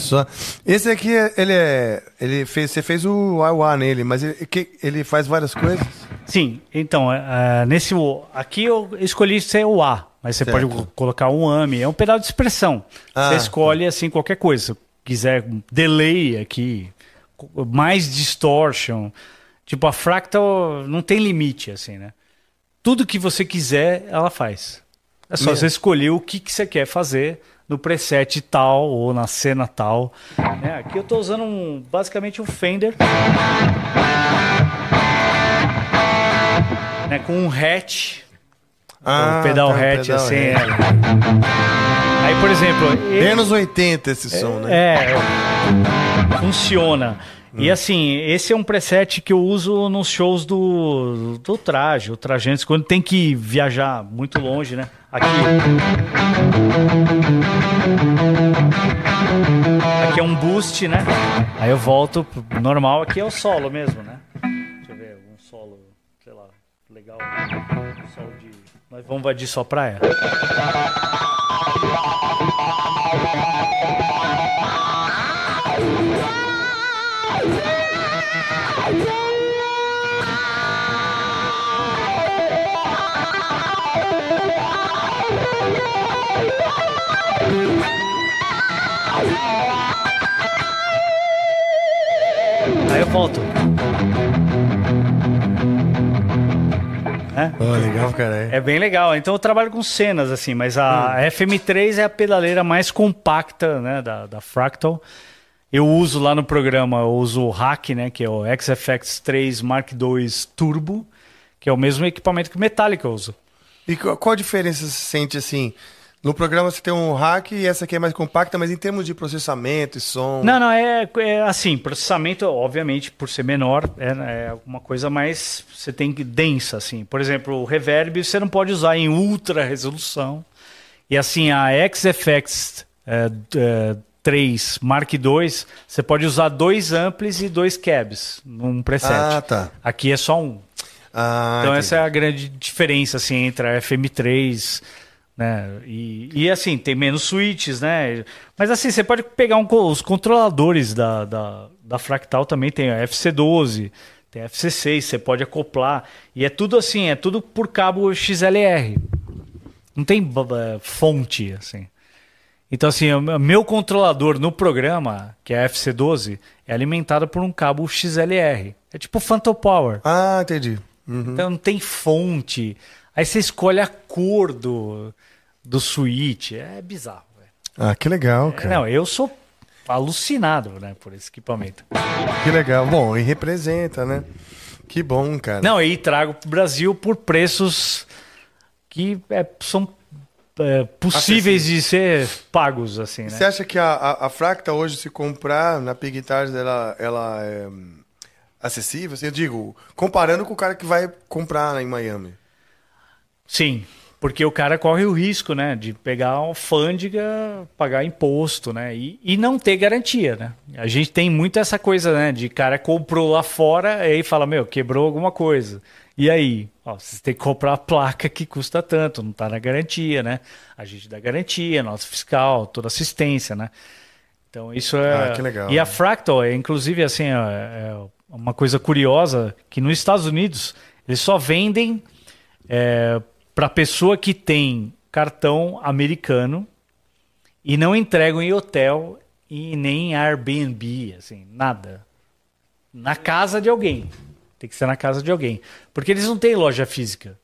só. Esse aqui, ele é. Ele fez, você fez o Aiwa nele, mas ele, que, ele faz várias coisas. Sim, então, é, nesse aqui eu escolhi ser o A, mas você Certo. pode colocar um AMI, é um pedal de expressão. Ah, você escolhe assim qualquer coisa. Se quiser delay aqui, mais distortion, tipo a Fractal não tem limite assim, né? Tudo que você quiser, ela faz. É só Mesmo? você escolher o que, que você quer fazer no preset tal ou na cena tal. né? Aqui eu estou usando um, basicamente um Fender. né, com um hatch, o pedal tá, hatch, pedal assim. é. Aí, por exemplo, ele- anos 80 esse som, né? é, funciona. E assim, esse é um preset que eu uso nos shows do, do traje, o Trajantes, quando tem que viajar muito longe, né? Aqui. Aqui é um boost, né? Aí eu volto normal, aqui é o solo mesmo, né? Deixa eu ver, um solo, sei lá, legal. Um solo de. Nós vamos invadir só praia. Aí eu volto. É? Ó, legal, cara. É. Bem legal. Então eu trabalho com cenas, assim, mas a FM3 é a pedaleira mais compacta né, da, da Fractal. Eu uso lá no programa, eu uso o Hack, né, que é o XFX3 Mark II Turbo, que é o mesmo equipamento que o Metallica usa. E qual, a diferença você sente assim? No programa você tem um hack e essa aqui é mais compacta, mas em termos de processamento e som. Não, não, é, é assim, processamento, obviamente, por ser menor, é, é uma coisa mais, você tem que, densa, assim. Por exemplo, o reverb você não pode usar em ultra resolução. E assim, a XFX é, é, 3 Mark II, você pode usar dois amplis e dois cabs num preset. Ah, tá. Aqui é só um. Ah, Então entendi. essa é a grande diferença assim entre a FM3, né? E, e assim tem menos switches, né? Mas assim você pode pegar um os controladores da, da, da Fractal também tem a FC12, tem a FC6, você pode acoplar e é tudo assim, é tudo por cabo XLR. Não tem b- fonte assim. Então assim, o meu controlador no programa, que é a FC12, é alimentado por um cabo XLR. É tipo Phantom Power. Ah, entendi. Uhum. Então não tem fonte. Aí você escolhe a cor do, do switch. É bizarro, velho. Ah, que legal, É, cara. Não, eu sou alucinado, né, por esse equipamento. Que legal. Bom, e representa, né? Que bom, cara. Não, e trago pro Brasil por preços que é, são é, possíveis de ser pagos, assim, né? Você acha que a, a, a Fractal hoje, se comprar na Pig Guitars, ela, ela é hum, acessível? Assim, eu digo, comparando com o cara que vai comprar em Miami. Sim, porque o cara corre o risco, né, de pegar alfândega, pagar imposto, né, e, e não ter garantia, né. A gente tem muito essa coisa, né, de cara comprou lá fora e aí fala, meu, quebrou alguma coisa. E aí, ó, você tem que comprar a placa que custa tanto, não tá na garantia, né. A gente dá garantia, nosso fiscal, toda assistência, né. Então isso é. Ah, que legal. E a Fractal, é, inclusive, assim, é, é uma coisa curiosa que nos Estados Unidos eles só vendem para pessoa que tem cartão americano e não entregam em hotel e nem em Airbnb, assim, nada. Na casa de alguém. Tem que ser na casa de alguém. Porque eles não têm loja física.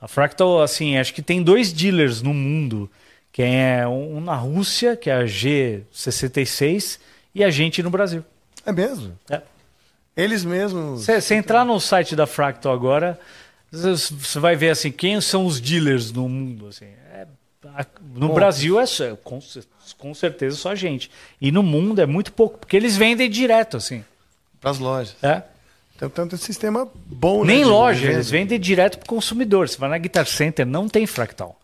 A Fractal, assim, acho que tem dois dealers no mundo. Que é um na Rússia, que é a G66, e a gente no Brasil. É mesmo? É. Eles mesmos. Se entrar no site da Fractal agora, você vai ver assim quem são os dealers no mundo. Assim. É- no Bom. Brasil é só- com, com certeza só a gente. E no mundo é muito pouco, porque eles vendem direto, assim. Pras lojas. É. Tem tanto sistema bom, né? Nem de- loja, eles vendem direto para o consumidor. Você vai na Guitar Center, não tem Fractal.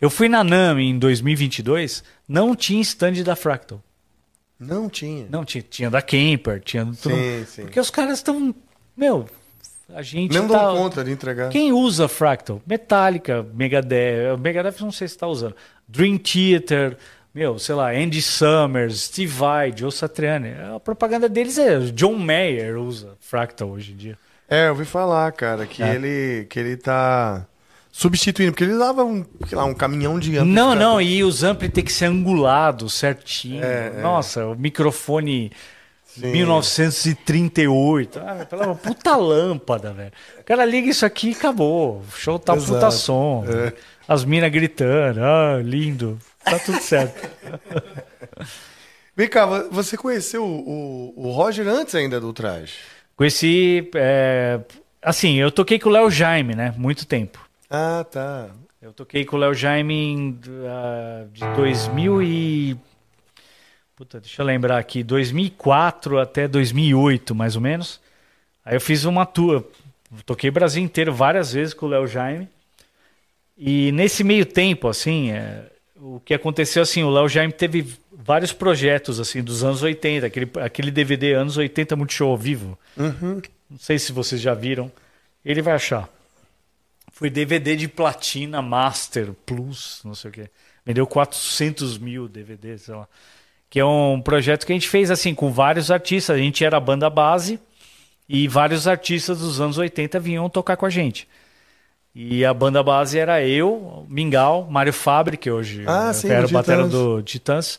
Eu fui na NAMI em 2022, não tinha stand da Fractal. Não tinha. Não tinha, tinha da Camper, tinha do tudo. Sim, sim. Porque os caras estão, meu, a gente Não tá, dão conta de entregar. Quem usa Fractal? Metallica, Megadeth, Megadeth não sei se está usando. Dream Theater, meu, sei lá, Andy Summers, Steve Vai, Joe Satriani. A propaganda deles é John Mayer usa Fractal hoje em dia. É, eu ouvi falar, cara, que, É. ele, que ele tá substituindo, porque ele lava um, lá, um caminhão de Não, amplificador. não, e os ampli tem que ser angulado certinho. É, é. Nossa, o microfone Sim. 1938. Ah, pela puta lâmpada, velho. O cara liga isso aqui e acabou. O show tá Exato. puta som. É. As minas gritando. Ah, lindo. Tá tudo certo. Vem cá, vo- você conheceu o, o, o Roger antes ainda do traje? Conheci. é, assim, eu toquei com o Léo Jaime, né? Muito tempo. Ah, tá. Eu toquei com o Léo Jaime em, ah, de 2000 e... Puta, deixa eu lembrar aqui. 2004 até 2008, mais ou menos. Aí eu fiz uma tour. Toquei o Brasil inteiro várias vezes com o Léo Jaime. E nesse meio tempo, assim, é, o que aconteceu, assim, o Léo Jaime teve vários projetos, assim, dos anos 80. Aquele, aquele DVD anos 80 Multishow ao vivo. Uhum. Não sei se vocês já viram. Ele vai achar. Foi DVD de platina, Master, Plus, não sei o quê. Vendeu 400 mil DVDs, sei lá. Que é um projeto que a gente fez assim com vários artistas. A gente era a banda base e vários artistas dos anos 80 vinham tocar com a gente. E a banda base era eu, Mingau, Mário Fabre, que hoje Ah, eh, sim, era o batera do Titãs,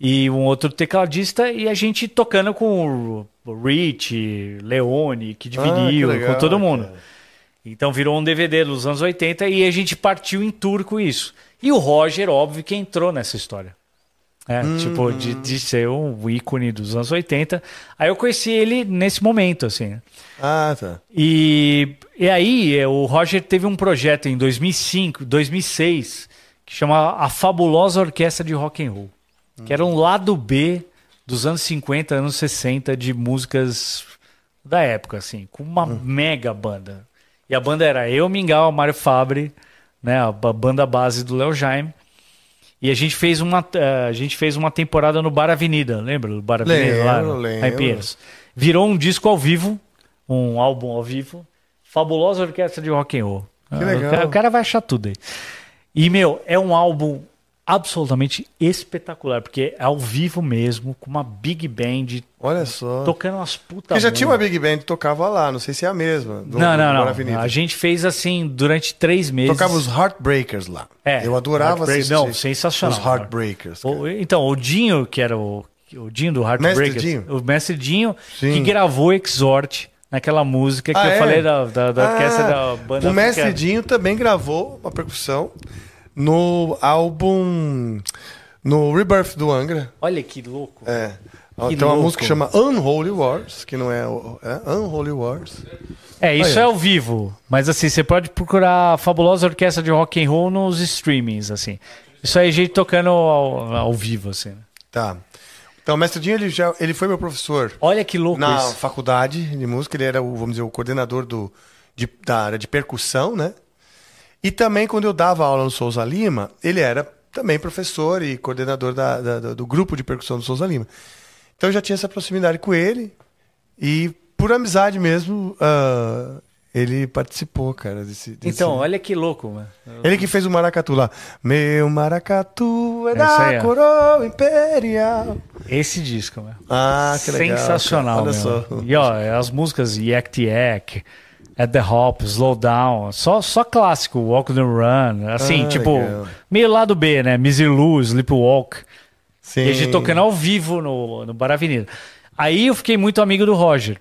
e um outro tecladista, e a gente tocando com o Rich, Leone, Kid Ah, que legal, com todo mundo. cara. Então virou um DVD dos anos 80 e a gente partiu em tour com isso. E o Roger, óbvio, que entrou nessa história. É, Tipo, de, de ser um ícone dos anos 80. Aí eu conheci ele nesse momento, assim. Ah, tá. E, e aí, é, o Roger teve um projeto em 2005, 2006, que chama A Fabulosa Orquestra de Rock and Roll, que era um lado B dos anos 50, anos 60 de músicas da época, assim, com uma mega banda. E a banda era eu, Mingau, Mário Fabre, né, a ba- banda base do Léo Jaime. E a gente fez uma eh, a gente fez uma temporada no Bar Avenida, lembra do Bar Avenida lá, Lembro, lá em lembro. Pinheiros. Virou um disco ao vivo, um álbum ao vivo. Fabulosa Orquestra de Rock and Roll. Que legal. O cara, o cara vai achar tudo aí. E, meu, é um álbum absolutamente espetacular, porque é ao vivo mesmo, com uma big band, Olha só. tocando umas putas Porque já tinha uma. Big Band tocava lá, não sei se é a mesma. do- Não, do não, Bar não. A gente fez assim durante três meses. Tocava os Heartbreakers lá. É, Eu adorava assistir. não, sensacional. Os Heartbreakers. O- então, o Dinho, que era o, o Dinho do Heartbreakers, Mestre Dinho. o mestre Dinho, Sim. que gravou Exhort naquela música que Ah, eu é? falei da, da, da orquestra Ah, da banda O Mestre. Dinho também gravou uma percussão no álbum. No Rebirth do Angra. Olha que louco. É. Que Tem uma louco. música que chama Unholy Wars, que não é. o- é Unholy Wars. É, isso Olha. é ao vivo. Mas assim, você pode procurar a fabulosa orquestra de rock and roll nos streamings, assim. Isso aí é gente tocando ao, ao vivo, assim. né? Tá. Então, o Mestre Dinho, ele, já, ele foi meu professor Olha que louco na isso. faculdade de música. Ele era, o, vamos dizer, o coordenador do, de- da área de percussão, né? E também, quando eu dava aula no Souza Lima, ele era também professor e coordenador da- da- do grupo de percussão do Souza Lima. Então, eu já tinha essa proximidade com ele. E, por amizade mesmo, ah, ele participou, cara, desse... desse- Então, olha que louco, mano. Ele que fez o maracatu lá. Meu maracatu é, É aí, da ó. coroa imperial. Esse disco, mano. Ah, que legal. Sensacional, cara. Olha meu. só. E ó, as músicas Yak Yak, At the Hop, Slow Down, só, só clássico, Walk the Run, assim, Ah, tipo, legal. meio lado B, né? Lou, Sleepwalk. Sim. E a gente tocando ao vivo no, no Bar Avenida. Aí eu fiquei muito amigo do Roger.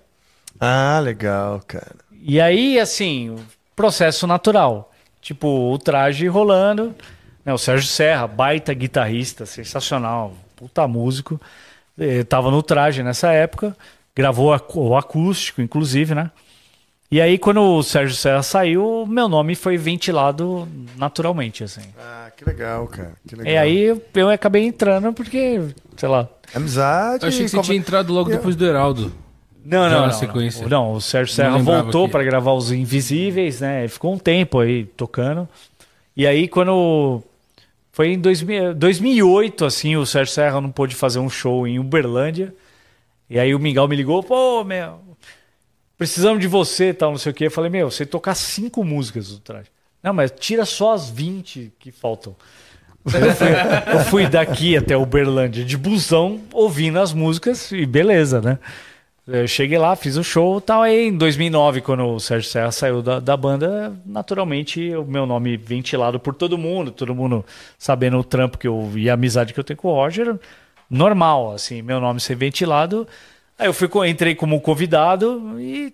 Ah, legal, cara. E aí, assim, processo natural. Tipo, o traje rolando. Né, o Sérgio Serra, baita guitarrista, sensacional, puta músico. Eh, tava no traje nessa época. Gravou o acústico, inclusive, né? E aí, quando o Sérgio Serra saiu, meu nome foi ventilado naturalmente, assim. Ah, que legal, cara. Que legal. E aí eu- eu acabei entrando porque, sei lá. Amizade. Eu achei que você conver- tinha entrado logo depois do Heraldo. Não, não, não, sequência. não. Não, o Sérgio Serra voltou que- para gravar os Invisíveis, né? Ele Ficou um tempo aí tocando. E aí quando foi em 2000, 2008 assim, o Sérgio Serra não pôde fazer um show em Uberlândia. E aí o Mingau me ligou, pô, meu, precisamos de você, tal, não sei o quê. Eu falei, meu, você tocar cinco músicas do traje. Não, mas tira só as 20 que faltam. Eu fui, eu fui daqui até Uberlândia de busão, ouvindo as músicas e beleza, né? Eu cheguei lá, fiz o show tal. Aí em 2009, quando o Sérgio Serra saiu da, da banda, naturalmente o meu nome ventilado por todo mundo, todo mundo sabendo o trampo que eu e a amizade que eu tenho com o Roger, normal, assim, meu nome ser ventilado. Aí eu fui, entrei como convidado e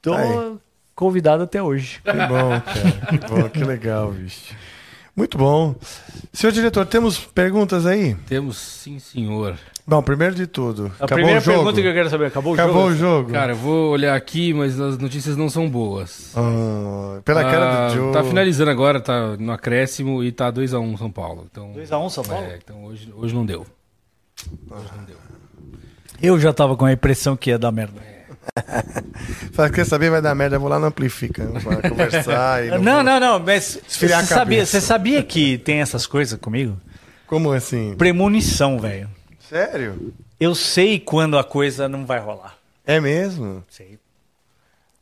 tô Aí. convidado até hoje. Que bom, cara. Que bom, que legal, bicho. Muito bom. Senhor diretor, temos perguntas aí? Temos, sim, senhor. Bom, primeiro de tudo. A acabou primeira o jogo? pergunta que eu quero saber, acabou o Acabou jogo? o jogo? Cara, eu vou olhar aqui, mas as notícias não são boas. Ah, pela cara Ah, do Joe. Tá finalizando agora, tá no acréscimo e tá 2x1 São Paulo. Então, 2x1 São Paulo? É, então hoje, hoje não deu. Hoje não deu. Eu já tava com a impressão que ia dar merda. *laughs* Fala, quer saber? Vai dar merda, eu vou lá no Amplifica. Pra conversar. e *laughs* Não, não, não, mas Esfriar você sabia, você sabia que tem essas coisas comigo? Como assim? Premonição, velho. Sério? Eu sei quando a coisa não vai rolar. É mesmo? Sei.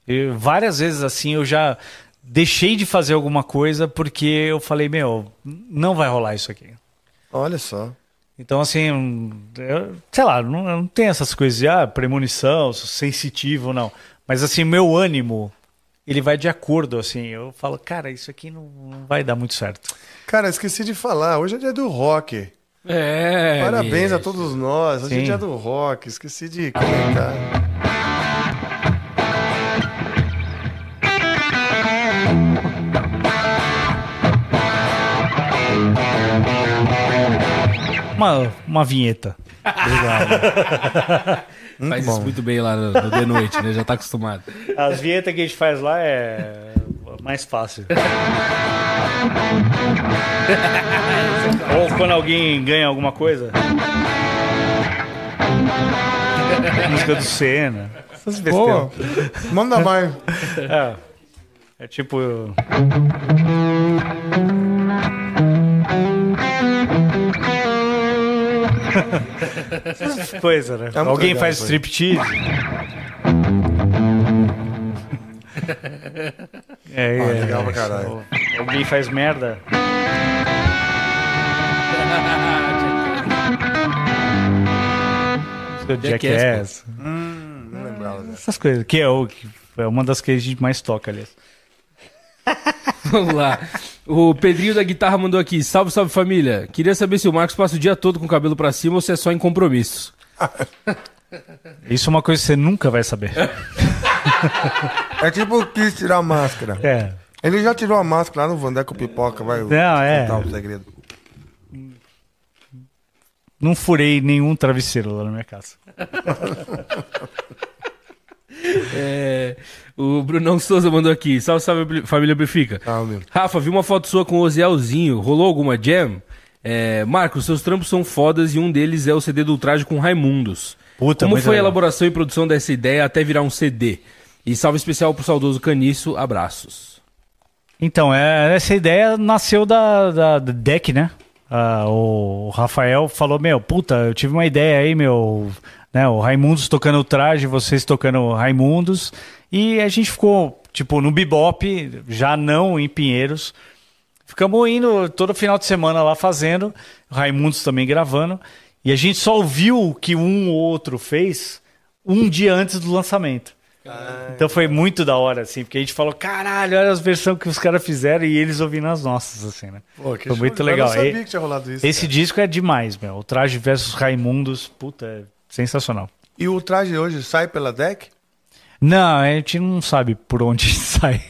Eu- várias vezes assim eu já deixei de fazer alguma coisa porque eu falei, meu, não vai rolar isso aqui. Olha só. Então, assim, eu- sei lá, não, não tem essas coisas de ah, premonição, sou sensitivo, não. Mas, assim, meu ânimo, ele vai de acordo, assim. Eu falo, cara, isso aqui não, não vai dar muito certo. Cara, esqueci de falar. Hoje é dia do rock. É. Parabéns a todos nós. Hoje é Sim. dia do rock. Esqueci de comentar. Uma, uma vinheta. *laughs* Muito Faz bom. isso muito bem lá no, no de noite, né? Já tá acostumado. As vinhetas que a gente faz lá é mais fácil. Ou quando alguém ganha alguma coisa. Música do Senna. Essas Pô, besteiras. manda mais. É, é tipo. Essas *laughs* coisas, né? É Alguém legal faz aí. striptease. *laughs* É, Ah, é, legal pra caralho. Alguém faz merda. Seu Jackass. Hum, não lembrava. dessa. Essas coisas. Que é, o, que é uma das que a gente mais toca, aliás. Vamos lá. O Pedrinho da guitarra mandou aqui. Salve, salve família. Queria saber se o Marcos passa o dia todo com o cabelo pra cima ou se é só em compromisso. *laughs* Isso é uma coisa que você nunca vai saber. *laughs* É tipo o Kiss tirar a máscara. É. Ele já tirou a máscara lá no Vandeco Pipoca, vai Não, é. contar o segredo. Não furei nenhum travesseiro lá na minha casa. *laughs* *laughs* É, o Brunão Souza mandou aqui. Salve, salve família Brifica. Salve. Rafa, vi uma foto sua com o Ozielzinho. Rolou alguma jam? É, Marcos, seus trampos são fodas e um deles é o CD do Ultraje com Raimundos. Puta, Como foi a legal. elaboração e produção dessa ideia até virar um CD? E salve especial pro saudoso Caniço. Abraços. Então, é, essa ideia nasceu da, da, da deck, né? Ah, o Rafael falou, meu, puta, eu tive uma ideia aí, meu, né? O Raimundos tocando o traje, vocês tocando Raimundos. E a gente ficou, tipo, no Bebop, já não em Pinheiros. Ficamos indo todo final de semana lá fazendo, Raimundos também gravando. E a gente só ouviu o que um ou outro fez um dia antes do lançamento. Então foi muito da hora, assim, porque a gente falou, caralho, olha as versões que os caras fizeram e eles ouvindo as nossas, assim, né? Pô, Foi muito legal. Eu não sabia E- que tinha rolado isso. Esse cara. disco é demais, meu. O Traje versus Raimundos, puta, é sensacional. E o traje hoje sai pela deck? Não, a gente não sabe por onde *laughs* sai.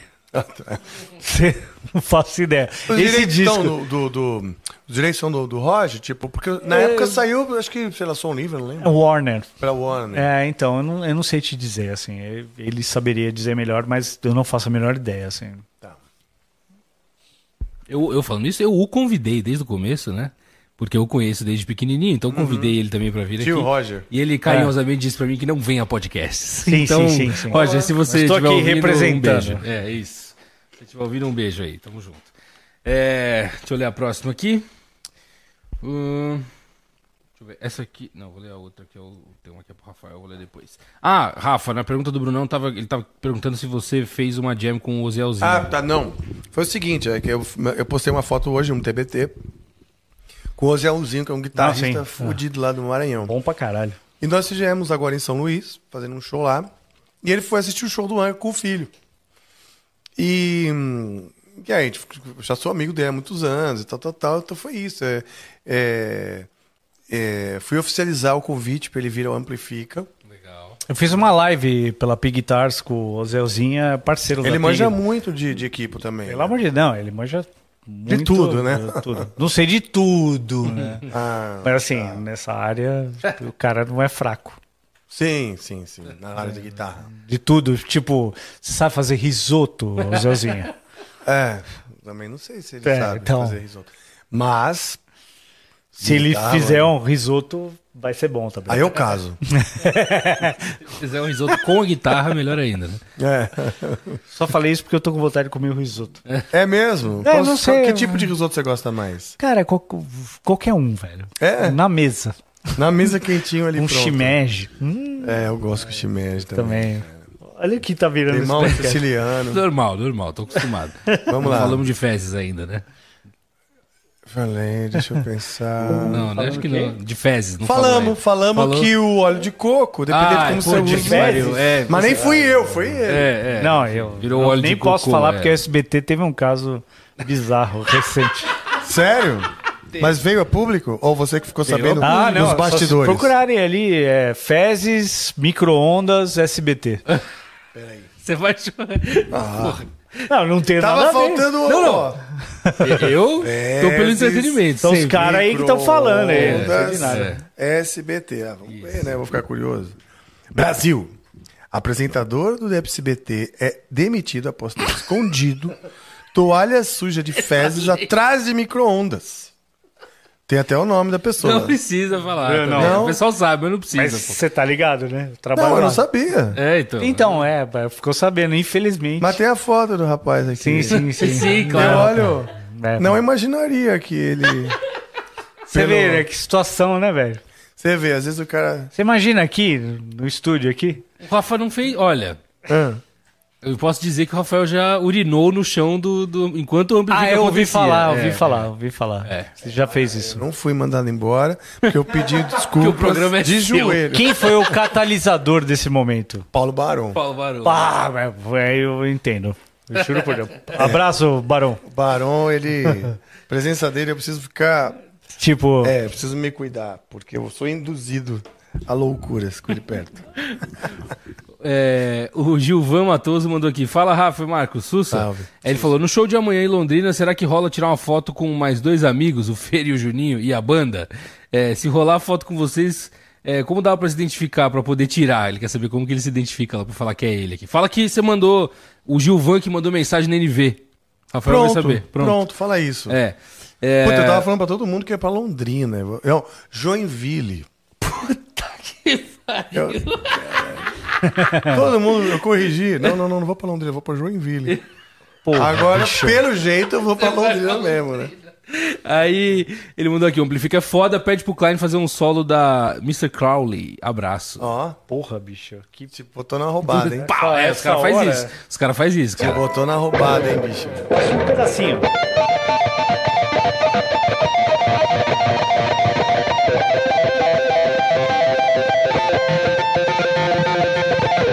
Cê- não faço ideia. Os Esse direitos disco. do, do, do- os direitos são do, do Roger, tipo, porque na É. época saiu, acho que, sei lá, Som Livre, não lembro. Warner. Pra Warner. É, então, eu não, eu não sei te dizer, assim. Ele- saberia dizer melhor, mas eu não faço a menor ideia, assim. Eu, eu falando isso, eu o convidei desde o começo, né? Porque eu o conheço desde pequenininho, então eu convidei ele também pra vir Tio aqui. Roger. E ele carinhosamente disse pra mim que não vem a podcasts. *laughs* Sim, então, sim, sim, sim. Roger, se você estiver aqui ouvindo, um representando. beijo. É, isso. Se estiver ouvindo, um beijo aí. Tamo junto. É, deixa eu ler a próxima aqui. Hum, deixa eu ver. Essa aqui... Não, vou ler a outra que eu tenho uma aqui pro Rafael, vou ler depois. Ah, Rafa, na pergunta do Brunão, tava, ele tava perguntando se você fez uma jam com o Ozelzinho. Ah, tá, não. Foi o seguinte, é que eu, eu postei uma foto hoje, um TBT, com o Ozelzinho, que é um guitarrista Ah, fudido lá do Maranhão. Bom pra caralho. E nós fizemos agora em São Luís, fazendo um show lá. E ele foi assistir o show do Angra com o filho. E, e aí, a gente, eu já sou amigo dele há muitos anos e tal, tal, tal. Então foi isso. É, é, é, fui oficializar o convite para ele vir ao Amplifica. Legal. Eu fiz uma live pela Pig Guitars com o Zelzinha, parceiro da Ele Pig. manja muito de, de equipo também. Pelo né? amor de Deus, não, ele manja muito, tudo, né? de tudo. Não sei de tudo, né? *laughs* Ah, Mas assim, nessa área, o cara não é fraco. sim, sim, sim. Na área de guitarra. De tudo, tipo, você sabe fazer risoto, o Zelzinha? *laughs* É, também não sei se ele É, sabe então. fazer risoto. Mas, Se ele Guitarra, fizer um risoto, vai ser bom também. aí eu caso. *laughs* Se fizer um risoto com a guitarra, melhor ainda, né? É, Só falei isso porque eu tô com vontade de comer o risoto. é mesmo? É, Qual- não sei. Que tipo de risoto você gosta mais? Cara, qual- qualquer um, velho. É? Na mesa. Na mesa quentinho ali *laughs* Um pronto. shimeji. Hum, É, eu gosto com shimeji também. também. Olha o que tá virando Limão podcast. siciliano. Normal, normal, tô acostumado. *laughs* Vamos lá. Falamos de fezes ainda, né? Falei, deixa eu pensar. *laughs* Não, né? Acho que não. De fezes, não Falamos, falamos Falou. que o óleo de coco, dependendo de Ah, como pô, você de usa. fezes, é, Mas nem fui eu, foi ele. É, é. Não, eu Virou não- óleo nem de posso cocô, falar é. porque o SBT teve um caso bizarro *laughs* recente. Sério? Mas veio a público? Ou você que ficou sabendo Ah, não, nos se bastidores? procurarem ali, é, fezes, micro-ondas, SBT. *laughs* Você vai chorar. Não, não tem Tava nada a ver. faltando Não, não. ó, Eu *laughs* tô pelo entretenimento. São os sempre. caras aí que estão falando. Não micro-ondas, nada. SBT. Ah, vamos ver, né? Vou ficar curioso. Brasil. Apresentador do SBT é demitido após ter escondido toalha suja de fezes atrás de micro-ondas. Tem até o nome da pessoa. Não precisa falar. Não, também. não. O pessoal sabe, mas não precisa. Mas você tá ligado, né? Eu trabalho Não, eu não sabia. É, então. Então, é, ficou sabendo, infelizmente. Mas tem a foto do rapaz aqui. Sim, sim, sim. *laughs* Sim, Eu claro. olho. É, Não imaginaria que ele. Você pelo- vê, né? Que situação, né, velho? Você vê, às vezes o cara. Você imagina aqui, no estúdio aqui, O Rafa não fez. Olha, Ah, Eu posso dizer que o Rafael já urinou no chão do. do enquanto o amplifica Ah, eu ouvi falar, É. ouvi falar, ouvi falar. É. Você já fez isso. Não fui mandado embora, porque eu pedi *laughs* desculpas programa é de seu. joelho. Quem foi o catalisador desse momento? Paulo Barão. Paulo Barão. Pá, velho, eu entendo. Eu juro por Deus. Abraço, Barão. O Barão, ele... a *laughs* presença dele, eu preciso ficar... Tipo, É, eu preciso me cuidar, porque eu sou induzido a loucuras com ele perto. *laughs* É, o Gilvan Matoso mandou aqui. Fala, Rafa e Marcos. Sussa. Salve. Aí Ele falou: no show de amanhã em Londrina, será que rola tirar uma foto com mais dois amigos, o Fer e o Juninho, e a banda? É, se rolar foto com vocês, é, como dá pra se identificar, pra poder tirar? Ele quer saber como que ele se identifica lá, pra falar que é ele aqui. Fala que você mandou, o Gilvan que mandou mensagem na NV. Rafael Pronto, vai saber. pronto, fala isso. É. é... Puta, eu tava falando pra todo mundo que é pra Londrina. Eu, Joinville. *laughs* Puta que pariu. *laughs* Todo mundo, eu corrigi. Não, não, não, não vou pra Londrina, eu vou pra Joinville. porra, Agora, bicho. pelo jeito, eu vou pra Londrina mesmo, né? Aí ele mandou aqui, o Amplifica é foda, pede pro Klein fazer um solo da Mr. Crowley. Abraço. Ó, Porra, bicho. Que te botou na roubada, hein? *laughs* Pau, é, os caras fazem isso. Os caras fazem isso, Te cara. botou na roubada, hein, bicho? um pedacinho.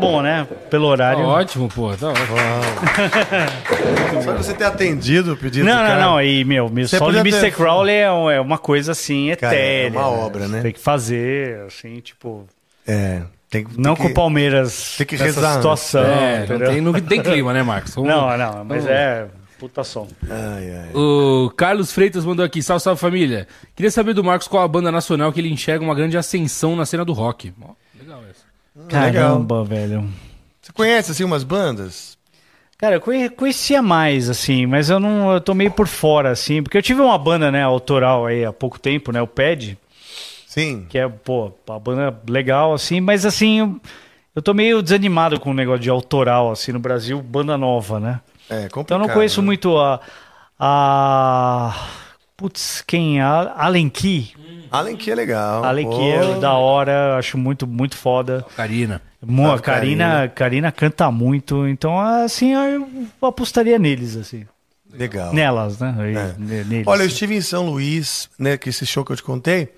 bom, né? Pelo Tá horário. ótimo, pô. Tá ótimo. Só você ter atendido o pedido Não, do não, cara. não. E, meu, Você de podia Mr. ter- Crowley é, é uma coisa assim Cara, é etérea. uma obra, né? Tem que fazer, assim, tipo. É, tem, tem Não que... com o Palmeiras tem que nessa rezar, né? situação. É, não tem, não tem clima, né, Marcos? *laughs* Vamos- Não, não, mas é puta som. Ai, ai. O Carlos Freitas mandou aqui, salve, salve família. Queria saber do Marcos qual a banda nacional que ele enxerga uma grande ascensão na cena do rock. Ó, legal. Caramba, velho. Você conhece, assim, umas bandas? Cara, eu conhe- conhecia mais, assim, mas eu não. Eu tô meio por fora, assim, porque eu tive uma banda, né, autoral aí há pouco tempo, né? O PED, Sim. que é, pô, uma banda legal, assim, mas assim, eu, eu tô meio desanimado com o negócio de autoral, assim, no Brasil, banda nova, né? É, complicado. Então eu não conheço né? muito a. a putz, quem? A Allen Key. Allen que é legal. Allen. Key é da hora, acho muito, muito foda. Karina. Mo, a Karina, Karina canta muito, então assim eu apostaria neles, assim. Legal. Nelas, né? É. ne- Neles. Olha, eu estive em São Luís, né, que esse show que eu te contei,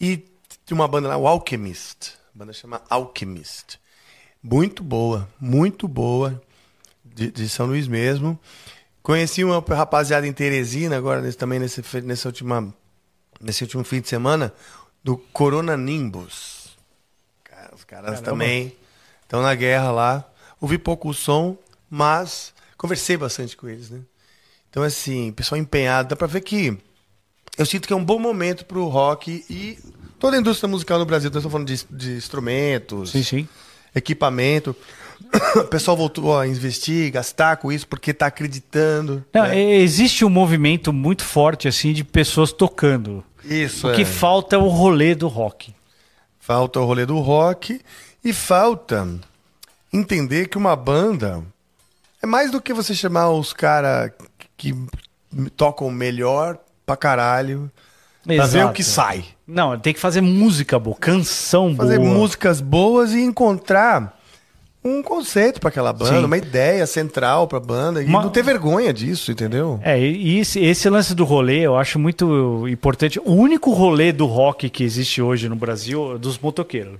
e tinha uma banda lá, o Alchemist. A banda chama Alchemist. Muito boa, muito boa, de, de São Luís mesmo. Conheci uma rapaziada em Teresina, agora nesse, também nesse, nessa última, nesse último fim de semana, do Corona Nimbus. Cara, os caras também estão na guerra lá. Ouvi pouco o som, mas conversei bastante com eles, né? Então, assim, pessoal empenhado, dá pra ver que eu sinto que é um bom momento pro rock e toda a indústria musical no Brasil. Nós estamos falando de, de instrumentos, Sim, sim. equipamento. *coughs* O pessoal voltou a investir, gastar com isso porque tá acreditando. Não, né? e- existe um movimento muito forte assim de pessoas tocando. Isso, O que é. falta é o rolê do rock. Falta o rolê do rock e falta entender que uma banda é mais do que você chamar os caras que tocam melhor pra caralho pra ver o que sai. Não, tem que fazer música boa, canção Fazer boa. músicas boas e encontrar um conceito pra aquela banda, Sim. uma ideia central pra banda e Uma- não ter vergonha disso, entendeu? É, e esse, esse lance do rolê eu acho muito importante. O único rolê do rock que existe hoje no Brasil é dos motoqueiros.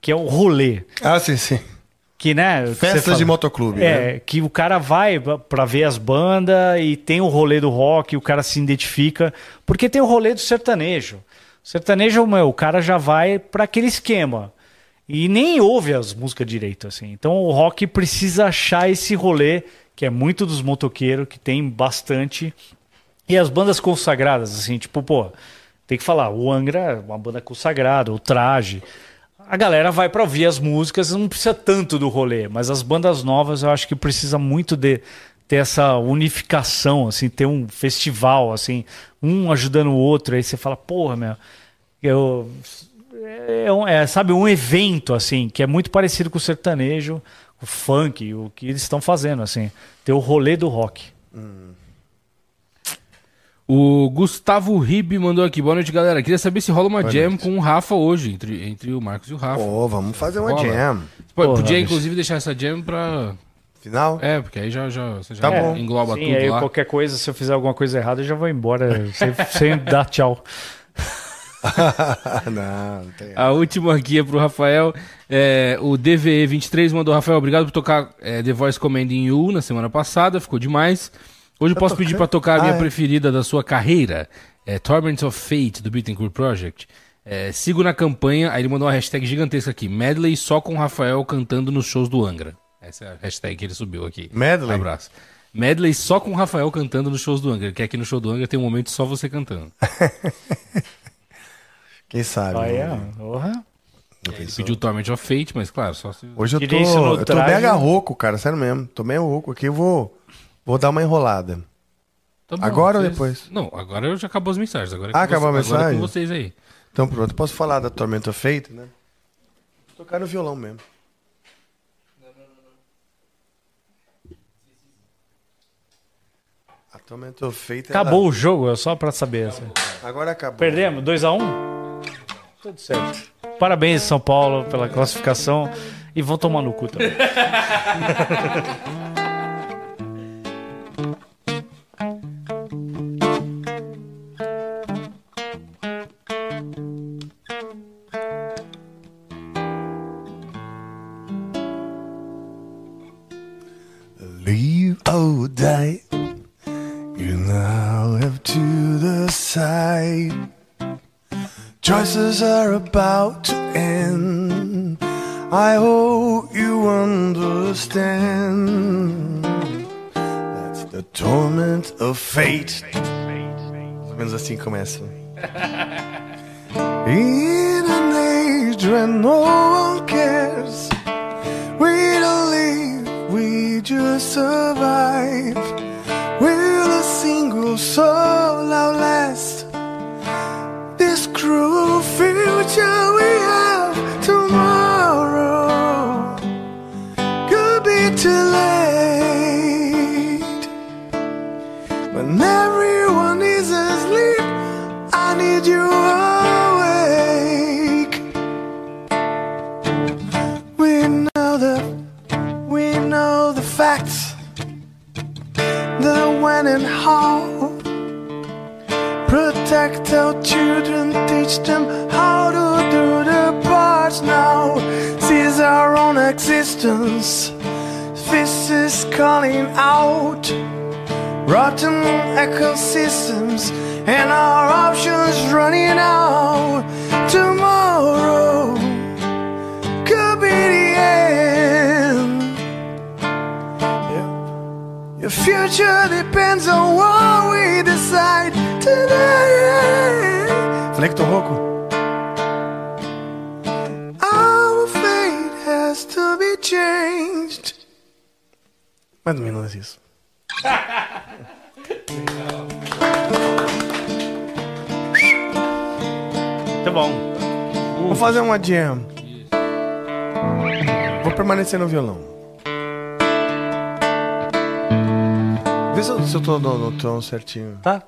Que é o rolê. Ah, sim, sim. Que, né? Festas de motoclube, né? É, que o cara vai pra ver as bandas e tem o rolê do rock, o cara se identifica. Porque tem o rolê do sertanejo. O sertanejo, meu, o cara já vai pra aquele esquema. E nem ouve as músicas direito, assim. Então o rock precisa achar esse rolê, que é muito dos motoqueiros, que tem bastante. E as bandas consagradas, assim, tipo, pô, tem que falar, o Angra é uma banda consagrada, o Traje. A galera vai pra ouvir as músicas, não precisa tanto do rolê, mas as bandas novas eu acho que precisa muito de ter essa unificação, assim, ter um festival, assim, um ajudando o outro, aí você fala, porra, meu, eu é, um- é, sabe, um evento, assim, que é muito parecido com o sertanejo, o funk, o que eles estão fazendo, assim. Ter o rolê do rock. O Gustavo Ribe mandou aqui. Boa noite, galera. Queria saber se rola uma jam com o Rafa hoje, entre, entre o Marcos e o Rafa. Pô, vamos fazer uma Rola. jam. Pô, podia, inclusive, deixar essa jam pra. Final? É, porque aí já, já, você já Tá bom. engloba Sim, tudo aí lá. qualquer coisa, se eu fizer alguma coisa errada, eu já vou embora *laughs* sem, sem dar tchau. *laughs* não, não tem. A última aqui é pro Rafael. É, o DVE23 mandou, Rafael, obrigado por tocar é, The Voice Commanding You na semana passada, ficou demais. Hoje eu posso pedir pra tocar a minha Ah, é. preferida da sua carreira, é, Torments of Fate, do Bittencourt Project. É, sigo na campanha, aí ele mandou uma hashtag gigantesca aqui, medley só com o Rafael cantando nos shows do Angra. Essa é a hashtag que ele subiu aqui. Medley? Abraço. Medley só com o Rafael cantando nos shows do Angra, que aqui no show do Angra tem um momento só você cantando. *laughs* Quem sabe? Aí, né? porra. Ele pediu Torment of Fate, mas claro, só se... Hoje eu Queria isso no tô, eu tô traje. mega rouco, cara, sério mesmo. Tô meio rouco aqui, eu vou, vou dar uma enrolada. Tá bom, Agora ou vocês- depois? Não, agora eu já acabou as mensagens. Agora é Ah, acabou a você- Agora é mensagem? com vocês aí. Então pronto, posso falar da Tormenta Feita, né? Vou tocar no violão mesmo. A Tormenta Feita. Acabou o jogo, é só pra saber. assim. Agora acabou. Perdemos? 2x1? Tudo certo. Parabéns, São Paulo, pela classificação. E vão tomar no cu também. *laughs* Are about to end. I hope you understand. That's the torment of fate. Menos assim começa. *laughs* Permanecer no violão. Vê se eu, se eu tô no, no tom certinho. Tá?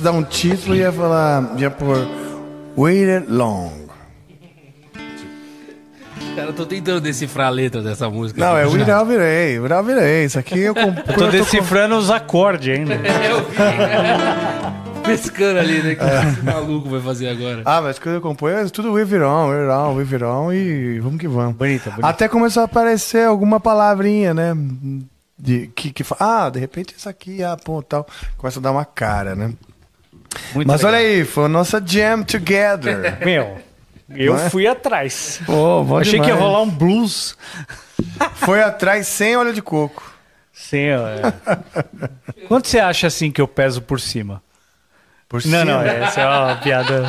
Fosse dar um título, ia falar. ia pôr. Waited Long. Cara, eu tô tentando decifrar a letra dessa música. Não, é aqui. Viral Virei, Viral Virei. Isso aqui eu comp... *laughs* Eu tô decifrando os acordes ainda. *laughs* É, eu vi. *laughs* Pescando ali, né? O que esse maluco vai fazer agora? Ah, mas quando eu componho é tudo We Viron, We Viron, We Viron e vamos que vamos. Bonita, bonita. Até começou a aparecer alguma palavrinha, né? De, que, que Ah, de repente isso aqui, ah, pô, tal. Começa a dar uma cara, né? Muito Mas legal. olha aí, foi a nossa jam together. *laughs* Meu, eu Não é? fui atrás. Pô, bom Achei que ia demais. rolar um blues. Foi atrás sem óleo de coco. Sim, ó, é. Quanto você acha assim que eu peso por cima? Por Não, cima. não, essa é uma piada.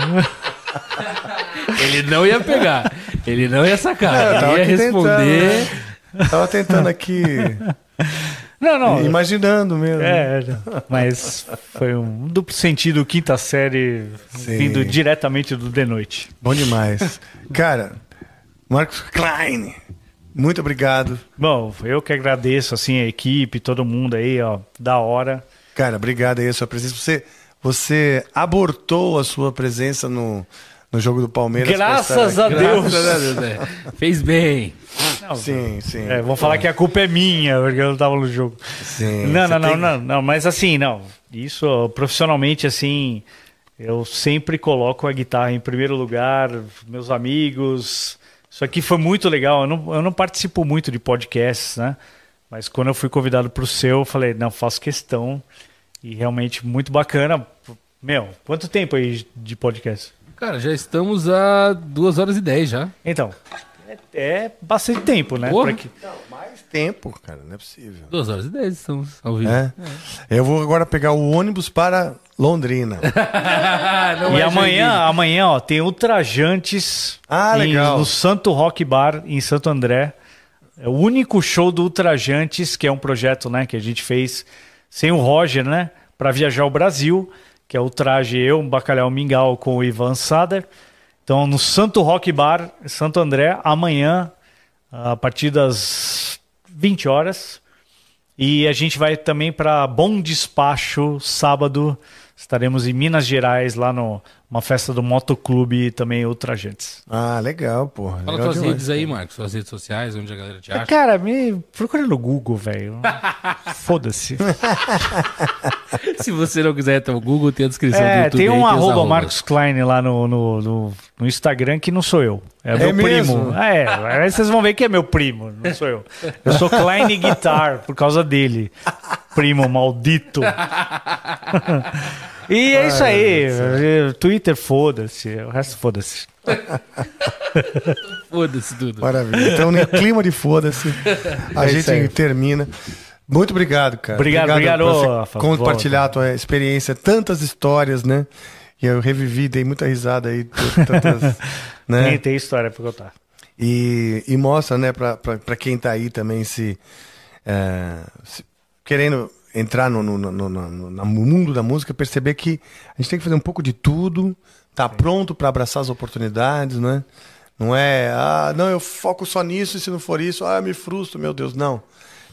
Ele não ia pegar. Ele não ia sacar. É, tava ele ia responder. tentando, né? Tava tentando aqui, Não, não. imaginando mesmo. É, mas foi um duplo sentido, quinta série, Sim. vindo diretamente do The Noite. Bom demais. Cara, Marcos Klein, muito obrigado. Bom, eu que agradeço, assim, a equipe, todo mundo aí, ó, da hora. Cara, obrigado aí a sua presença. Você, você abortou a sua presença no, no jogo do Palmeiras. pra Graças a. Deus. Graças a Deus, é. Fez bem. Não, Sim, sim. É, vão falar que a culpa é minha, porque eu não tava no jogo. Sim, Não, não, não, tem- não, não, mas assim, não. Isso, profissionalmente, assim, eu sempre coloco a guitarra em primeiro lugar, meus amigos. Isso aqui foi muito legal. Eu não, eu não participo muito de podcasts, né? Mas quando eu fui convidado para o seu, eu falei, não, faço questão. E realmente muito bacana. Meu, quanto tempo aí de podcast? Cara, já estamos a 2 horas e 10 já. Então, é, é bastante tempo, né? Porra. Pra que- Mais tempo, cara, não é possível. 2 horas e 10 estamos ao vivo. É? Eu vou agora pegar o ônibus para Londrina. *laughs* Não E é amanhã, amanhã, ó, tem Ultrajantes Ah, em- legal. no Santo Rock Bar, em Santo André. É o único show do Ultrajantes, que é um projeto né, que a gente fez sem o Roger, né? Para viajar ao Brasil, que é o traje eu, um bacalhau mingau com o Ivan Sader. Então, no Santo Rock Bar, Santo André, amanhã, a partir das 20 horas. E a gente vai também para Bom Despacho, sábado. Estaremos em Minas Gerais, lá no uma festa do Motoclube e também Ultrajantes. Ah, legal, porra. Fala legal tuas demais. redes aí, Marcos. Suas redes sociais, onde a galera te acha. Cara, me procura no Google, velho. *laughs* Foda-se. Se você não quiser, então o Google tem a descrição do É, YouTube. tem aí, um os arroba. Marcos Klein lá no, no, no, no Instagram que não sou eu. É, É meu mesmo? primo. É, aí vocês vão ver que é meu primo, não sou eu. Eu sou Klein Guitar por causa dele. Primo maldito. *laughs* e é isso aí. Twitter, foda-se. O resto, foda-se. *laughs* Foda-se tudo. Maravilha. Então, no clima de foda-se, *laughs* a É gente termina. Muito obrigado, cara. Obrigado, obrigado, por você Rafa. compartilhar a tua experiência, tantas histórias, né? E eu revivi, dei muita risada aí. Tantas, Nem *laughs* né? tem história pra contar. E, e mostra, né, pra, pra, pra quem tá aí também se, é, se- querendo entrar no, no, no, no- mundo da música, perceber que a gente tem que fazer um pouco de tudo, tá pronto para abraçar as oportunidades, né? Não é, ah, não, eu foco só nisso e se não for isso, ah, eu me frustro, meu Deus, não.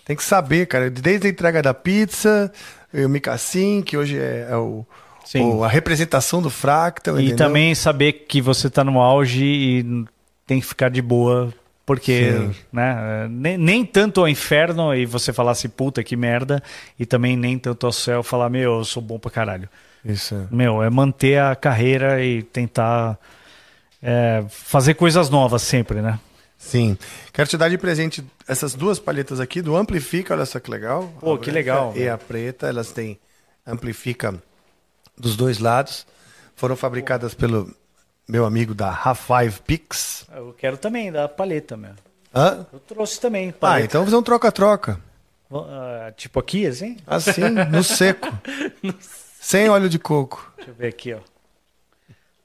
Tem que saber, cara, desde a entrega da pizza, o Micassim, que hoje é, é o, Sim. o- a representação do Fractal, E entendeu? também saber que você tá no auge e tem que ficar de boa, porque Sim. né, nem, nem tanto ao inferno e você falar assim, puta que merda, e também nem tanto ao céu falar, meu, eu sou bom pra caralho. Isso. é. Meu, é manter a carreira e tentar é, fazer coisas novas sempre, né? Sim. Quero te dar de presente essas duas palhetas aqui do Amplifica, olha só que legal. Pô, que legal, E a preta, elas têm Amplifica dos dois lados. Foram fabricadas pelo meu amigo da Half-Five Pix. Eu quero também da paleta, meu. Hã? Eu trouxe também Ah, paleta. então vamos fazer um troca-troca. Ah, tipo aqui, assim? Assim, *laughs* no seco. Sem óleo de coco. Deixa eu ver aqui, ó.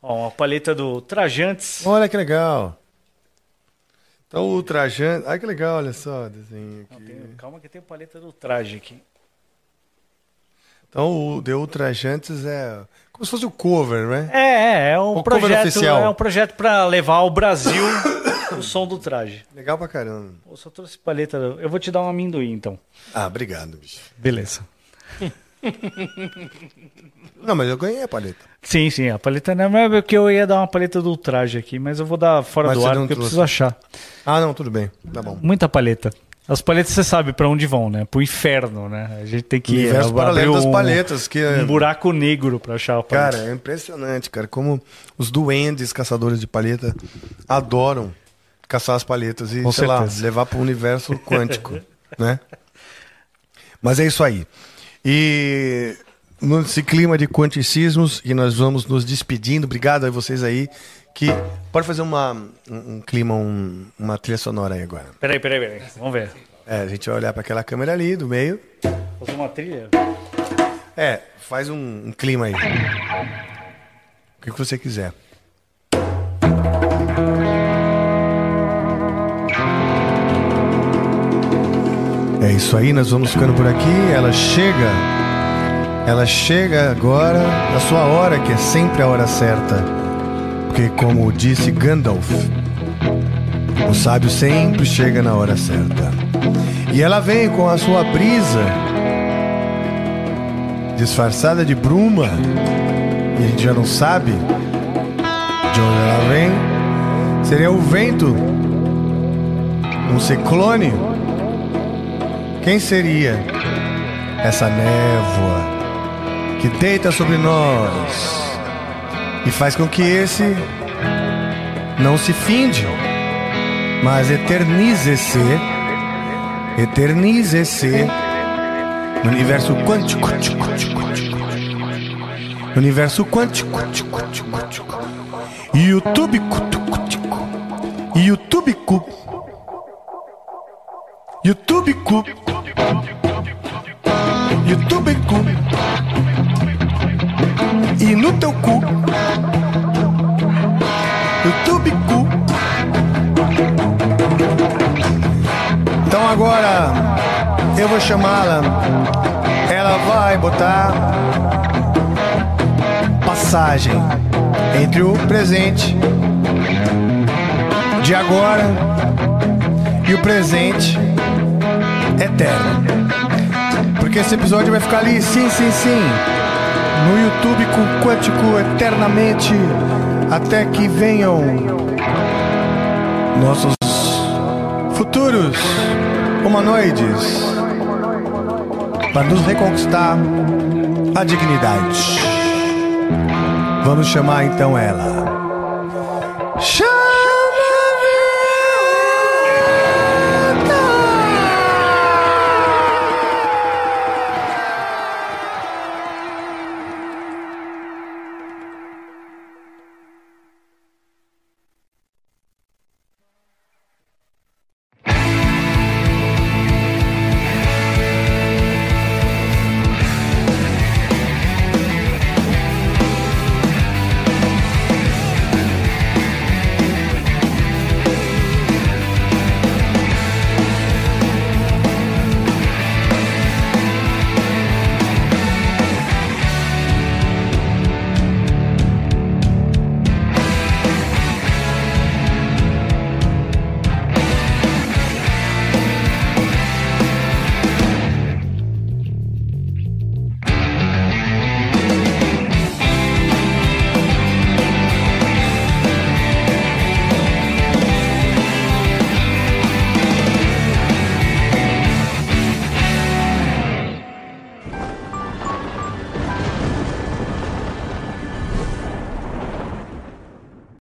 Ó, uma paleta do Trajantes. Olha que legal. Então o ultrajante. Ai que legal, olha só. Desenho Não, aqui. tem- calma que tem paleta do traje aqui. Então o The Ultrajantes é como se fosse o cover, né? É, é, é um O projeto, oficial. é um projeto para levar ao Brasil *coughs* o som do traje. Legal pra caramba. Eu só trouxe paleta. Eu vou te dar um amendoim, então. Ah, obrigado, bicho. Beleza. *laughs* Não, mas eu ganhei a paleta. Sim, sim, a paleta não é porque eu ia dar uma paleta do ultraje aqui, mas eu vou dar fora Mas do ar porque eu trouxe. preciso achar. Ah, não, tudo bem. Tá bom. Muita paleta. As palhetas você sabe pra onde vão, né? Pro inferno, né? A gente tem que Universo abrir paralelo das um- palhetas, que é- um buraco negro pra achar a paleta. Cara, é impressionante, cara, como os duendes caçadores de palheta adoram caçar as palhetas e, Com sei lá, certeza. levar para o universo *laughs* quântico, né? Mas é isso aí. E nesse clima de quanticismos, e nós vamos nos despedindo. Obrigado a vocês aí que pode fazer uma, um, um clima, um- uma trilha sonora aí agora. Peraí, peraí, peraí. Vamos ver. É, a gente vai olhar para aquela câmera ali do meio. Fazer uma trilha? É, faz um, um clima aí. O que, que você quiser. É isso aí, nós vamos ficando por aqui. Ela chega. Ela chega agora na sua hora, que é sempre a hora certa. Porque, como disse Gandalf, o sábio sempre chega na hora certa. E ela vem com a sua brisa disfarçada de bruma, e a gente já não sabe de onde ela vem, seria o vento, um ciclone. Quem seria essa névoa que deita sobre nós e faz com que esse não se finde, mas eternize-se, eternize-se no universo quântico. No universo quântico. YouTube. YouTube. YouTube. YouTube, cu. E no teu cu. YouTube, cu. Então agora eu vou chamá-la. Ela vai botar passagem entre o presente de agora e o presente eterno. Porque esse episódio vai ficar ali, sim, sim, sim, no YouTube com Quântico eternamente até que venham nossos futuros humanoides para nos reconquistar a dignidade. Vamos chamar então ela.